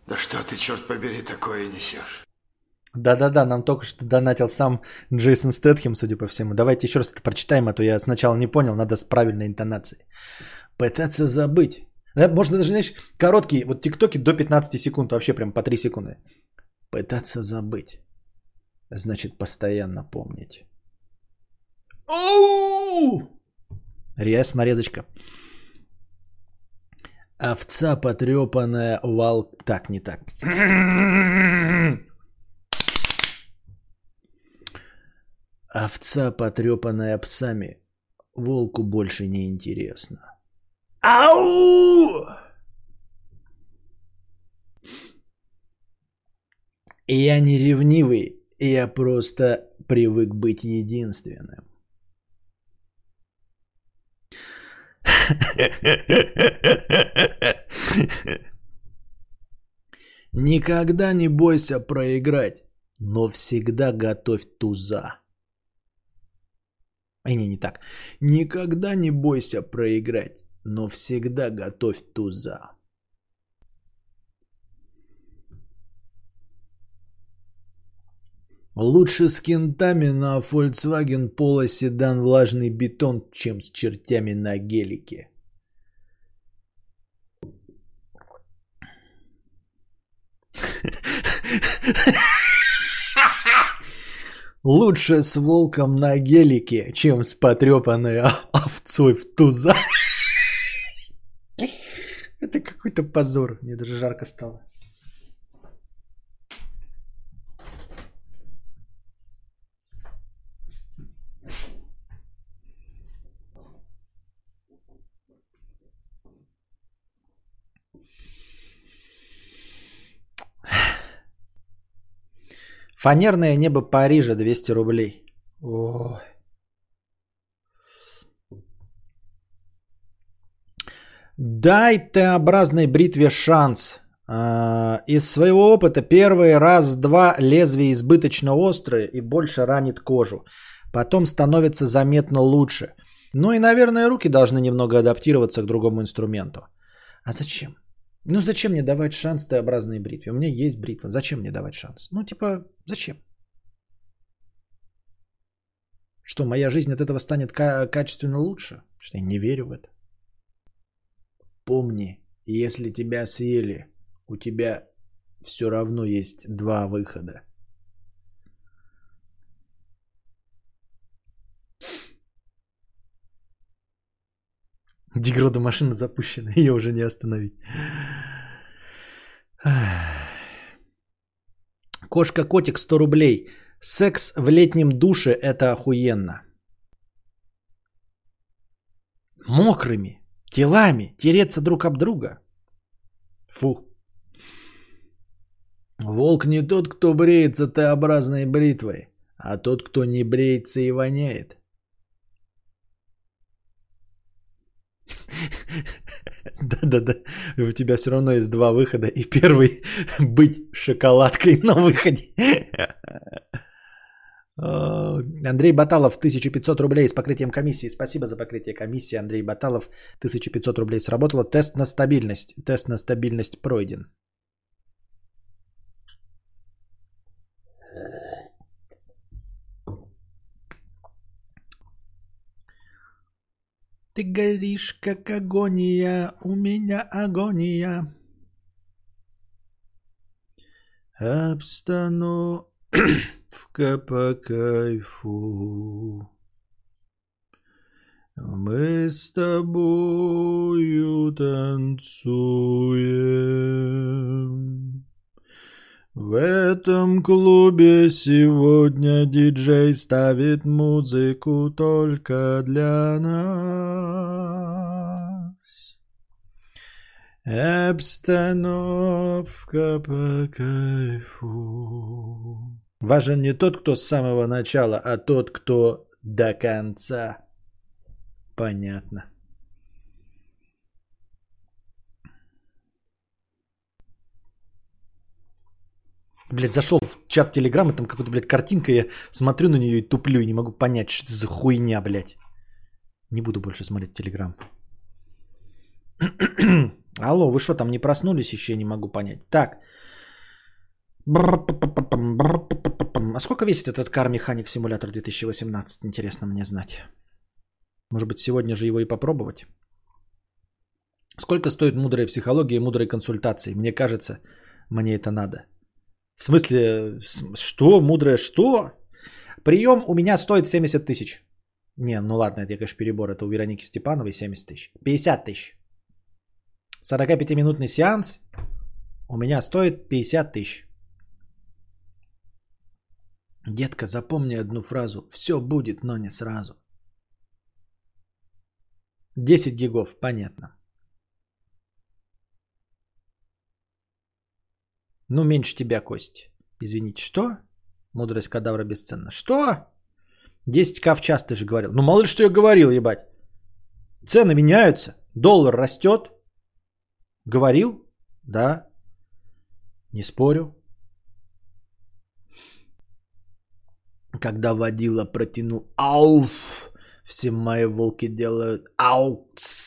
Да что ты, черт побери, такое несешь? Да-да-да, нам только что донатил сам Джейсон Стэтхем, судя по всему. Давайте еще раз это прочитаем, а то я сначала не понял, надо с правильной интонацией. Пытаться забыть. Да, можно даже, знаешь, короткие, вот тиктоки до 15 секунд, вообще прям по 3 секунды. Пытаться забыть. Значит, постоянно помнить. Оу! Рез, нарезочка. Овца потрепанная вал... Так, не так. Овца, потрепанная псами, волку больше не интересно. Ау! Я не ревнивый, я просто привык быть единственным. Никогда не бойся проиграть, но всегда готовь туза. А не, не так. Никогда не бойся проиграть, но всегда готовь туза. Лучше с кентами на Volkswagen Polo седан влажный бетон, чем с чертями на гелике. Лучше с волком на гелике, чем с потрепанной овцой в туза. Это какой-то позор. Мне даже жарко стало. Фанерное небо Парижа 200 рублей. Ой. Дай Т-образной бритве шанс. А, из своего опыта первый раз-два лезвие избыточно острое и больше ранит кожу. Потом становится заметно лучше. Ну и, наверное, руки должны немного адаптироваться к другому инструменту. А зачем? Ну зачем мне давать шанс Т-образной бритве? У меня есть бритва. Зачем мне давать шанс? Ну типа, зачем? Что, моя жизнь от этого станет ка- качественно лучше? Что я не верю в это. Помни, если тебя съели, у тебя все равно есть два выхода. Дегрода машина запущена, ее уже не остановить. Кошка-котик 100 рублей. Секс в летнем душе – это охуенно. Мокрыми телами тереться друг об друга. Фу. Волк не тот, кто бреется Т-образной бритвой, а тот, кто не бреется и воняет. Да-да-да, у тебя все равно есть два выхода. И первый – быть шоколадкой на выходе. Андрей Баталов, 1500 рублей с покрытием комиссии. Спасибо за покрытие комиссии, Андрей Баталов. 1500 рублей сработало. Тест на стабильность. Тест на стабильность пройден. Ты горишь, как агония, у меня агония. Обстановка по кайфу. Мы с тобою танцуем. В этом клубе сегодня диджей ставит музыку только для нас. Обстановка по кайфу. Важен не тот, кто с самого начала, а тот, кто до конца. Понятно. Блядь, зашел в чат Телеграма, там какая-то, блядь, картинка, я смотрю на нее и туплю, и не могу понять, что это за хуйня, блядь. Не буду больше смотреть Телеграм. Алло, вы что, там не проснулись еще, не могу понять. Так. А сколько весит этот Car Mechanic Simulator 2018, интересно мне знать. Может быть, сегодня же его и попробовать? Сколько стоит мудрая психология и мудрые консультации? Мне кажется, мне это надо. В смысле, что? Мудрое что? Прием у меня стоит 70 тысяч. Не, ну ладно, это, конечно, перебор. Это у Вероники Степановой 70 тысяч. 50 тысяч. 45-минутный сеанс у меня стоит 50 тысяч. Детка, запомни одну фразу. Все будет, но не сразу. 10 гигов, понятно. Ну, меньше тебя, Кость. Извините, что? Мудрость кадавра бесценна. Что? 10к в час, ты же говорил. Ну, мало ли, что я говорил, ебать. Цены меняются. Доллар растет. Говорил? Да. Не спорю. Когда водила протянул ауф, все мои волки делают аукс.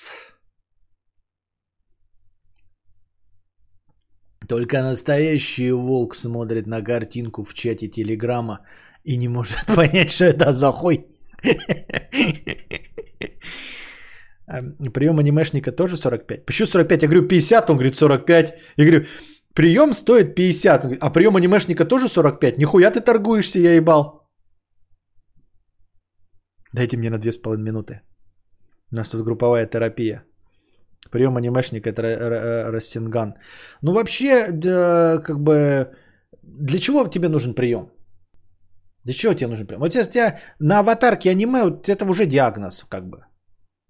Только настоящий волк смотрит на картинку в чате Телеграма и не может понять, что это за хуй. Прием анимешника тоже 45. Почему 45? Я говорю 50, он говорит 45. Я говорю, прием стоит 50, а прием анимешника тоже 45. Нихуя ты торгуешься, я ебал. Дайте мне на 2,5 минуты. У нас тут групповая терапия. Прием анимешника это Рассинган. Ну вообще, как бы, для чего тебе нужен прием? Для чего тебе нужен прием? Вот если тебя на аватарке аниме, вот это уже диагноз, как бы.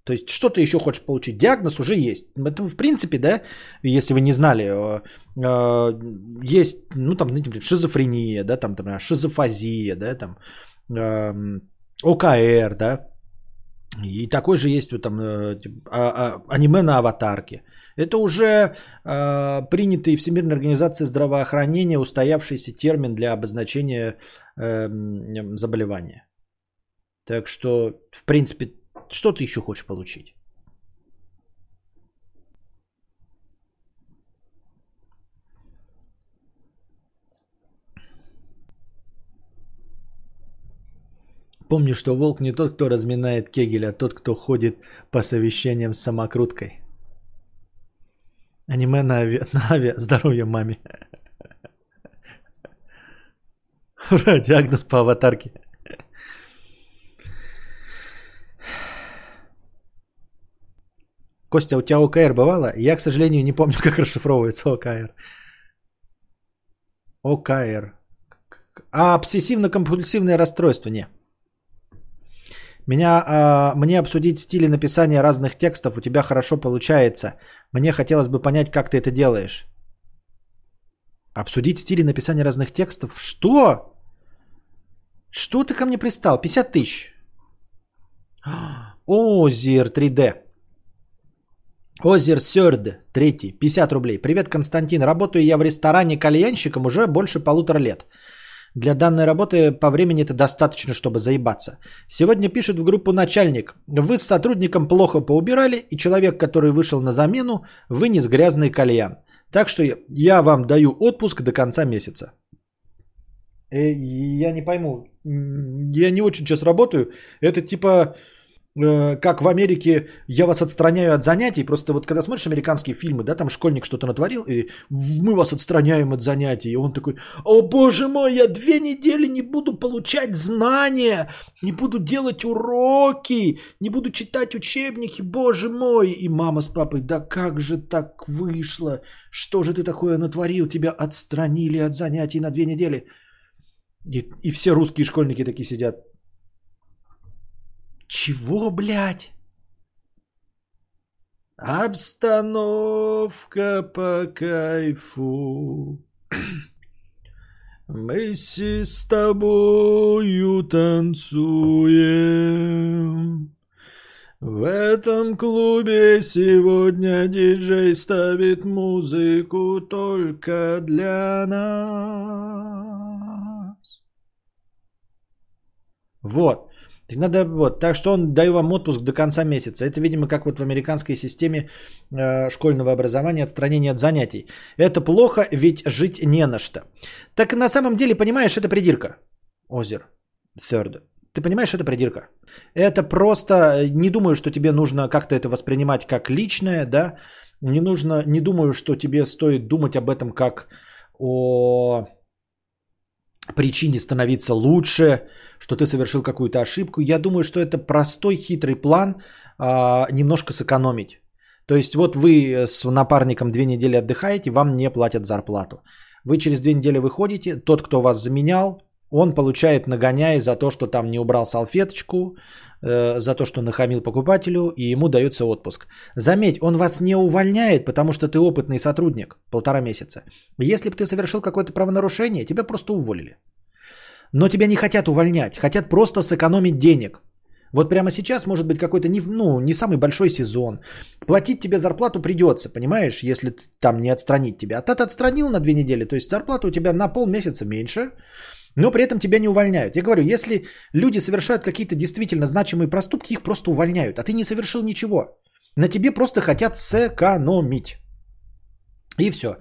То есть, что ты еще хочешь получить? Диагноз уже есть. Это, в принципе, да, если вы не знали, э, э, есть, ну, там, например, шизофрения, да, там, например, шизофазия, да, там, эм, ОКР, да, и такой же есть вот там э, а, а, аниме на аватарке. Это уже э, принятый Всемирной организацией здравоохранения устоявшийся термин для обозначения э, заболевания. Так что, в принципе, что ты еще хочешь получить? Помни, что волк не тот, кто разминает кегель, а тот, кто ходит по совещаниям с самокруткой. Аниме на авиа, на авиа. Здоровья маме. Ура, диагноз по аватарке. Костя, у тебя ОКР бывало? Я, к сожалению, не помню, как расшифровывается ОКР. ОКР. А обсессивно-компульсивное расстройство? Не. Меня, а, мне обсудить стили написания разных текстов у тебя хорошо получается. Мне хотелось бы понять, как ты это делаешь. Обсудить стили написания разных текстов? Что? Что ты ко мне пристал? 50 тысяч. Озер 3D. Озер Сёрд, третий, 50 рублей. Привет, Константин. Работаю я в ресторане кальянщиком уже больше полутора лет. Для данной работы по времени это достаточно, чтобы заебаться. Сегодня пишет в группу начальник. Вы с сотрудником плохо поубирали, и человек, который вышел на замену, вынес грязный кальян. Так что я вам даю отпуск до конца месяца. Э, я не пойму. Я не очень сейчас работаю. Это типа как в Америке я вас отстраняю от занятий. Просто вот когда смотришь американские фильмы, да, там школьник что-то натворил, и мы вас отстраняем от занятий. И он такой, о боже мой, я две недели не буду получать знания, не буду делать уроки, не буду читать учебники, боже мой. И мама с папой, да как же так вышло? Что же ты такое натворил? Тебя отстранили от занятий на две недели. И, и все русские школьники такие сидят. Чего, блядь? Обстановка по кайфу. Мы с тобою танцуем. В этом клубе сегодня диджей ставит музыку только для нас. Вот. Так надо вот, так что он даю вам отпуск до конца месяца. Это, видимо, как вот в американской системе э, школьного образования отстранение от занятий. Это плохо, ведь жить не на что. Так на самом деле, понимаешь, это придирка. Озер. Third. Ты понимаешь, это придирка. Это просто, не думаю, что тебе нужно как-то это воспринимать как личное, да. Не нужно, не думаю, что тебе стоит думать об этом как о причине становиться лучше, что ты совершил какую-то ошибку. Я думаю, что это простой хитрый план а, немножко сэкономить. То есть вот вы с напарником две недели отдыхаете, вам не платят зарплату. Вы через две недели выходите, тот, кто вас заменял, он получает нагоняй за то, что там не убрал салфеточку, э, за то, что нахамил покупателю, и ему дается отпуск. Заметь, он вас не увольняет, потому что ты опытный сотрудник полтора месяца. Если бы ты совершил какое-то правонарушение, тебя просто уволили. Но тебя не хотят увольнять, хотят просто сэкономить денег. Вот прямо сейчас может быть какой-то не, ну, не самый большой сезон. Платить тебе зарплату придется, понимаешь, если там не отстранить тебя. А ты отстранил на две недели, то есть зарплата у тебя на полмесяца меньше, но при этом тебя не увольняют. Я говорю, если люди совершают какие-то действительно значимые проступки, их просто увольняют, а ты не совершил ничего. На тебе просто хотят сэкономить. И все.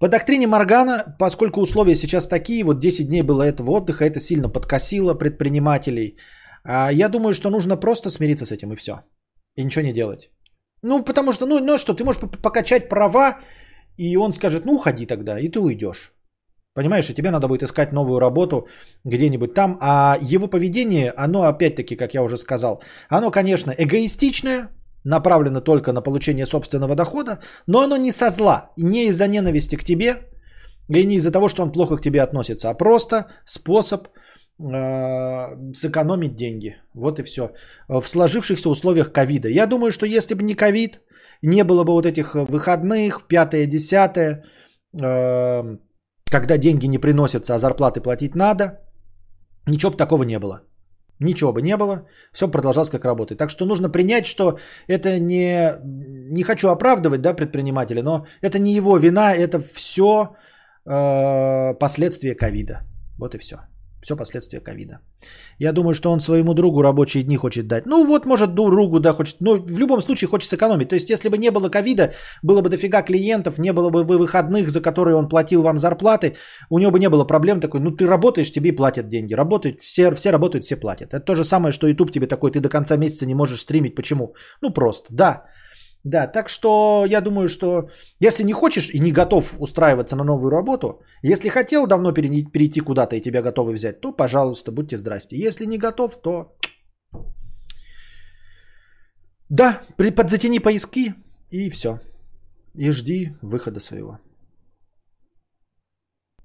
По доктрине Моргана, поскольку условия сейчас такие, вот 10 дней было этого отдыха, это сильно подкосило предпринимателей. А я думаю, что нужно просто смириться с этим и все. И ничего не делать. Ну, потому что, ну, ну что, ты можешь покачать права, и он скажет, ну, уходи тогда, и ты уйдешь. Понимаешь, и тебе надо будет искать новую работу где-нибудь там. А его поведение, оно опять-таки, как я уже сказал, оно, конечно, эгоистичное, направлено только на получение собственного дохода, но оно не со зла, не из-за ненависти к тебе, и не из-за того, что он плохо к тебе относится, а просто способ э, сэкономить деньги. Вот и все. В сложившихся условиях ковида. Я думаю, что если бы не ковид, не было бы вот этих выходных, пятое, десятое, э, когда деньги не приносятся, а зарплаты платить надо, ничего бы такого не было. Ничего бы не было, все продолжалось как работает. Так что нужно принять, что это не, не хочу оправдывать да, предпринимателя, но это не его вина, это все э, последствия ковида. Вот и все. Все последствия ковида. Я думаю, что он своему другу рабочие дни хочет дать. Ну вот, может, другу, да, хочет. Но в любом случае хочет сэкономить. То есть, если бы не было ковида, было бы дофига клиентов, не было бы выходных, за которые он платил вам зарплаты, у него бы не было проблем такой, ну ты работаешь, тебе платят деньги. Работают, все, все работают, все платят. Это то же самое, что YouTube тебе такой, ты до конца месяца не можешь стримить. Почему? Ну просто, да. Да, так что я думаю, что если не хочешь и не готов устраиваться на новую работу, если хотел давно перейти куда-то и тебя готовы взять, то, пожалуйста, будьте здрасте. Если не готов, то... Да, подзатяни поиски и все. И жди выхода своего.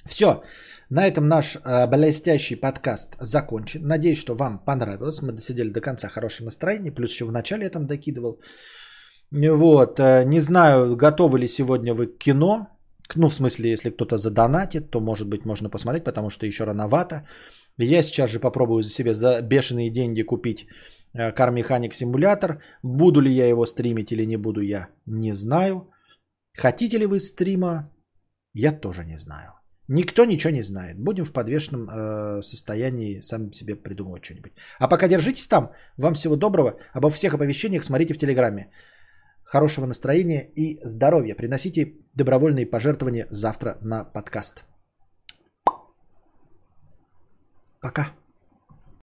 Все. На этом наш э, блестящий подкаст закончен. Надеюсь, что вам понравилось. Мы досидели до конца хорошее настроение. Плюс еще в начале я там докидывал. Вот, э, не знаю, готовы ли сегодня вы к кино. Ну, в смысле, если кто-то задонатит, то, может быть, можно посмотреть, потому что еще рановато. Я сейчас же попробую за себе за бешеные деньги купить э, Car Mechanic симулятор. Буду ли я его стримить или не буду, я не знаю. Хотите ли вы стрима? Я тоже не знаю. Никто ничего не знает. Будем в подвешенном э, состоянии сам себе придумывать что-нибудь. А пока держитесь там. Вам всего доброго. Обо всех оповещениях смотрите в Телеграме хорошего настроения и здоровья. Приносите добровольные пожертвования завтра на подкаст. Пока.